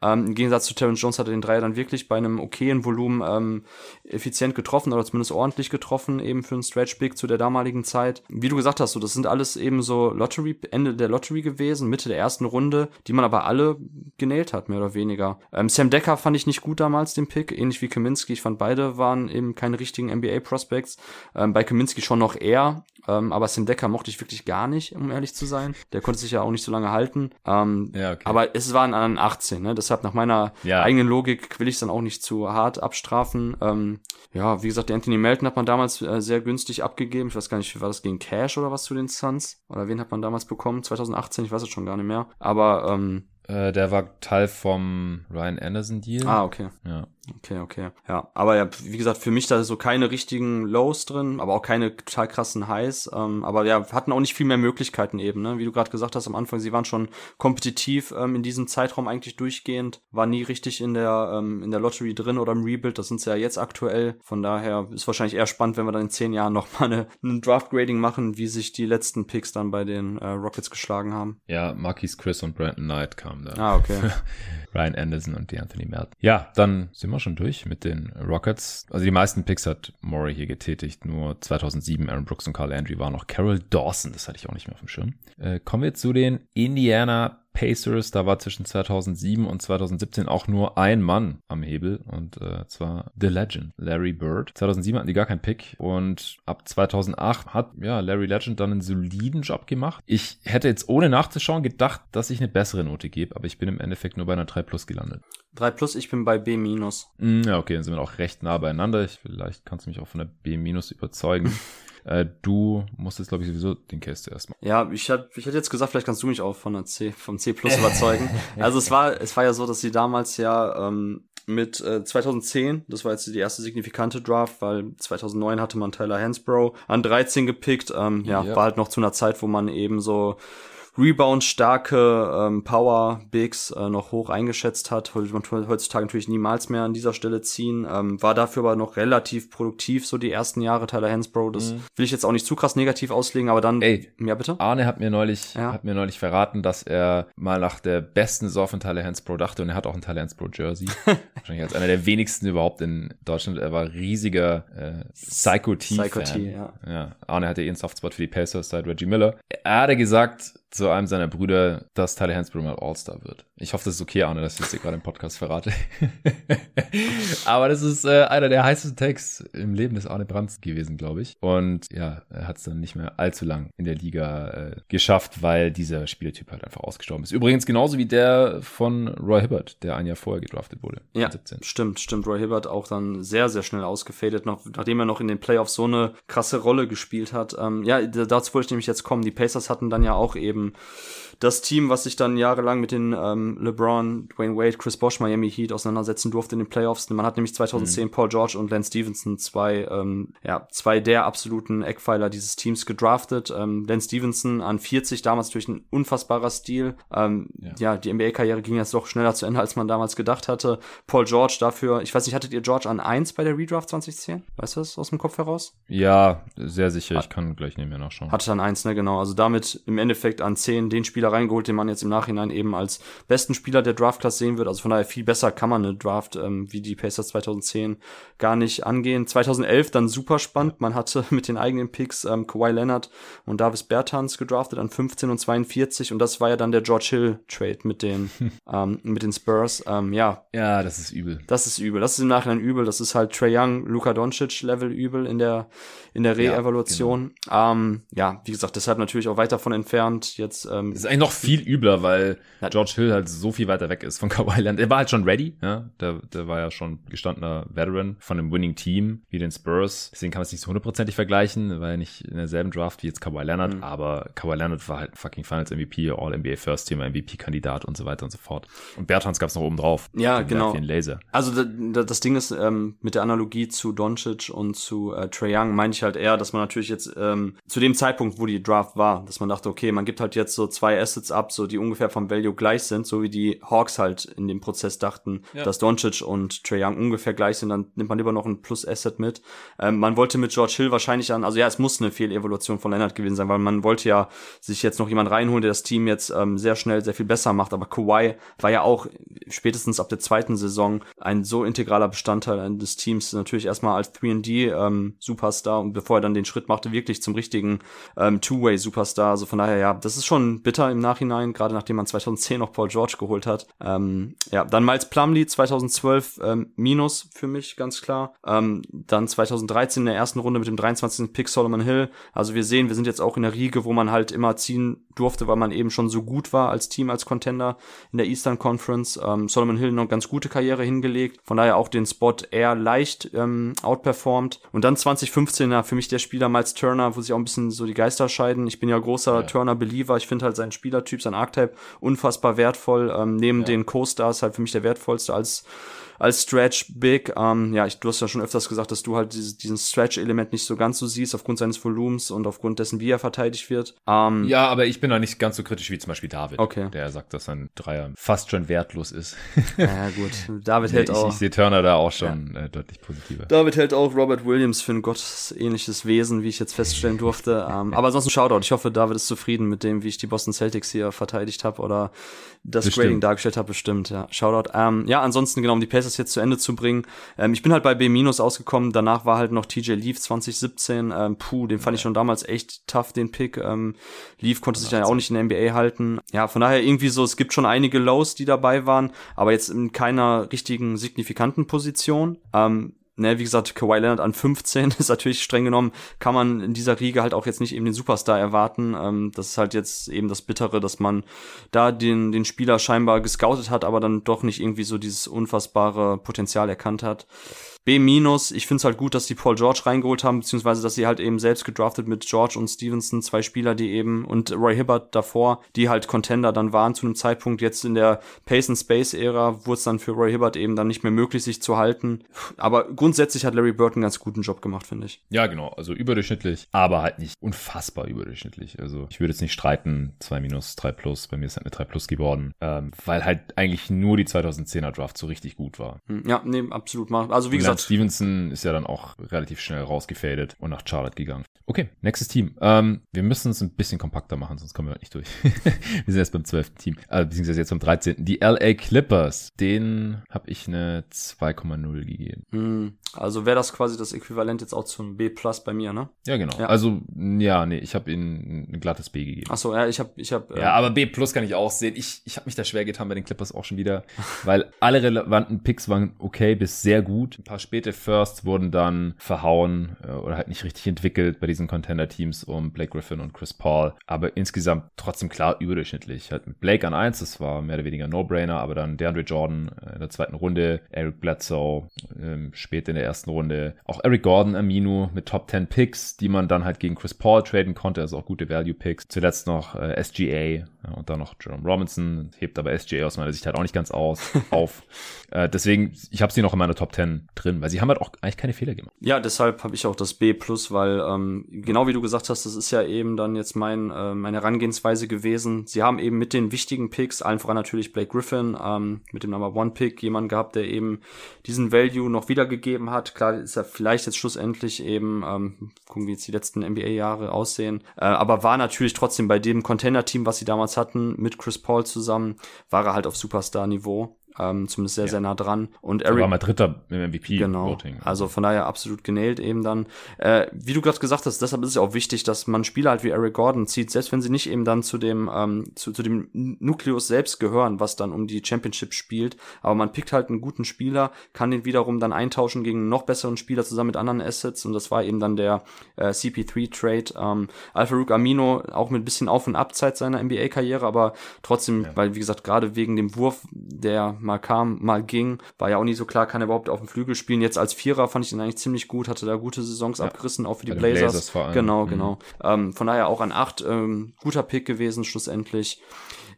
Ähm, Im Gegensatz zu Terrence Jones hat er den Dreier dann wirklich bei einem okayen Volumen ähm, effizient getroffen oder zumindest ordentlich getroffen, eben für einen Stretch Big zu der damaligen Zeit. Wie du gesagt hast, so, das sind alles eben so Lottery, Ende der Lottery gewesen, Mitte der ersten Runde, die man aber alle genäht hat, mehr oder weniger. Ähm, Sam Decker fand ich nicht gut damals, den Pick, ähnlich wie Kaminski. Ich fand beide waren eben keine richtigen NBA-Prospects. Ähm, bei Kaminski schon noch eher, ähm, aber Sam Decker mochte ich wirklich gar nicht, um ehrlich zu sein. Der konnte sich ja auch nicht so lange halten. Ähm, ja, okay. Aber es waren an 18, ne? Deshalb nach meiner ja. eigenen Logik will ich es dann auch nicht zu hart abstrafen. Ähm, ja, wie gesagt, der Anthony Melton hat man damals äh, sehr günstig abgegeben. Ich weiß gar nicht, war das gegen Cash oder was zu den Suns? Oder wen hat man damals bekommen? 2018, ich weiß es schon gar nicht mehr. Aber ähm, äh, der war Teil vom Ryan Anderson Deal. Ah, okay. Ja. Okay, okay. Ja, aber ja, wie gesagt, für mich da so keine richtigen Lows drin, aber auch keine total krassen Highs. Ähm, aber ja, hatten auch nicht viel mehr Möglichkeiten eben, ne? Wie du gerade gesagt hast am Anfang, sie waren schon kompetitiv ähm, in diesem Zeitraum eigentlich durchgehend, war nie richtig in der ähm, in der Lottery drin oder im Rebuild. Das sind sie ja jetzt aktuell. Von daher ist wahrscheinlich eher spannend, wenn wir dann in zehn Jahren noch mal eine, eine Draft Grading machen, wie sich die letzten Picks dann bei den äh, Rockets geschlagen haben. Ja, Marquis Chris und Brandon Knight kamen da. Ah, okay. Ryan Anderson und die Anthony Melton. Ja, dann sind wir schon durch mit den Rockets. Also die meisten Picks hat Murray hier getätigt. Nur 2007 Aaron Brooks und Carl Landry waren noch Carol Dawson. Das hatte ich auch nicht mehr auf dem Schirm. Äh, kommen wir zu den Indiana Pacers, da war zwischen 2007 und 2017 auch nur ein Mann am Hebel und äh, zwar The Legend, Larry Bird. 2007 hatten die gar keinen Pick und ab 2008 hat ja Larry Legend dann einen soliden Job gemacht. Ich hätte jetzt ohne nachzuschauen gedacht, dass ich eine bessere Note gebe, aber ich bin im Endeffekt nur bei einer 3 Plus gelandet. 3 Plus, ich bin bei B minus. Mm, ja, okay, dann sind wir auch recht nah beieinander. Ich, vielleicht kannst du mich auch von der B minus überzeugen. Äh, du musstest, glaube ich, sowieso den Case zuerst machen. Ja, ich hätte ich hätte jetzt gesagt, vielleicht kannst du mich auch von der C, vom C Plus überzeugen. also es war, es war ja so, dass sie damals ja ähm, mit äh, 2010, das war jetzt die erste signifikante Draft, weil 2009 hatte man Tyler Hansbrough an 13 gepickt. Ähm, ja, ja, war halt noch zu einer Zeit, wo man eben so Rebound-starke ähm, Power-Bigs äh, noch hoch eingeschätzt hat. Wollte man heutzutage natürlich niemals mehr an dieser Stelle ziehen. Ähm, war dafür aber noch relativ produktiv, so die ersten Jahre Tyler Hansbrough. Das mhm. will ich jetzt auch nicht zu krass negativ auslegen, aber dann. Ey, ja bitte? Arne hat mir neulich, ja. hat mir neulich verraten, dass er mal nach der besten Saison von Tyler Hansbrough dachte und er hat auch ein Tyler Hansbrough Jersey. Wahrscheinlich als einer der wenigsten überhaupt in Deutschland. Er war riesiger äh, Psycho-T-Fan. Psycho ja. ja. Arne hatte eh einen Softspot für die Pacers seit Reggie Miller. Er hatte gesagt, zu einem seiner Brüder, dass Tyler Hansbrough mal All-Star wird. Ich hoffe, das ist okay, Arne, dass ich das hier gerade im Podcast verrate. Aber das ist äh, einer der heißesten Takes im Leben des Arne Brands gewesen, glaube ich. Und ja, er hat es dann nicht mehr allzu lang in der Liga äh, geschafft, weil dieser Spieltyp halt einfach ausgestorben ist. Übrigens genauso wie der von Roy Hibbert, der ein Jahr vorher gedraftet wurde. Ja, 17. stimmt, stimmt. Roy Hibbert auch dann sehr, sehr schnell ausgefadet, noch, nachdem er noch in den Playoffs so eine krasse Rolle gespielt hat. Ähm, ja, dazu wollte ich nämlich jetzt kommen. Die Pacers hatten dann ja auch eben das Team, was sich dann jahrelang mit den ähm, LeBron, Dwayne Wade, Chris Bosh, Miami Heat auseinandersetzen durfte in den Playoffs. Man hat nämlich 2010 mhm. Paul George und Lance Stevenson, zwei, ähm, ja, zwei der absoluten Eckpfeiler dieses Teams gedraftet. Ähm, Lance Stevenson an 40, damals durch ein unfassbarer Stil. Ähm, ja. ja, die NBA-Karriere ging jetzt doch schneller zu Ende, als man damals gedacht hatte. Paul George dafür, ich weiß nicht, hattet ihr George an 1 bei der Redraft 2010? Weißt du das aus dem Kopf heraus? Ja, sehr sicher. Ich kann gleich nebenher nachschauen. Hatte dann 1, ne, genau. Also damit im Endeffekt an 10 den Spieler reingeholt, den man jetzt im Nachhinein eben als besten Spieler der Draft-Class sehen wird. Also von daher viel besser kann man eine Draft ähm, wie die Pacers 2010 gar nicht angehen. 2011 dann super spannend. Man hatte mit den eigenen Picks ähm, Kawhi Leonard und Davis Bertans gedraftet an 15 und 42 und das war ja dann der George Hill Trade mit den ähm, mit den Spurs. Ähm, ja. Ja, das ist übel. Das ist übel. Das ist im Nachhinein übel. Das ist halt Trey Young, Luka Doncic Level übel in der in der Re-Evaluation. Ja, genau. ähm, ja, wie gesagt, deshalb natürlich auch weit davon entfernt. Jetzt ähm, ist eigentlich noch viel übler, weil George Hill halt so viel weiter weg ist von Kawhi Leonard. Er war halt schon ready, ja. Der, der war ja schon gestandener Veteran von einem Winning Team wie den Spurs. Deswegen kann man es nicht so hundertprozentig vergleichen. Er war ja nicht in derselben Draft wie jetzt Kawhi Leonard, mhm. aber Kawhi Leonard war halt fucking Finals MVP, All NBA First Team MVP Kandidat und so weiter und so fort. Und Bertans gab es noch oben drauf. Ja, genau. Laser. Also das Ding ist ähm, mit der Analogie zu Doncic und zu äh, Trey Young meine ich halt eher, dass man natürlich jetzt ähm, zu dem Zeitpunkt, wo die Draft war, dass man dachte, okay, man gibt halt jetzt so zwei Assets ab, so die ungefähr vom Value gleich sind, so wie die Hawks halt in dem Prozess dachten, ja. dass Doncic und Trey Young ungefähr gleich sind, dann nimmt man lieber noch ein Plus-Asset mit. Ähm, man wollte mit George Hill wahrscheinlich an, also ja, es muss eine Fehlevolution von Leonard gewesen sein, weil man wollte ja sich jetzt noch jemand reinholen, der das Team jetzt ähm, sehr schnell sehr viel besser macht. Aber Kawhi war ja auch spätestens ab der zweiten Saison ein so integraler Bestandteil des Teams, natürlich erstmal als 3D ähm, Superstar und bevor er dann den Schritt machte, wirklich zum richtigen ähm, Two-Way Superstar. Also von daher, ja, das ist schon bitter im Nachhinein, gerade nachdem man 2010 noch Paul George geholt hat. Ähm, ja, dann Miles Plumlee 2012 ähm, Minus für mich, ganz klar. Ähm, dann 2013 in der ersten Runde mit dem 23. Pick Solomon Hill. Also wir sehen, wir sind jetzt auch in der Riege, wo man halt immer ziehen durfte, weil man eben schon so gut war als Team, als Contender in der Eastern Conference. Ähm, Solomon Hill noch ganz gute Karriere hingelegt. Von daher auch den Spot eher leicht ähm, outperformed. Und dann 2015 ja, für mich der Spieler Miles Turner, wo sich auch ein bisschen so die Geister scheiden. Ich bin ja großer ja. Turner-Believer. Ich finde halt seinen Spielertyp, sein Archetype unfassbar wertvoll. Ähm, neben ja. den Co-Stars halt für mich der wertvollste als als Stretch Big. Ähm, ja, ich, du hast ja schon öfters gesagt, dass du halt dieses, diesen Stretch-Element nicht so ganz so siehst, aufgrund seines Volumens und aufgrund dessen, wie er verteidigt wird. Ähm, ja, aber ich bin da nicht ganz so kritisch wie zum Beispiel David. Okay. Der sagt, dass sein Dreier fast schon wertlos ist. ja, gut. David hält ich, auch. Ich sehe Turner da auch schon ja. äh, deutlich positiver. David hält auch Robert Williams für ein gottähnliches Wesen, wie ich jetzt feststellen durfte. ähm, aber sonst ein Shoutout. Ich hoffe, David ist zufrieden mit dem, wie ich die Boston Celtics hier verteidigt habe oder das bestimmt. Grading dargestellt habe. Bestimmt, ja. Shoutout. Ähm, ja, ansonsten, genau, um die Pacers jetzt zu Ende zu bringen. Ähm, ich bin halt bei B- ausgekommen. Danach war halt noch TJ Leaf 2017. Ähm, puh, den fand ja. ich schon damals echt tough, den Pick. Ähm, Leaf konnte sich dann auch nicht in der NBA halten. Ja, von daher irgendwie so, es gibt schon einige Lows, die dabei waren, aber jetzt in keiner richtigen signifikanten Position. Ähm, ne, wie gesagt, Kawhi Leonard an 15 ist natürlich streng genommen, kann man in dieser Riege halt auch jetzt nicht eben den Superstar erwarten. Ähm, das ist halt jetzt eben das Bittere, dass man da den, den Spieler scheinbar gescoutet hat, aber dann doch nicht irgendwie so dieses unfassbare Potenzial erkannt hat. B minus, ich finde es halt gut, dass die Paul George reingeholt haben, beziehungsweise dass sie halt eben selbst gedraftet mit George und Stevenson, zwei Spieler, die eben, und Roy Hibbert davor, die halt Contender dann waren zu einem Zeitpunkt. Jetzt in der Pace and Space Ära wurde es dann für Roy Hibbert eben dann nicht mehr möglich, sich zu halten. Aber grundsätzlich hat Larry Bird einen ganz guten Job gemacht, finde ich. Ja, genau. Also überdurchschnittlich, aber halt nicht unfassbar überdurchschnittlich. Also ich würde jetzt nicht streiten, 2 minus, 3 plus. Bei mir ist halt eine 3 plus geworden, ähm, weil halt eigentlich nur die 2010er Draft so richtig gut war. Hm, ja, nee, absolut. Also wie gesagt, gesagt. Stevenson ist ja dann auch relativ schnell rausgefadet und nach Charlotte gegangen. Okay, nächstes Team. Ähm, wir müssen es ein bisschen kompakter machen, sonst kommen wir nicht durch. wir sind jetzt beim 12. Team, äh, beziehungsweise jetzt beim 13. Die LA Clippers, den habe ich eine 2,0 gegeben. Hm, also wäre das quasi das Äquivalent jetzt auch zum B Plus bei mir, ne? Ja, genau. Ja. Also, ja, nee, ich habe ihnen ein glattes B gegeben. Ach so, ja, ich habe ich habe äh, Ja, aber B Plus kann ich auch sehen. Ich ich habe mich da schwer getan bei den Clippers auch schon wieder, weil alle relevanten Picks waren okay bis sehr gut. Ein paar späte Firsts wurden dann verhauen äh, oder halt nicht richtig entwickelt bei diesen Contender-Teams um Blake Griffin und Chris Paul. Aber insgesamt trotzdem klar überdurchschnittlich. Halt mit Blake an eins, das war mehr oder weniger No-Brainer, aber dann DeAndre Jordan äh, in der zweiten Runde, Eric Bledsoe ähm, spät in der ersten Runde, auch Eric Gordon, Aminu mit Top 10 Picks, die man dann halt gegen Chris Paul traden konnte, also auch gute Value-Picks. Zuletzt noch äh, SGA ja, und dann noch Jerome Robinson, hebt aber SGA aus meiner Sicht halt auch nicht ganz aus, auf. Äh, deswegen, ich habe sie noch in meiner Top 10 drin, weil sie haben halt auch eigentlich keine Fehler gemacht. Ja, deshalb habe ich auch das B+, weil ähm, genau wie du gesagt hast, das ist ja eben dann jetzt mein äh, meine Herangehensweise gewesen. Sie haben eben mit den wichtigen Picks, allen voran natürlich Blake Griffin, ähm, mit dem Number One Pick, jemanden gehabt, der eben diesen Value noch wiedergegeben hat. Klar ist er vielleicht jetzt schlussendlich eben, ähm, gucken wie jetzt die letzten NBA-Jahre aussehen, äh, aber war natürlich trotzdem bei dem Contender-Team, was sie damals hatten, mit Chris Paul zusammen, war er halt auf Superstar-Niveau ähm, zumindest sehr, ja. sehr nah dran. Und Eric. war mal Dritter im MVP. Genau. Voting. Also von daher absolut genäht eben dann. Äh, wie du gerade gesagt hast, deshalb ist es ja auch wichtig, dass man Spieler halt wie Eric Gordon zieht, selbst wenn sie nicht eben dann zu dem, ähm, zu, zu dem Nukleus selbst gehören, was dann um die Championship spielt. Aber man pickt halt einen guten Spieler, kann den wiederum dann eintauschen gegen einen noch besseren Spieler zusammen mit anderen Assets. Und das war eben dann der äh, CP3-Trade. Ähm, Alfarouk Amino auch mit ein bisschen Auf- und Abzeit seiner NBA-Karriere, aber trotzdem, ja. weil wie gesagt, gerade wegen dem Wurf, der mal kam, mal ging. War ja auch nie so klar, kann er überhaupt auf dem Flügel spielen. Jetzt als Vierer fand ich ihn eigentlich ziemlich gut, hatte da gute Saisons ja. abgerissen, auch für die Blazers. Blazers genau, mhm. genau. Ähm, von daher auch an acht, ähm, guter Pick gewesen schlussendlich.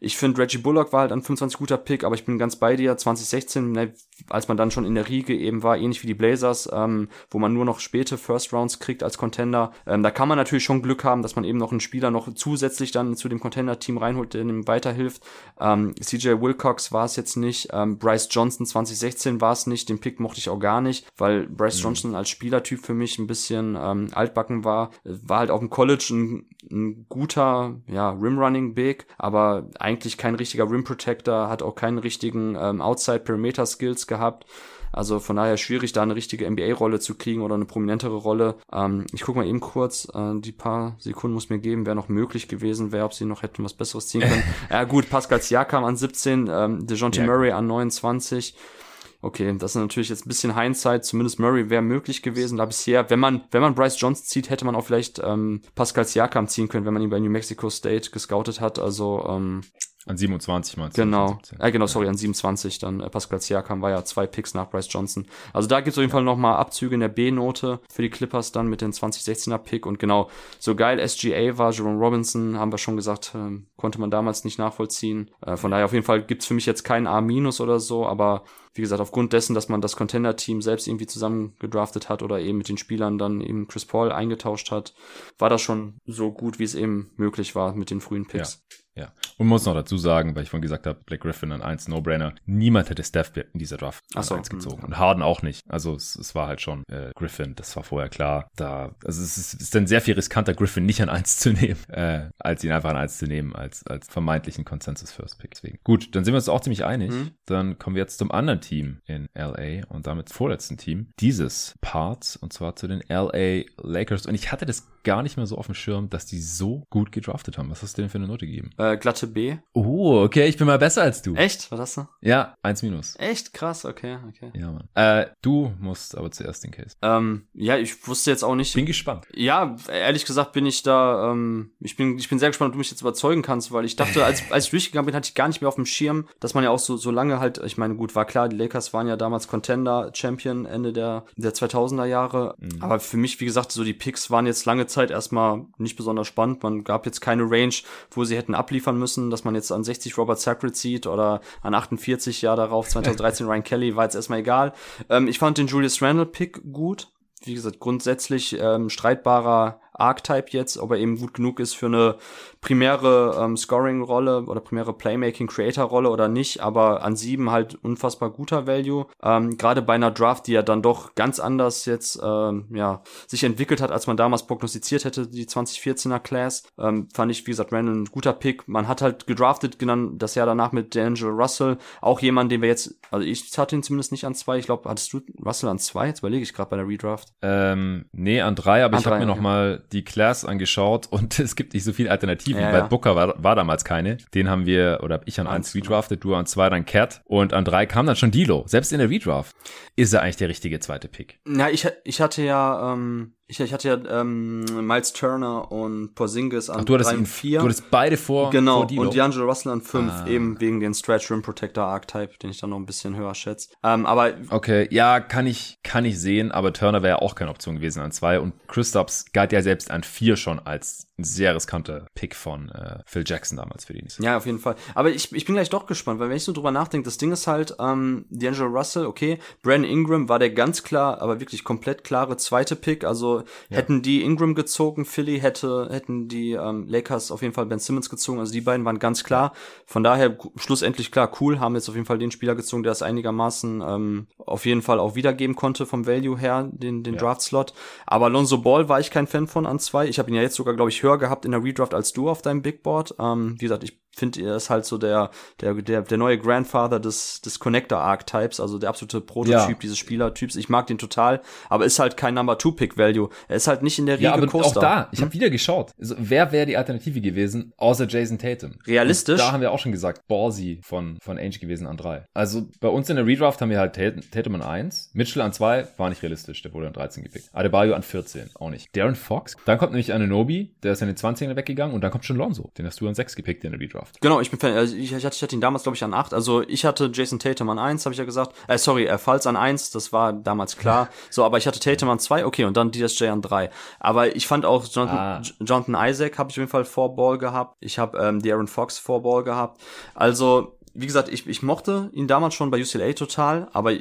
ich finde Reggie Bullock war halt an 25 guter Pick, aber ich bin ganz bei dir. 2016, ne, als man dann schon in der Riege eben war, ähnlich wie die Blazers, ähm, wo man nur noch späte First Rounds kriegt als Contender. Ähm, da kann man natürlich schon Glück haben, dass man eben noch einen Spieler noch zusätzlich dann zu dem Contender-Team reinholt, der ihm weiterhilft. Ähm, CJ Wilcox war es jetzt nicht. Ähm, Bryce Johnson 2016 war es nicht. Den Pick mochte ich auch gar nicht, weil Bryce mhm. Johnson als Spielertyp für mich ein bisschen ähm, altbacken war. War halt auch im College ein, ein guter ja, Rim-Running Big, aber eigentlich kein richtiger Rim Protector, hat auch keinen richtigen ähm, Outside Gehabt. Also von daher schwierig, da eine richtige NBA-Rolle zu kriegen oder eine prominentere Rolle. Ähm, ich gucke mal eben kurz, äh, die paar Sekunden muss mir geben, wer noch möglich gewesen wäre, ob sie noch hätten was Besseres ziehen können. ja gut, Pascal Siakam an 17, ähm, DeJounte ja. Murray an 29. Okay, das ist natürlich jetzt ein bisschen Hindsight. Zumindest Murray wäre möglich gewesen. Da bisher, wenn man, wenn man Bryce Jones zieht, hätte man auch vielleicht ähm, Pascal Siakam ziehen können, wenn man ihn bei New Mexico State gescoutet hat. Also ähm, an 27 meinst du? Genau. Äh, genau, sorry, an 27. Dann äh, Pascal Siakam war ja zwei Picks nach Bryce Johnson. Also da gibt es auf jeden Fall nochmal Abzüge in der B-Note für die Clippers dann mit den 2016er Pick. Und genau, so geil SGA war, Jerome Robinson, haben wir schon gesagt, äh, konnte man damals nicht nachvollziehen. Äh, von daher auf jeden Fall gibt's für mich jetzt kein A- oder so, aber wie gesagt, aufgrund dessen, dass man das Contender-Team selbst irgendwie zusammen gedraftet hat oder eben mit den Spielern dann eben Chris Paul eingetauscht hat, war das schon so gut, wie es eben möglich war mit den frühen Picks. Ja. Ja. Und muss noch dazu sagen, weil ich vorhin gesagt habe, Black Griffin an 1, No-Brainer. Niemand hätte Steph in dieser Draft an so, 1 gezogen. Und Harden auch nicht. Also es, es war halt schon äh, Griffin, das war vorher klar. Da, also es ist, ist dann sehr viel riskanter, Griffin nicht an 1 zu nehmen, äh, als ihn einfach an 1 zu nehmen, als, als vermeintlichen Consensus First Pick. Deswegen. Gut, dann sind wir uns auch ziemlich einig. Mhm. Dann kommen wir jetzt zum anderen Team in LA und damit vorletzten Team dieses Parts und zwar zu den LA Lakers. Und ich hatte das gar nicht mehr so auf dem Schirm, dass die so gut gedraftet haben. Was hast du denn für eine Note gegeben? Äh, glatte B. Oh, okay, ich bin mal besser als du. Echt? Was hast du? Ja, eins minus. Echt? Krass, okay, okay. Ja, Mann. Äh, du musst aber zuerst den Case. Ähm, ja, ich wusste jetzt auch nicht. Bin gespannt. Ja, ehrlich gesagt bin ich da, ähm, ich bin, ich bin sehr gespannt, ob du mich jetzt überzeugen kannst, weil ich dachte, als, als ich durchgegangen bin, hatte ich gar nicht mehr auf dem Schirm, dass man ja auch so, so lange halt, ich meine, gut, war klar, die Lakers waren ja damals Contender, Champion Ende der, der 2000er Jahre. Mhm. Aber für mich, wie gesagt, so die Picks waren jetzt lange Zeit erstmal nicht besonders spannend. Man gab jetzt keine Range, wo sie hätten abliefern müssen, dass man jetzt an 60 Robert Sacred sieht oder an 48 Jahr darauf 2013 Ryan Kelly, war jetzt erstmal egal. Ähm, ich fand den Julius Randle Pick gut. Wie gesagt, grundsätzlich ähm, streitbarer Archetype jetzt, ob er eben gut genug ist für eine primäre ähm, Scoring-Rolle oder primäre Playmaking-Creator-Rolle oder nicht, aber an sieben halt unfassbar guter Value. Ähm, Gerade bei einer Draft, die ja dann doch ganz anders jetzt ähm, ja, sich entwickelt hat, als man damals prognostiziert hätte, die 2014er Class, ähm, fand ich, wie gesagt, Randall ein guter Pick. Man hat halt gedraftet, genannt das Jahr danach mit D'Angelo Russell, auch jemand, den wir jetzt, also ich hatte ihn zumindest nicht an zwei, ich glaube, hattest du Russell an zwei? Jetzt überlege ich gerade bei der Redraft. Ähm, nee, an drei, aber an ich habe mir okay. noch mal die Class angeschaut und es gibt nicht so viele Alternativen, ja, weil ja. Booker war, war damals keine. Den haben wir, oder hab ich an eins redraftet, du an zwei dann Cat und an drei kam dann schon Dilo. Selbst in der Redraft ist er eigentlich der richtige zweite Pick. Ja, ich, ich hatte ja, ähm, ich, ich hatte ja ähm, Miles Turner und Porzingis an Ach, du 3 und 4. Du hattest beide vor Genau, vor und D'Angelo Russell an 5, ah. eben wegen den Stretch Rim Protector Archetype, den ich dann noch ein bisschen höher schätze. Ähm, aber Okay, ja, kann ich, kann ich sehen, aber Turner wäre ja auch keine Option gewesen an 2 und Christophs galt ja selbst an 4 schon als ein sehr riskanter Pick von äh, Phil Jackson damals für die Knicks. Ja, auf jeden Fall. Aber ich, ich bin gleich doch gespannt, weil wenn ich so drüber nachdenke, das Ding ist halt, ähm, D'Angelo Russell, okay, Brandon Ingram war der ganz klar, aber wirklich komplett klare zweite Pick, also ja. hätten die Ingram gezogen, Philly hätte, hätten die ähm, Lakers auf jeden Fall Ben Simmons gezogen, also die beiden waren ganz klar. Von daher schlussendlich klar, cool, haben jetzt auf jeden Fall den Spieler gezogen, der es einigermaßen ähm, auf jeden Fall auch wiedergeben konnte vom Value her, den, den ja. Draft-Slot. Aber Lonzo Ball war ich kein Fan von an zwei. Ich habe ihn ja jetzt sogar, glaube ich, höher gehabt in der Redraft als du auf deinem Big Board. Ähm, wie gesagt, ich finde, er ist halt so der, der, der, der neue Grandfather des, des Connector-Archetypes, also der absolute Prototyp ja. dieses Spielertyps. Ich mag den total, aber ist halt kein Number Two Pick Value. Er ist halt nicht in der Riege ja, aber Coaster. auch da, ich habe wieder geschaut. Also, wer wäre die Alternative gewesen, außer Jason Tatum? Realistisch? Und da haben wir auch schon gesagt, Ballsy von, von Ainge gewesen an drei. Also, bei uns in der Redraft haben wir halt Tatum, Tatum an eins, Mitchell an zwei, war nicht realistisch, der wurde an 13 gepickt. Adebayo an 14, auch nicht. Darren Fox, dann kommt nämlich Ananobi, der ist in den 20ern weggegangen und dann kommt schon Lonzo, den hast du an sechs gepickt in der Redraft. Draft. Genau, ich bin Fan. Also ich, ich, hatte, ich hatte ihn damals, glaube ich, an 8. Also ich hatte Jason Tatum an 1, habe ich ja gesagt. Äh, sorry, äh, Falls an 1, das war damals klar. so, aber ich hatte Tatum an 2, okay, und dann DSJ an 3. Aber ich fand auch Jonathan, ah. Jonathan Isaac habe ich auf jeden Fall vor Ball gehabt. Ich habe ähm, Aaron Fox vor Ball gehabt. Also, wie gesagt, ich, ich mochte ihn damals schon bei UCLA total, aber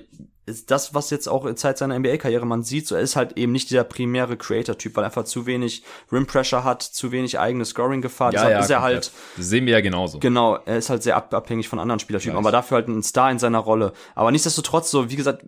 ist das, was jetzt auch in Zeit seiner NBA-Karriere man sieht, so er ist halt eben nicht dieser primäre Creator-Typ, weil er einfach zu wenig Rim-Pressure hat, zu wenig eigene Scoring-Gefahr. Ja, ja, ist er halt. Das sehen wir ja genauso. Genau, er ist halt sehr abhängig von anderen Spielertypen, aber dafür halt ein Star in seiner Rolle. Aber nichtsdestotrotz, so, wie gesagt,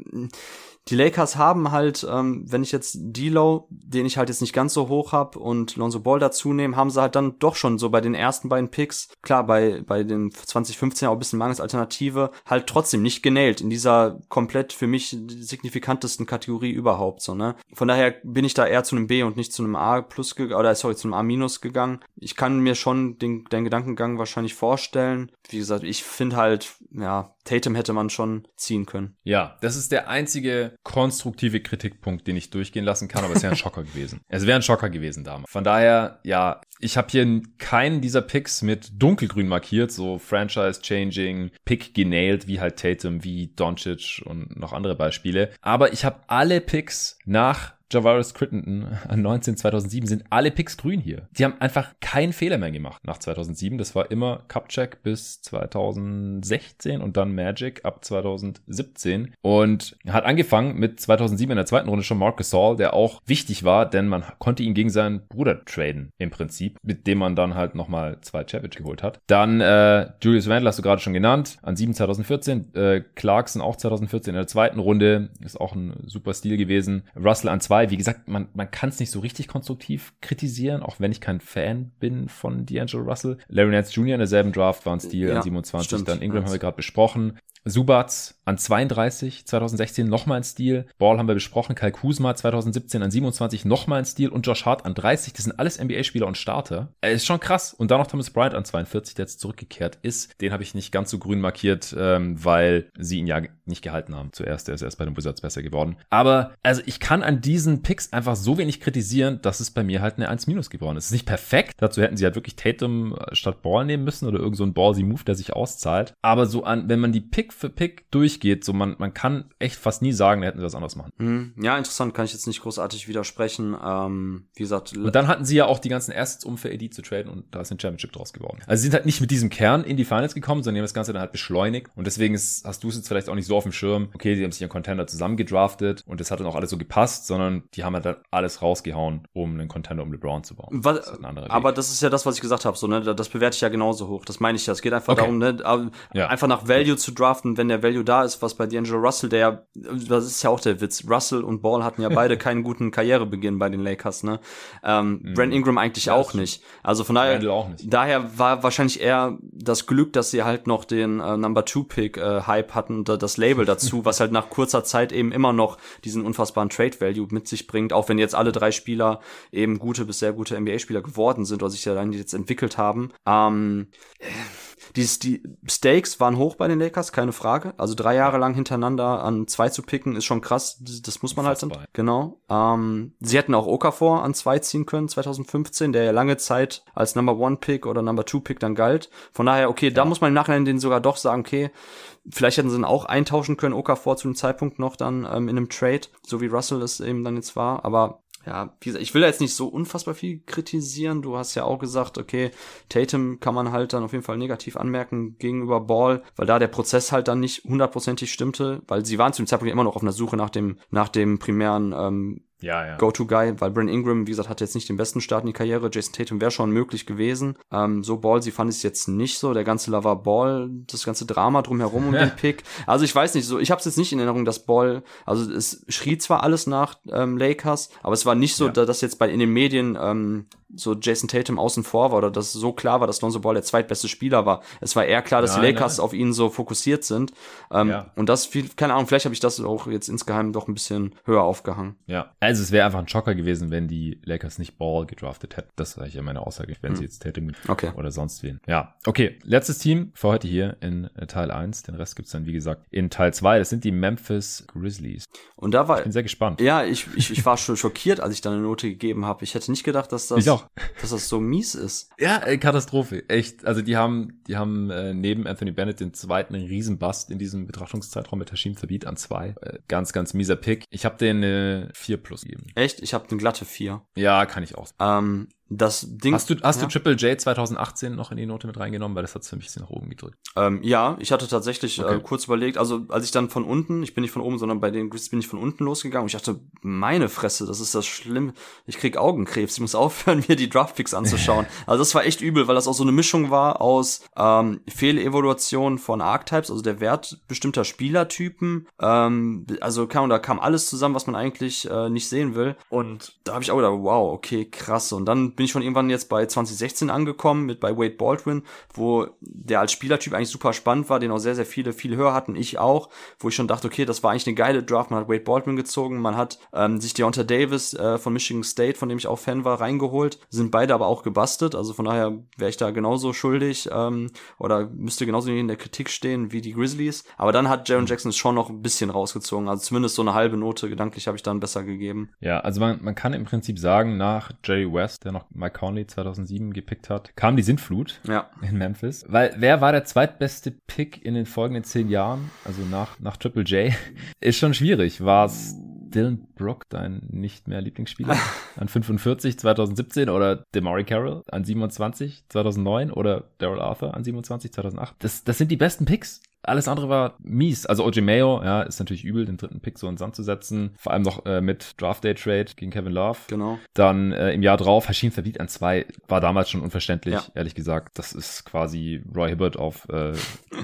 die Lakers haben halt, ähm, wenn ich jetzt D-Low, den ich halt jetzt nicht ganz so hoch hab und Lonzo Ball dazu nehme, haben sie halt dann doch schon so bei den ersten beiden Picks, klar, bei, bei den 2015 auch ein bisschen mangels Alternative, halt trotzdem nicht genäht in dieser komplett für mich signifikantesten Kategorie überhaupt, so, ne. Von daher bin ich da eher zu einem B und nicht zu einem A plus oder sorry, zu einem A minus gegangen. Ich kann mir schon den, den Gedankengang wahrscheinlich vorstellen. Wie gesagt, ich finde halt, ja, Tatum hätte man schon ziehen können. Ja, das ist der einzige konstruktive Kritikpunkt, den ich durchgehen lassen kann, aber es wäre ein Schocker gewesen. Es wäre ein Schocker gewesen damals. Von daher, ja, ich habe hier keinen dieser Picks mit dunkelgrün markiert, so Franchise-Changing, Pick genailed, wie halt Tatum, wie Doncic und noch andere Beispiele. Aber ich habe alle Picks nach Javaris Crittenden an 19 2007 sind alle Picks grün hier. Die haben einfach keinen Fehler mehr gemacht nach 2007. Das war immer Cupcheck bis 2016 und dann Magic ab 2017 und hat angefangen mit 2007 in der zweiten Runde schon Marcus Saul, der auch wichtig war, denn man konnte ihn gegen seinen Bruder traden im Prinzip, mit dem man dann halt nochmal zwei Championship geholt hat. Dann äh, Julius Randle hast du gerade schon genannt, an 7 2014, äh, Clarkson auch 2014 in der zweiten Runde, ist auch ein super Stil gewesen. Russell an 2 dabei. Wie gesagt, man, man kann es nicht so richtig konstruktiv kritisieren, auch wenn ich kein Fan bin von D'Angelo Russell. Larry Nance Jr. in derselben Draft war ein Stil ja, an 27, stimmt. dann Ingram haben wir gerade besprochen. Subats an 32, 2016 nochmal ein Stil. Ball haben wir besprochen. Kyle Kuzma 2017 an 27 nochmal ein Stil. Und Josh Hart an 30. Das sind alles NBA-Spieler und Starter. Er ist schon krass. Und dann noch Thomas Bryant an 42, der jetzt zurückgekehrt ist. Den habe ich nicht ganz so grün markiert, ähm, weil sie ihn ja nicht gehalten haben. Zuerst, der ist erst bei den Wizards besser geworden. Aber also ich kann an diesen Picks einfach so wenig kritisieren, dass es bei mir halt eine 1 minus geworden ist. Es ist nicht perfekt. Dazu hätten sie halt wirklich Tatum statt Ball nehmen müssen oder irgend so ein Ballsy Move, der sich auszahlt. Aber so an, wenn man die Pick für Pick durchgeht, so man, man kann echt fast nie sagen, da hätten sie was anderes machen. Hm, ja, interessant, kann ich jetzt nicht großartig widersprechen. Ähm, wie gesagt. Und dann hatten sie ja auch die ganzen Assets, um für AD zu traden und da ist ein Championship draus geworden. Also sie sind halt nicht mit diesem Kern in die Finals gekommen, sondern haben das Ganze dann halt beschleunigt und deswegen ist, hast du es jetzt vielleicht auch nicht so auf dem Schirm, okay, sie haben sich ihren Contender zusammen gedraftet und das hat dann auch alles so gepasst, sondern die haben halt dann alles rausgehauen, um einen Contender um LeBron zu bauen. Was, das aber das ist ja das, was ich gesagt habe, so, ne, das bewerte ich ja genauso hoch. Das meine ich ja. Es geht einfach okay. darum, ne, ja. einfach nach Value zu draften, wenn der Value da ist, was bei D'Angelo Russell, der ja, das ist ja auch der Witz. Russell und Ball hatten ja beide keinen guten Karrierebeginn bei den Lakers, ne? Ähm, mhm. Brent Ingram eigentlich ja, auch nicht. Also von daher, daher war wahrscheinlich eher das Glück, dass sie halt noch den äh, Number Two Pick äh, Hype hatten, das Label dazu, was halt nach kurzer Zeit eben immer noch diesen unfassbaren Trade Value mit sich bringt, auch wenn jetzt alle drei Spieler eben gute bis sehr gute NBA-Spieler geworden sind oder sich ja dann jetzt entwickelt haben. Ähm, die, die Stakes waren hoch bei den Lakers, keine Frage. Also drei Jahre lang hintereinander an zwei zu picken, ist schon krass. Das, muss man halt dann. Genau. Ähm, sie hätten auch Okafor an zwei ziehen können, 2015, der ja lange Zeit als Number One Pick oder Number Two Pick dann galt. Von daher, okay, ja. da muss man im Nachhinein den sogar doch sagen, okay, vielleicht hätten sie ihn auch eintauschen können, Okafor zu dem Zeitpunkt noch dann ähm, in einem Trade, so wie Russell es eben dann jetzt war. Aber ja, wie gesagt, ich will jetzt nicht so unfassbar viel kritisieren. Du hast ja auch gesagt, okay, Tatum kann man halt dann auf jeden Fall negativ anmerken gegenüber Ball, weil da der Prozess halt dann nicht hundertprozentig stimmte, weil sie waren zu dem Zeitpunkt immer noch auf einer Suche nach dem, nach dem primären ähm, ja, ja. Go-To-Guy, weil Brent Ingram, wie gesagt, hat jetzt nicht den besten Start in die Karriere. Jason Tatum wäre schon möglich gewesen. Ähm, so ballsy fand ich es jetzt nicht so. Der ganze Lava Ball, das ganze Drama drumherum um den Pick. Also ich weiß nicht, so ich habe es jetzt nicht in Erinnerung, dass Ball, also es schrie zwar alles nach ähm, Lakers, aber es war nicht so, ja. dass jetzt bei in den Medien ähm, so Jason Tatum außen vor war oder dass so klar war, dass Lonzo Ball der zweitbeste Spieler war. Es war eher klar, dass nein, die Lakers nein. auf ihn so fokussiert sind. Ähm, ja. Und das viel, keine Ahnung, vielleicht habe ich das auch jetzt insgeheim doch ein bisschen höher aufgehangen. Ja, also es wäre einfach ein Schocker gewesen, wenn die Lakers nicht Ball gedraftet hätten. Das war ja meine Aussage, wenn hm. sie jetzt Tatum okay. oder sonst wen. Ja, okay. Letztes Team für heute hier in äh, Teil 1. Den Rest gibt's dann, wie gesagt, in Teil 2. Das sind die Memphis Grizzlies. Und da war. Ich bin sehr gespannt. Ja, ich, ich, ich war schon schockiert, als ich dann eine Note gegeben habe. Ich hätte nicht gedacht, dass das noch. Dass das so mies ist. Ja, äh, Katastrophe. Echt. Also die haben, die haben äh, neben Anthony Bennett den zweiten Riesenbust in diesem Betrachtungszeitraum mit Hashim Thabit an zwei. Äh, ganz, ganz mieser Pick. Ich habe den äh, 4 plus gegeben. Echt? Ich habe eine glatte 4. Ja, kann ich auch. Ähm, das Ding. Hast du, hast ja. du Triple J 2018 noch in die Note mit reingenommen? Weil das hat es für mich ein bisschen nach oben gedrückt. Ähm, ja, ich hatte tatsächlich Okay. äh, kurz überlegt, also als ich dann von unten, ich bin nicht von oben, sondern bei den Grizzlies bin ich von unten losgegangen und ich dachte, meine Fresse, das ist das schlimm. Ich krieg Augenkrebs, ich muss aufhören, mir die Draftpicks anzuschauen. also das war echt übel, weil das auch so eine Mischung war aus ähm, Fehlevaluation von Archetypes, also der Wert bestimmter Spielertypen. Ähm, also kam, da kam alles zusammen, was man eigentlich äh, nicht sehen will. Und da habe ich auch gedacht, wow, okay, krass. Und dann bin ich schon irgendwann jetzt bei 2016 angekommen mit bei Wade Baldwin, wo der als Spielertyp eigentlich super spannend war, den auch sehr, sehr viele viel höher hatten, ich auch, wo ich schon dachte, okay, das war eigentlich eine geile Draft. Man hat Wade Baldwin gezogen, man hat ähm, sich Deonta Davis äh, von Michigan State, von dem ich auch Fan war, reingeholt, sind beide aber auch gebastelt. Also von daher wäre ich da genauso schuldig ähm, oder müsste genauso in der Kritik stehen wie die Grizzlies. Aber dann hat Jaron Jackson es schon noch ein bisschen rausgezogen. Also zumindest so eine halbe Note gedanklich habe ich dann besser gegeben. Ja, also man, man kann im Prinzip sagen, nach Jerry West, der noch Mike Conley 2007 gepickt hat, kam die Sintflut Ja. in Memphis. Weil wer war der zweitbeste Pick in den folgenden zehn Jahren? Also nach, nach Triple J? Ist schon schwierig. War es Dylan Brooke, dein nicht mehr Lieblingsspieler, an 45 2017 oder Demari Carroll an 27 2009 oder Daryl Arthur an 27 2008? Das, das sind die besten Picks. Alles andere war mies. Also OJ Mayo, ja, ist natürlich übel, den dritten Pick so in Sand zu setzen. Vor allem noch äh, mit Draft Day Trade gegen Kevin Love. Genau. Dann äh, im Jahr drauf, Hashim Thabit an zwei, war damals schon unverständlich, Ja. ehrlich gesagt. Das ist quasi Roy Hibbert auf äh,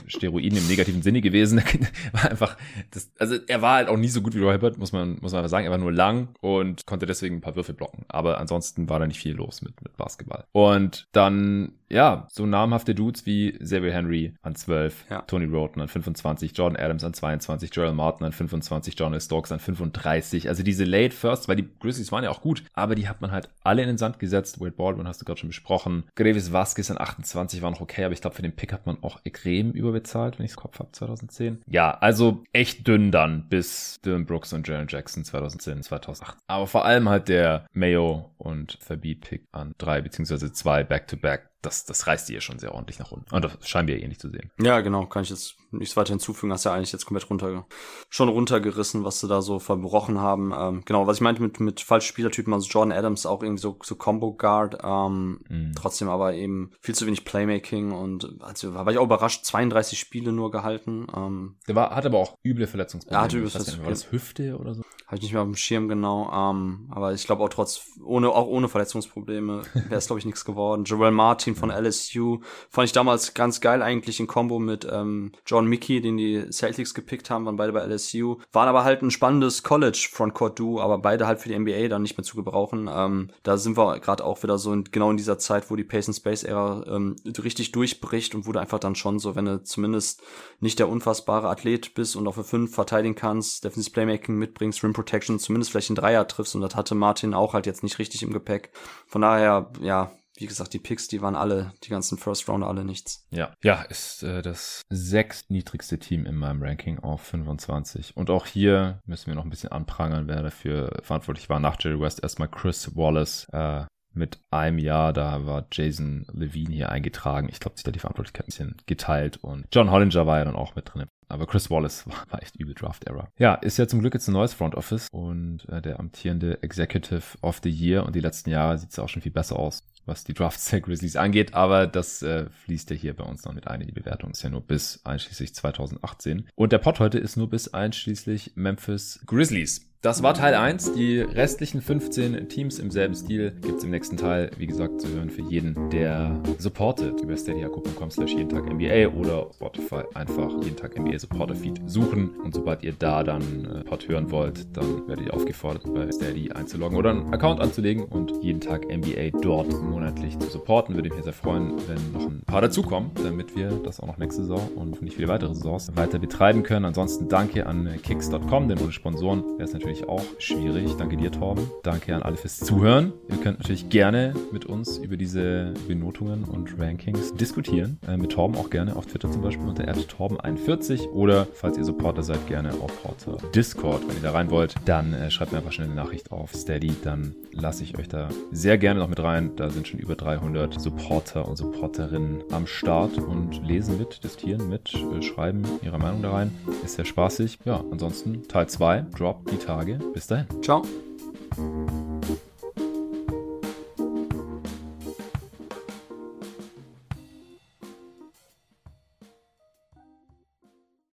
Steroiden im negativen Sinne gewesen. war einfach, das, also er war halt auch nie so gut wie Roy Hibbert, muss man, muss man einfach sagen. Er war nur lang und konnte deswegen ein paar Würfe blocken. Aber ansonsten war da nicht viel los mit, mit Basketball. Und dann, ja, so namhafte Dudes wie Xavier Henry an 12, Ja. Tony Roten an 25, Jordan Adams an 22, Joel Martin an 25, John. Stokes an 35. Also diese Late First, weil die Grizzlies waren ja auch gut, aber die hat man halt alle in den Sand gesetzt. Wade Baldwin hast du gerade schon besprochen. Gravis Vasquez an 28 war noch okay, aber ich glaube, für den Pick hat man auch extrem überbezahlt, wenn ich es Kopf habe, 2010. Ja, also echt dünn dann bis Dylan Brooks und Jalen Jackson 2010, 2008. Aber vor allem halt der Mayo und Verbeat Pick an drei beziehungsweise zwei Back-to-Back. Das, das reißt die ja schon sehr ordentlich nach unten. Und das scheinen wir eh nicht zu sehen. Ja, genau, kann ich jetzt nichts weiter hinzufügen. Hast ja eigentlich jetzt komplett runter, schon runtergerissen, was sie da so verbrochen haben. Ähm, genau, was ich meinte mit, mit falschen Spielertypen, also Jordan Adams auch irgendwie so, so Combo Guard, ähm, Mhm. trotzdem aber eben viel zu wenig Playmaking und also war ich auch überrascht, 32 Spiele nur gehalten. Ähm, Der war, hat aber auch üble Verletzungsprobleme. Ja, hatte üble nicht, War das Hüfte oder so? Habe ich nicht mehr auf dem Schirm genau, ähm, aber ich glaube auch trotz, ohne, auch ohne Verletzungsprobleme wäre es, glaube ich, nichts geworden. Joel Martin von LSU fand ich damals ganz geil eigentlich in Kombo mit ähm, John Mickey, den die Celtics gepickt haben, waren beide bei LSU. Waren aber halt ein spannendes College Frontcourt Duo, aber beide halt für die NBA dann nicht mehr zu gebrauchen. Ähm, da sind wir gerade auch wieder so in, genau in dieser Zeit, wo die Pace and Space Ära ähm, richtig durchbricht und wurde einfach dann schon so, wenn du zumindest nicht der unfassbare Athlet bist und auf für fünf verteidigen kannst, Defensive Playmaking mitbringst, Rim Protection, zumindest vielleicht einen Dreier triffst und das hatte Martin auch halt jetzt nicht richtig im Gepäck. Von daher, ja, wie gesagt, die Picks, die waren alle, die ganzen First Rounder alle nichts. Ja. Ja, ist äh, das sechst niedrigste Team in meinem Ranking auf 25. Und auch hier müssen wir noch ein bisschen anprangern, wer dafür verantwortlich war. Nach Jerry West erstmal Chris Wallace. Äh, mit einem Jahr, da war Jason Levine hier eingetragen. Ich glaube, sich da die Verantwortlichkeit ein bisschen geteilt und John Hollinger war ja dann auch mit drin. Aber Chris Wallace war, war echt übel Draft-Error. Ja, ist ja zum Glück jetzt ein neues Front Office und äh, der amtierende Executive of the Year und die letzten Jahre sieht es auch schon viel besser aus, was die Drafts der Grizzlies angeht, aber das äh, fließt ja hier bei uns noch mit ein in die Bewertung. Ist ja nur bis einschließlich 2018. Und der Pod heute ist nur bis einschließlich Memphis Grizzlies. Das war Teil 1. Die restlichen 15 Teams im selben Stil gibt's im nächsten Teil, wie gesagt, zu hören für jeden, der supportet über steadyhq.com slash jeden Tag NBA oder Spotify einfach jeden Tag NBA Supporter Feed suchen. Und sobald ihr da dann äh, Pod hören wollt, dann werdet ihr aufgefordert, bei Steady einzuloggen oder einen Account anzulegen und jeden Tag NBA dort monatlich zu supporten. Würde mich sehr freuen, wenn noch ein paar dazukommen, damit wir das auch noch nächste Saison und nicht viele weitere Saisons weiter betreiben können. Ansonsten danke an kicks.com, denn ohne Sponsoren wäre es natürlich natürlich auch schwierig. Danke dir, Torben. Danke an alle fürs Zuhören. Ihr könnt natürlich gerne mit uns über diese Benotungen und Rankings diskutieren. Äh, mit Torben auch gerne auf Twitter zum Beispiel unter Torben41 oder falls ihr Supporter seid, gerne auf Porter Discord. Wenn ihr da rein wollt, dann äh, schreibt mir einfach schnell eine Nachricht auf Steady. Dann lasse ich euch da sehr gerne noch mit rein. Da sind schon über 300 Supporter und Supporterinnen am Start und lesen mit, diskutieren mit, äh, schreiben ihre Meinung da rein. Ist sehr spaßig. Ja, ansonsten Teil 2, Drop die Tage. Bis dahin. Ciao.